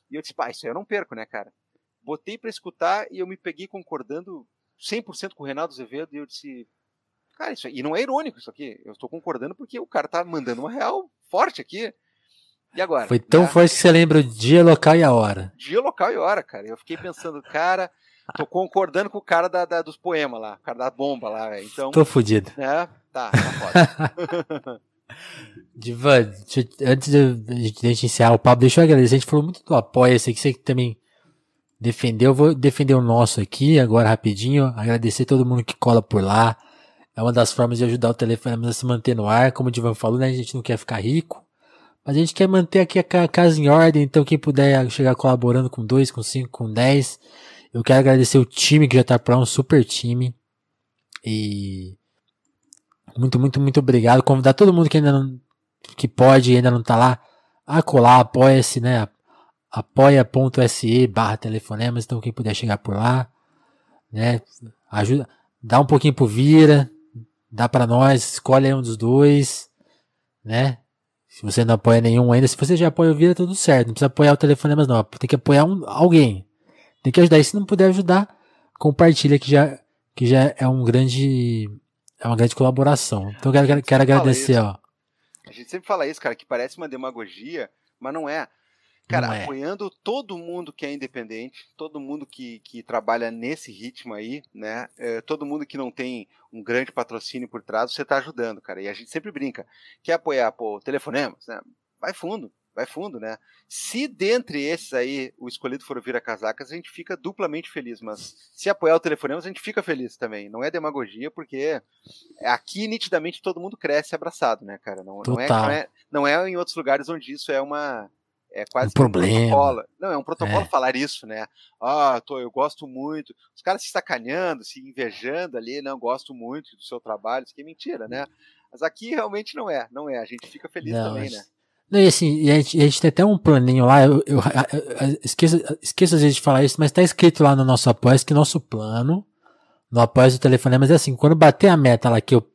E eu disse, pá, isso aí eu não perco, né, cara? Botei para escutar e eu me peguei concordando 100% com o Renato Azevedo e eu disse, cara, isso aí, e não é irônico isso aqui, eu estou concordando porque o cara tá mandando uma real forte aqui. E agora? Foi tão né? forte que você lembra o dia, local e a hora. Dia, local e hora, cara. Eu fiquei pensando, cara, tô concordando com o cara da, da dos poemas lá, o cara da bomba lá, então. Tô fudido. É, tá, tá foda. Divan, antes de, de, de encerrar o papo, deixa eu agradecer. A gente falou muito do Apoia-se, que você também defendeu. Eu vou defender o nosso aqui agora rapidinho. Agradecer todo mundo que cola por lá. É uma das formas de ajudar o telefone a se manter no ar. Como o Divan falou, né? A gente não quer ficar rico. Mas a gente quer manter aqui a casa em ordem, então quem puder chegar colaborando com dois, com cinco, com dez. Eu quero agradecer o time que já tá para um super time. E muito, muito, muito obrigado. Convidar todo mundo que ainda não que pode e ainda não tá lá a colar, apoia-se, né? apoia.se barra telefonemas, então quem puder chegar por lá, né? Ajuda, dá um pouquinho pro Vira, dá para nós, escolhe aí um dos dois, né? Se você não apoia nenhum ainda, se você já apoia o Vira, tudo certo. Não precisa apoiar o telefone, mas não. Tem que apoiar um, alguém. Tem que ajudar. E se não puder ajudar, compartilha que já, que já é um grande. É uma grande colaboração. Então eu quero, quero agradecer, ó. A gente sempre fala isso, cara, que parece uma demagogia, mas não é. Cara, é. apoiando todo mundo que é independente, todo mundo que, que trabalha nesse ritmo aí, né? É, todo mundo que não tem um grande patrocínio por trás, você está ajudando, cara. E a gente sempre brinca. Quer apoiar, pô, telefonemas, né? Vai fundo, vai fundo, né? Se dentre esses aí o escolhido for vir a casacas, a gente fica duplamente feliz, mas se apoiar o telefonemas, a gente fica feliz também. Não é demagogia, porque aqui nitidamente todo mundo cresce abraçado, né, cara? Não, não, é, não, é, não é em outros lugares onde isso é uma é quase um problema. Um protocolo. Não, é um protocolo é. falar isso, né? Ah, tô, eu gosto muito. Os caras se sacaneando, se invejando ali, não, gosto muito do seu trabalho, isso aqui é mentira, né? Mas aqui realmente não é, não é. A gente fica feliz não, também, né? Não, e assim, a gente, a gente, tem até um planinho lá, eu, eu, eu esqueço, esqueço às vezes de falar isso, mas tá escrito lá no nosso apoio que nosso plano, no apoio do telefone, mas é assim, quando bater a meta lá que eu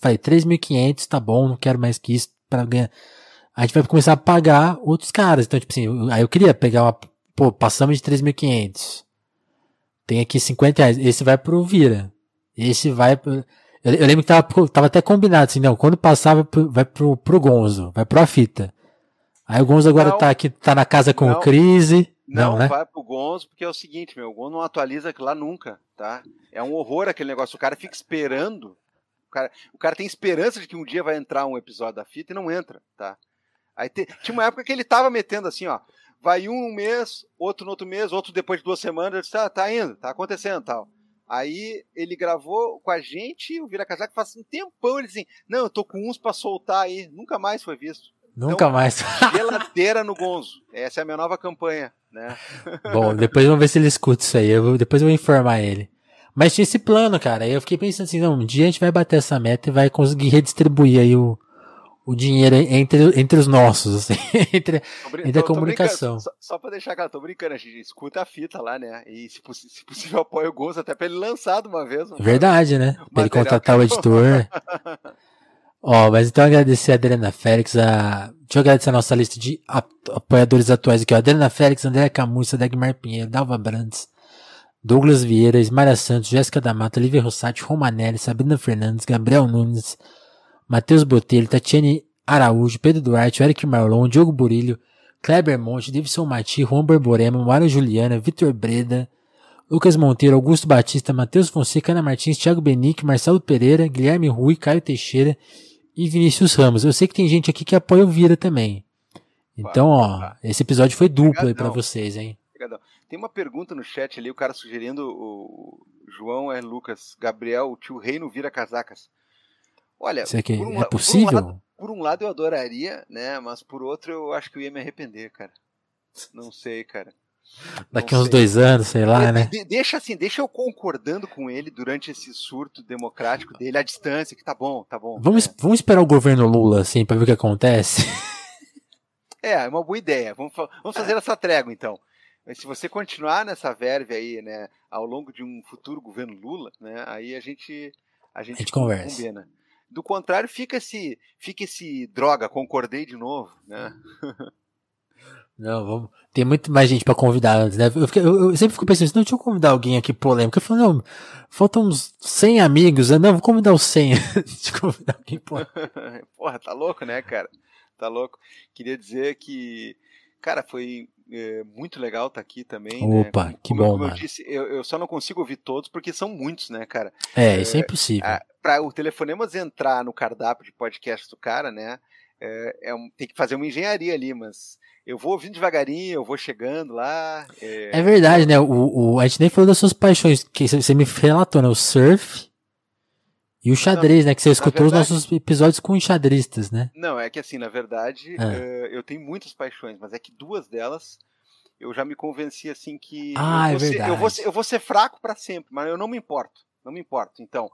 falei 3.500, tá bom, não quero mais que isso para ganhar a gente vai começar a pagar outros caras. Então, tipo assim, aí eu queria pegar uma. Pô, passamos de 3.500. Tem aqui 50 reais. Esse vai pro Vira. Esse vai pro. Eu, eu lembro que tava, tava até combinado assim, não. Quando passava, vai pro, pro Gonzo, vai pro a fita. Aí o Gonzo agora não, tá aqui, tá na casa com não, crise. Não, não né? vai pro Gonzo, porque é o seguinte, meu, o Gonzo não atualiza aquilo lá nunca, tá? É um horror aquele negócio. O cara fica esperando. O cara, o cara tem esperança de que um dia vai entrar um episódio da fita e não entra, tá? Aí te, tinha uma época que ele tava metendo assim, ó. Vai um um mês, outro no outro mês, outro depois de duas semanas, ele disse, ah, tá indo, tá acontecendo tal. Aí ele gravou com a gente, o Vira Casaco faz um tempão, ele assim, não, eu tô com uns para soltar aí, nunca mais foi visto. Nunca então, mais. geladeira no Gonzo. Essa é a minha nova campanha, né? Bom, depois vamos ver se ele escuta isso aí. Eu depois eu vou informar ele. Mas tinha esse plano, cara. Aí eu fiquei pensando assim, não, um dia a gente vai bater essa meta e vai conseguir redistribuir aí o, o dinheiro entre, entre os nossos, assim, entre, entre a comunicação. Só, só pra deixar claro, tô brincando, a gente escuta a fita lá, né? E se, se possível apoia o Gonzo até pra ele lançar de uma vez. Verdade, né? Pra ele contratar o editor. Ó, mas então agradecer a Adriana Félix, a... deixa eu agradecer a nossa lista de apoiadores atuais aqui, ó. Adriana Félix, André Camurça, Dagmar Pinheiro, Dalva Brandes, Douglas Vieira, Ismara Santos, Jéssica da Mata, Lívia Rossati, Romanelli, Sabrina Fernandes, Gabriel Nunes, Matheus Botelho, Tatiane Araújo, Pedro Duarte, Eric Marlon, Diogo Burilho, Kleber Monte, Davidson Mati, Juan Borborema, Mário Juliana, Vitor Breda, Lucas Monteiro, Augusto Batista, Matheus Fonseca, Ana Martins, Thiago Benique, Marcelo Pereira, Guilherme Rui, Caio Teixeira e Vinícius Ramos. Eu sei que tem gente aqui que apoia o Vira também. Então, ó, esse episódio foi duplo aí pra vocês, hein? Tem uma pergunta no chat ali, o cara sugerindo o João é Lucas, Gabriel, o tio Reino vira casacas. Olha, por um, é possível? Por um, lado, por um, lado, eu adoraria, né? Mas por outro eu acho que eu ia me arrepender, cara. Não sei, cara. Daqui uns dois anos, sei lá, né? De, deixa assim, deixa eu concordando com ele durante esse surto democrático dele à distância, que tá bom, tá bom. Vamos, é. vamos esperar o governo Lula, assim, pra ver o que acontece? É, é uma boa ideia. Vamos, vamos fazer essa trégua, então. Mas se você continuar nessa verve aí, né, ao longo de um futuro governo Lula, né, aí a gente a gente, a gente conversa. Combina. Do contrário, fica esse, fica esse droga, concordei de novo, né? Não, vamos. Tem muito mais gente para convidar antes, né? Eu, fiquei, eu, eu, sempre fico pensando, não, deixa eu convidar alguém aqui polêmico. Eu falo, não, faltam uns 100 amigos. Né? Não, vou convidar os 100. deixa eu convidar alguém polêmico. Porra, tá louco, né, cara? Tá louco. Queria dizer que, cara, foi é, muito legal estar tá aqui também. Né? Opa, né? que como, bom, como mano. eu disse, eu, eu, só não consigo ouvir todos porque são muitos, né, cara? É, isso é, é impossível. Para o Telefonemas entrar no cardápio de podcast do cara, né, é, é um, tem que fazer uma engenharia ali, mas eu vou ouvindo devagarinho, eu vou chegando lá. É, é verdade, né? O, o, a gente nem falou das suas paixões, que você me relatou, né? O surf e o xadrez, não, né? Que você escutou verdade, os nossos episódios com enxadristas, né? Não, é que assim, na verdade, é. uh, eu tenho muitas paixões, mas é que duas delas eu já me convenci assim que ah, eu, vou é ser, eu, vou ser, eu vou ser fraco para sempre, mas eu não me importo, não me importo. Então,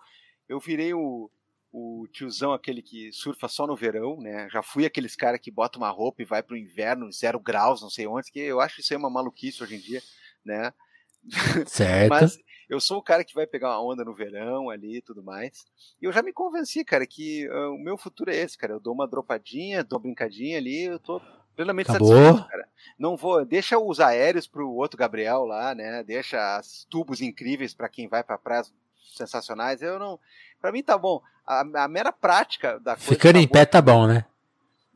eu virei o o tiozão aquele que surfa só no verão, né? Já fui aqueles cara que bota uma roupa e vai pro inverno, zero graus, não sei onde, que eu acho isso aí uma maluquice hoje em dia, né? Certo. Mas eu sou o cara que vai pegar uma onda no verão ali e tudo mais. E eu já me convenci, cara, que uh, o meu futuro é esse, cara. Eu dou uma dropadinha, dou uma brincadinha ali, eu tô plenamente Acabou. satisfeito, cara. Não vou, deixa os aéreos pro outro Gabriel lá, né? Deixa os tubos incríveis para quem vai para praias sensacionais. Eu não, para mim tá bom. A, a, mera prática da coisa. Ficando tá em pé tá bom, né?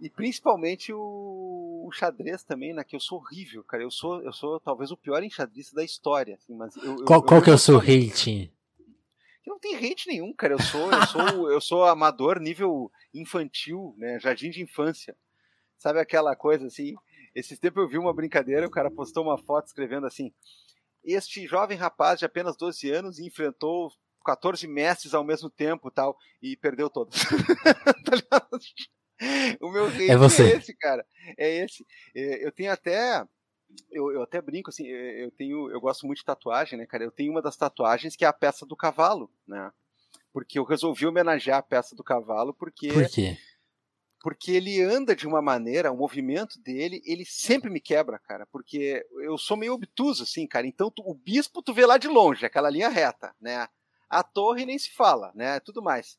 E principalmente o, o, xadrez também, né? Que eu sou horrível, cara. Eu sou, eu sou talvez o pior enxadrista da história. Assim, mas eu, qual eu, qual que é o seu rating? Não tem hate nenhum, cara. Eu sou, eu sou, eu sou amador nível infantil, né? Jardim de infância. Sabe aquela coisa assim? Esses tempos eu vi uma brincadeira, o cara postou uma foto escrevendo assim: Este jovem rapaz de apenas 12 anos enfrentou 14 mestres ao mesmo tempo tal, e perdeu todos. Tá o meu rei é, você. é esse, cara. É esse. É, eu tenho até. Eu, eu até brinco assim, é, eu tenho. Eu gosto muito de tatuagem, né, cara? Eu tenho uma das tatuagens que é a peça do cavalo, né? Porque eu resolvi homenagear a peça do cavalo porque. Por quê? Porque ele anda de uma maneira, o movimento dele, ele sempre me quebra, cara, porque eu sou meio obtuso, assim, cara, então tu, o bispo tu vê lá de longe, aquela linha reta, né, a torre nem se fala, né? Tudo mais.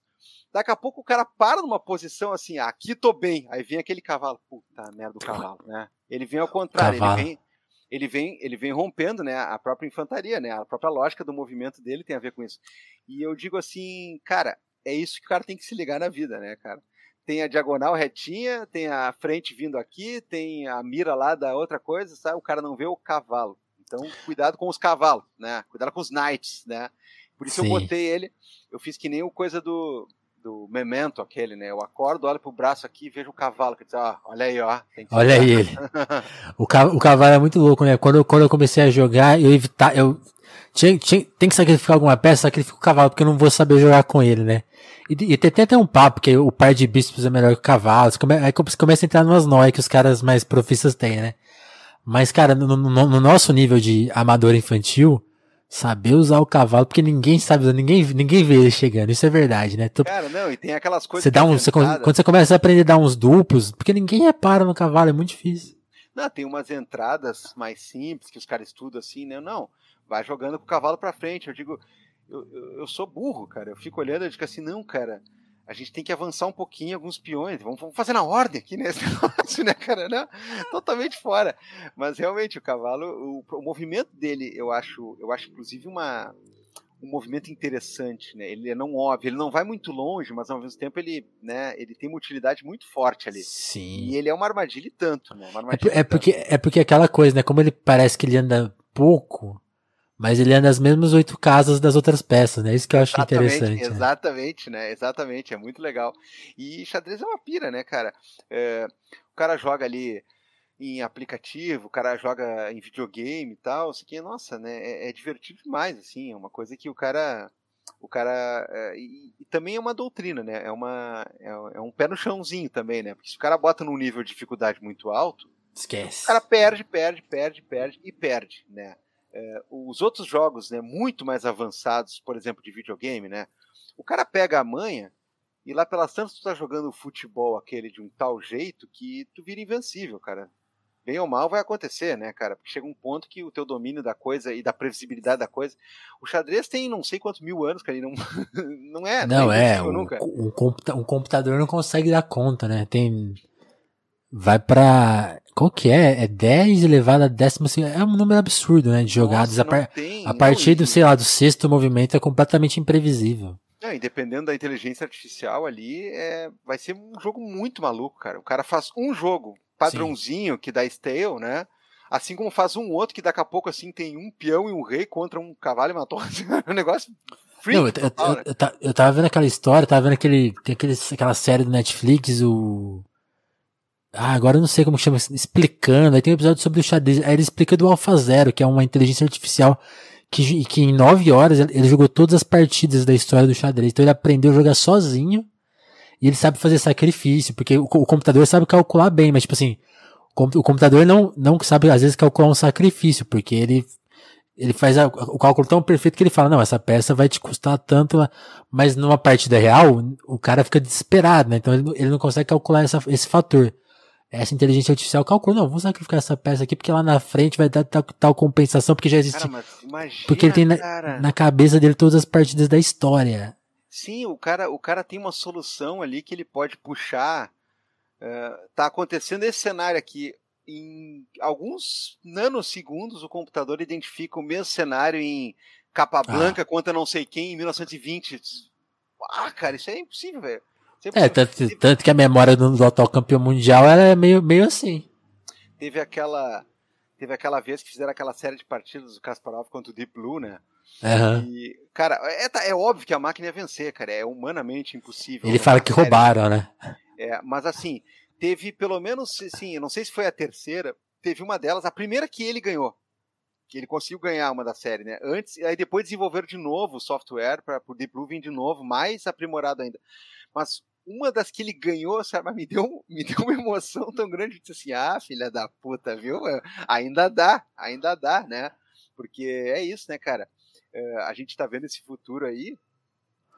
Daqui a pouco o cara para numa posição assim, ah, aqui tô bem. Aí vem aquele cavalo, puta merda do cavalo, né? Ele vem ao contrário, ele vem, ele vem, ele vem rompendo, né, a própria infantaria, né? A própria lógica do movimento dele tem a ver com isso. E eu digo assim, cara, é isso que o cara tem que se ligar na vida, né, cara? Tem a diagonal retinha, tem a frente vindo aqui, tem a mira lá da outra coisa, sabe? O cara não vê o cavalo. Então, cuidado com os cavalos, né? Cuidado com os knights, né? Por isso Sim. eu botei ele, eu fiz que nem o coisa do, do memento aquele, né? Eu acordo, olho pro braço aqui e vejo o cavalo. Que diz, ó, olha aí, ó. olha aí ele. o, cavalo, o cavalo é muito louco, né? Quando, quando eu comecei a jogar, eu evitar, eu tinha, tinha, tem que sacrificar alguma peça, sacrifico o cavalo, porque eu não vou saber jogar com ele, né? E, e tem até um papo que o par de bispos é melhor que o cavalo. Aí você começa a entrar numas noias que os caras mais profistas têm, né? Mas, cara, no, no, no nosso nível de amador infantil, Saber usar o cavalo, porque ninguém sabe usar, ninguém, ninguém vê ele chegando, isso é verdade, né? Tô... Cara, não, e tem aquelas coisas. Você dá um, você, quando você começa a aprender a dar uns duplos, porque ninguém repara no cavalo, é muito difícil. Não, tem umas entradas mais simples que os caras estudam assim, né? Não, vai jogando com o cavalo pra frente. Eu digo, eu, eu, eu sou burro, cara. Eu fico olhando e digo assim, não, cara. A gente tem que avançar um pouquinho alguns peões. Vamos, vamos fazer na ordem aqui nesse negócio, né, cara? Não, totalmente fora. Mas realmente o cavalo, o, o, movimento dele, eu acho, eu acho inclusive uma um movimento interessante, né? Ele é não óbvio, ele não vai muito longe, mas ao mesmo tempo ele, né, ele tem uma utilidade muito forte ali. Sim. E ele é uma armadilha e tanto, né? É, é, porque é porque aquela coisa, né? Como ele parece que ele anda pouco, mas ele anda nas mesmas oito casas das outras peças, né? Isso que eu acho exatamente, interessante. Né? Exatamente, né? Exatamente, é muito legal. E xadrez é uma pira, né, cara? É, o cara joga ali em aplicativo, o cara joga em videogame e tal, isso aqui, nossa, né? É, é divertido demais, assim, é uma coisa que o cara. O cara. É, e, e, também é uma doutrina, né? É, uma, é, é um pé no chãozinho também, né? Porque se o cara bota num nível de dificuldade muito alto, esquece. O cara perde, perde, perde, perde e perde, né? É, os outros jogos, né, muito mais avançados, por exemplo, de videogame, né, o cara pega a manha e lá pelas tantas tu tá jogando futebol aquele de um tal jeito que tu vira invencível, cara. Bem ou mal vai acontecer, né, cara? Porque chega um ponto que o teu domínio da coisa e da previsibilidade da coisa. O xadrez tem não sei quantos mil anos, cara, e não, não é. Não, não é. Um, um, um computador não consegue dar conta, né? Tem. Vai pra qual que é? É 10 elevado a décima É um número absurdo, né? De jogadas. Nossa, a, par tem, a partir do, sei lá, do sexto movimento é completamente imprevisível. Não, e dependendo da inteligência artificial ali, é, vai ser um jogo muito maluco, cara. O cara faz um jogo padrãozinho Sim. que dá stale, né? Assim como faz um outro que daqui a pouco assim tem um peão e um rei contra um cavalo e matou. um negócio freak. Não, eu, eu, né? eu, eu, tava vendo aquela história, tava vendo aquele, tem aquele, aquela série do Netflix, o ah, agora eu não sei como chama, explicando. Aí tem um episódio sobre o xadrez. Aí ele explica do AlphaZero, que é uma inteligência artificial que, que em nove horas ele jogou todas as partidas da história do xadrez. Então ele aprendeu a jogar sozinho e ele sabe fazer sacrifício, porque o, o computador sabe calcular bem, mas tipo assim, o, computador não, não sabe às vezes calcular um sacrifício, porque ele ele faz a, o cálculo tão perfeito que ele fala, não, essa peça vai te custar tanto, mas numa partida real, o cara fica desesperado, né? Então ele, ele não consegue calcular essa, esse fator essa inteligência artificial calcula, não, vou sacrificar essa peça aqui porque lá na frente vai dar tal, tal compensação, porque já existe. Cara, imagina, porque ele tem na, na, cabeça dele todas as partidas da história. Sim, o cara, o cara tem uma solução ali que ele pode puxar. Uh, tá acontecendo esse cenário aqui. Em alguns nanosegundos, o computador identifica o mesmo cenário em capa branca ah. contra não sei quem em 1920. Ah, cara, isso é impossível, velho. É, tanto, tanto, que a memória do, do atual campeão mundial ela é meio, meio assim. Teve aquela. Teve aquela vez que fizeram aquela série de partidas do Kasparov contra o Deep Blue, né? Uhum. E, cara, é, é óbvio que a máquina ia vencer, cara. É humanamente impossível. Ele fala que série. roubaram, né? É, mas assim, teve pelo menos, assim, eu não sei se foi a terceira, teve uma delas, a primeira que ele ganhou. Que ele conseguiu ganhar uma da série, né? Antes, aí depois desenvolveram de novo o software para o Deep Blue vir de novo, mais aprimorado ainda. Mas uma das que ele ganhou, sabe, me deu, me deu uma emoção tão grande. Eu disse assim, ah, filha da puta, viu? Ainda dá, ainda dá, né? Porque é isso, né, cara? É, a gente tá vendo esse futuro aí.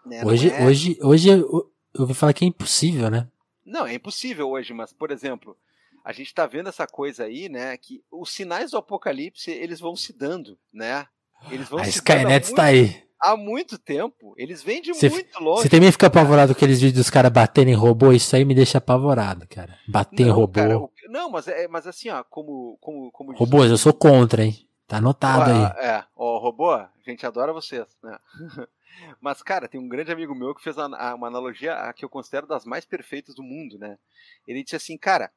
Né? Hoje, é... hoje, hoje eu ouvi falar que é impossível, né? Não, é impossível hoje, mas, por exemplo, a gente tá vendo essa coisa aí, né? Que os sinais do apocalipse, eles vão se dando, né? Eles vão a Skynet está aí há muito tempo. Eles vêm de cê, muito longe. Você também fica apavorado com aqueles vídeos dos caras batendo em robô? Isso aí me deixa apavorado, cara. Bater não, em robô. Cara, o, não, mas, é, mas assim, ó, como. como, como Robôs, eu sou contra, hein? Tá anotado aí. É, ó, robô, a gente adora vocês, né? Mas, cara, tem um grande amigo meu que fez uma analogia a que eu considero das mais perfeitas do mundo, né? Ele disse assim, cara,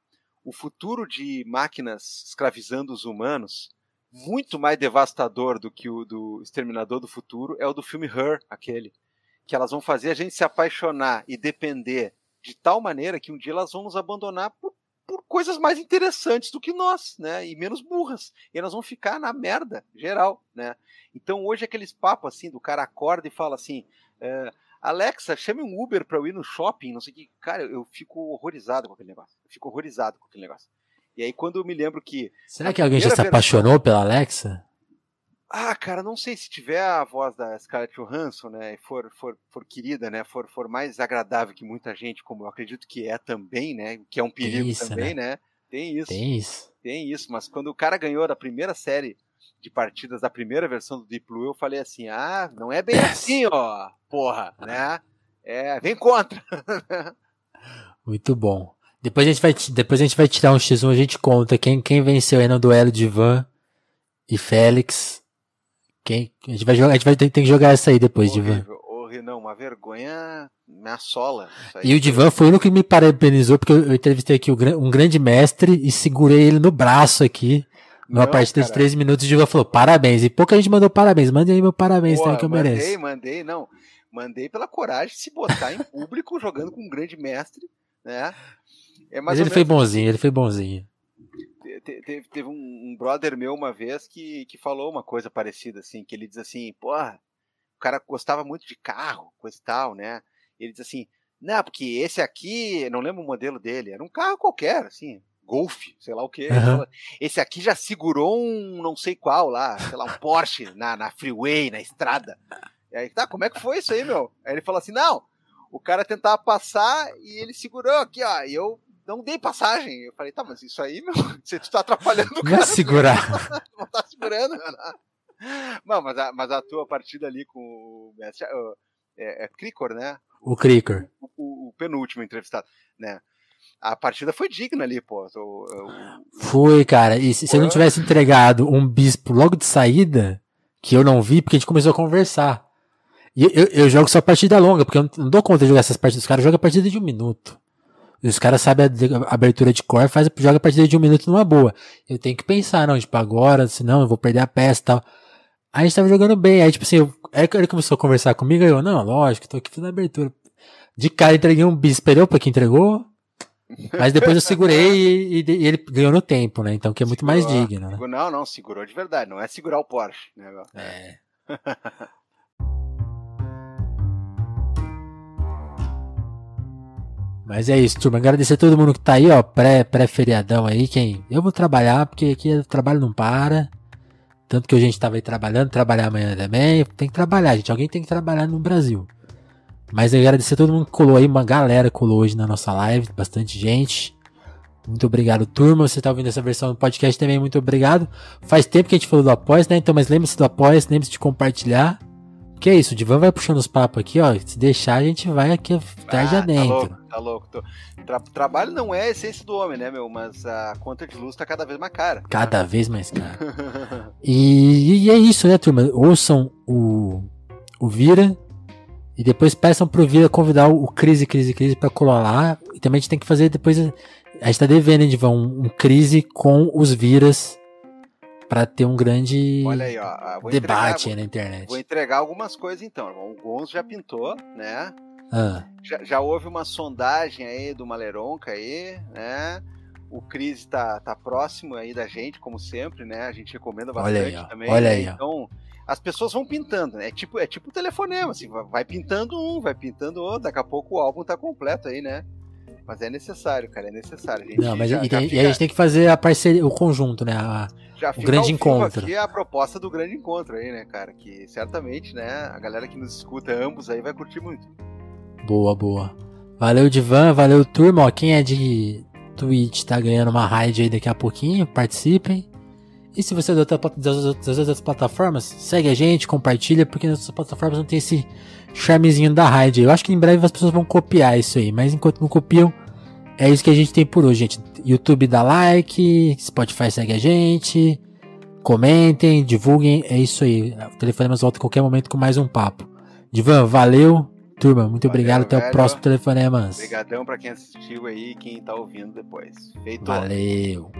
o futuro de máquinas escravizando os humanos muito mais devastador do que o do Exterminador do Futuro é o do filme Her, aquele. Que elas vão fazer a gente se apaixonar e depender de tal maneira que um dia elas vão nos abandonar por, por coisas mais interessantes do que nós, né? E menos burras. E elas vão ficar na merda geral, né? Então hoje aqueles papos assim do cara acorda e fala assim. É, Alexa, chame um Uber para eu ir no shopping, não sei o que. Cara, eu fico horrorizado com aquele negócio. Eu fico horrorizado com aquele negócio. E aí quando eu me lembro que. Será que alguém já se apaixonou versão... pela Alexa? Ah, cara, não sei se tiver a voz da Scarlett Johansson, né, e for, for, for querida, né, for, for mais agradável que muita gente, como eu acredito que é também, né, que é um perigo isso, também, né? né? Tem isso. Tem isso. Tem isso, mas quando o cara ganhou da primeira série de partidas da primeira versão do Deep Blue, eu falei assim, ah, não é bem assim, ó, porra, né? É, vem contra. Muito bom. Depois a gente vai, depois a gente vai tirar um X1, a gente conta quem, quem venceu aí no duelo de Ivan e Félix. Quem, a gente vai jogar, a gente vai ter, ter que jogar essa aí depois, horrível, Divan. Horrível, não, uma vergonha me assola. E o Divan foi o único que me parabenizou, porque eu, eu entrevistei aqui um grande mestre e segurei ele no braço aqui. Numa não, partida cara. de três minutos, o Divan falou parabéns. E pouca gente mandou parabéns. Mande aí meu parabéns Pô, também que eu mandei, mereço. Mandei, mandei, não. Mandei pela coragem de se botar em público jogando com um grande mestre, né? É Mas ele foi bonzinho, ele foi bonzinho. Teve, teve um, brother meu uma vez que, que falou uma coisa parecida, assim, que ele diz assim, porra, o cara gostava muito de carro, coisa e tal, né? Ele diz assim, não, porque esse aqui, não lembro o modelo dele, era um carro qualquer, assim, Golf, sei lá o que. Uhum. Esse aqui já segurou um não sei qual lá, sei lá, um Porsche na, na freeway, na estrada. E aí, tá, como é que foi isso aí, meu? Aí ele falou assim, não, o cara tentava passar e ele segurou aqui, ó, e eu não dei passagem. Eu falei, tá, mas isso aí, meu, você tá atrapalhando o cara. Não segurar. não tá segurando, não. Não, mas a, mas a tua partida ali com o é, é Cricor, né? O Cricor. O, o, o, penúltimo entrevistado, né? A partida foi digna ali, pô. foi, cara. E se, se eu não tivesse entregado um bispo logo de saída, que eu não vi, porque a gente começou a conversar. E eu, eu jogo só partida longa, porque eu não dou conta de jogar essas partidas. Os caras jogam a partida de um minuto. Os caras sabem a, abertura de core, faz, joga a partida de um minuto numa boa. Eu tenho que pensar, não, tipo, agora, senão eu vou perder a peça e tal. Aí a gente tava jogando bem, aí tipo assim, eu, aí ele começou a conversar comigo, aí eu, não, lógico, tô aqui fazendo a abertura. De cara entreguei um bis, esperou pra quem entregou, mas depois eu segurei e, e, e, ele ganhou no tempo, né? Então que é muito segurou, mais digno, né? Não, não, segurou de verdade, não é segurar o Porsche. Né? É. Mas é isso, turma. Agradecer a todo mundo que tá aí, ó, pré-feriadão pré aí. Quem? Eu vou trabalhar, porque aqui o trabalho não para. Tanto que a gente tava aí trabalhando, trabalhar amanhã também. Tem que trabalhar, gente. Alguém tem que trabalhar no Brasil. Mas agradecer a todo mundo que colou aí. Uma galera colou hoje na nossa live. Bastante gente. Muito obrigado, turma. Você tá ouvindo essa versão do podcast também. Muito obrigado. Faz tempo que a gente falou do Após, né? Então, mas lembre-se do Após, lembre-se de compartilhar. Que é isso, o Divan vai puxando os papos aqui, ó. Se deixar, a gente vai aqui tarde ah, adentro. Tá louco, tá louco. Tô... Tra trabalho não é a essência do homem, né, meu? Mas a conta de luz tá cada vez mais cara. Cada vez mais cara. e, e, é isso, né, turma? Ouçam o, o Vira. E depois peçam pro Vira convidar o Crise, Crise, Crise pra colar lá. E também a gente tem que fazer depois. A gente tá devendo, hein, Divan, um, um Crise com os Viras para ter um grande aí, ó, debate entregar, na internet. Vou entregar algumas coisas então. O Gonzo já pintou, né? Ah. Já, já, houve uma sondagem aí do Maleronca aí, né? O Cris tá, tá próximo aí da gente, como sempre, né? A gente recomenda bastante olha aí, também. Olha né? aí, então, as pessoas vão pintando, né? É tipo, é tipo telefonema, assim, vai pintando um, vai pintando outro, daqui a pouco o álbum tá completo aí, né? Mas é necessário, cara, é necessário. Não, mas já, e, já fica... e, a gente tem que fazer a parceria, o conjunto, né? A, já o grande encontro. Aqui a proposta do grande encontro aí, né, cara? Que certamente, né, a galera que nos escuta ambos aí vai curtir muito. Boa, boa. Valeu, Divan, valeu, turma. Ó, quem é de Twitch tá ganhando uma raid aí daqui a pouquinho, participem. E se você é das outras plataformas, segue a gente, compartilha, porque nas outras plataformas não tem esse charmezinho da raid. Eu acho que em breve as pessoas vão copiar isso aí, mas enquanto não copiam, é isso que a gente tem por hoje, gente. YouTube dá like, Spotify segue a gente, comentem, divulguem, é isso aí. O Telefonemas volta a qualquer momento com mais um papo. Divan, valeu, turma, muito valeu, obrigado, até velho. o próximo Telefonemas. Obrigadão pra quem assistiu aí e quem tá ouvindo depois. Feito. Valeu.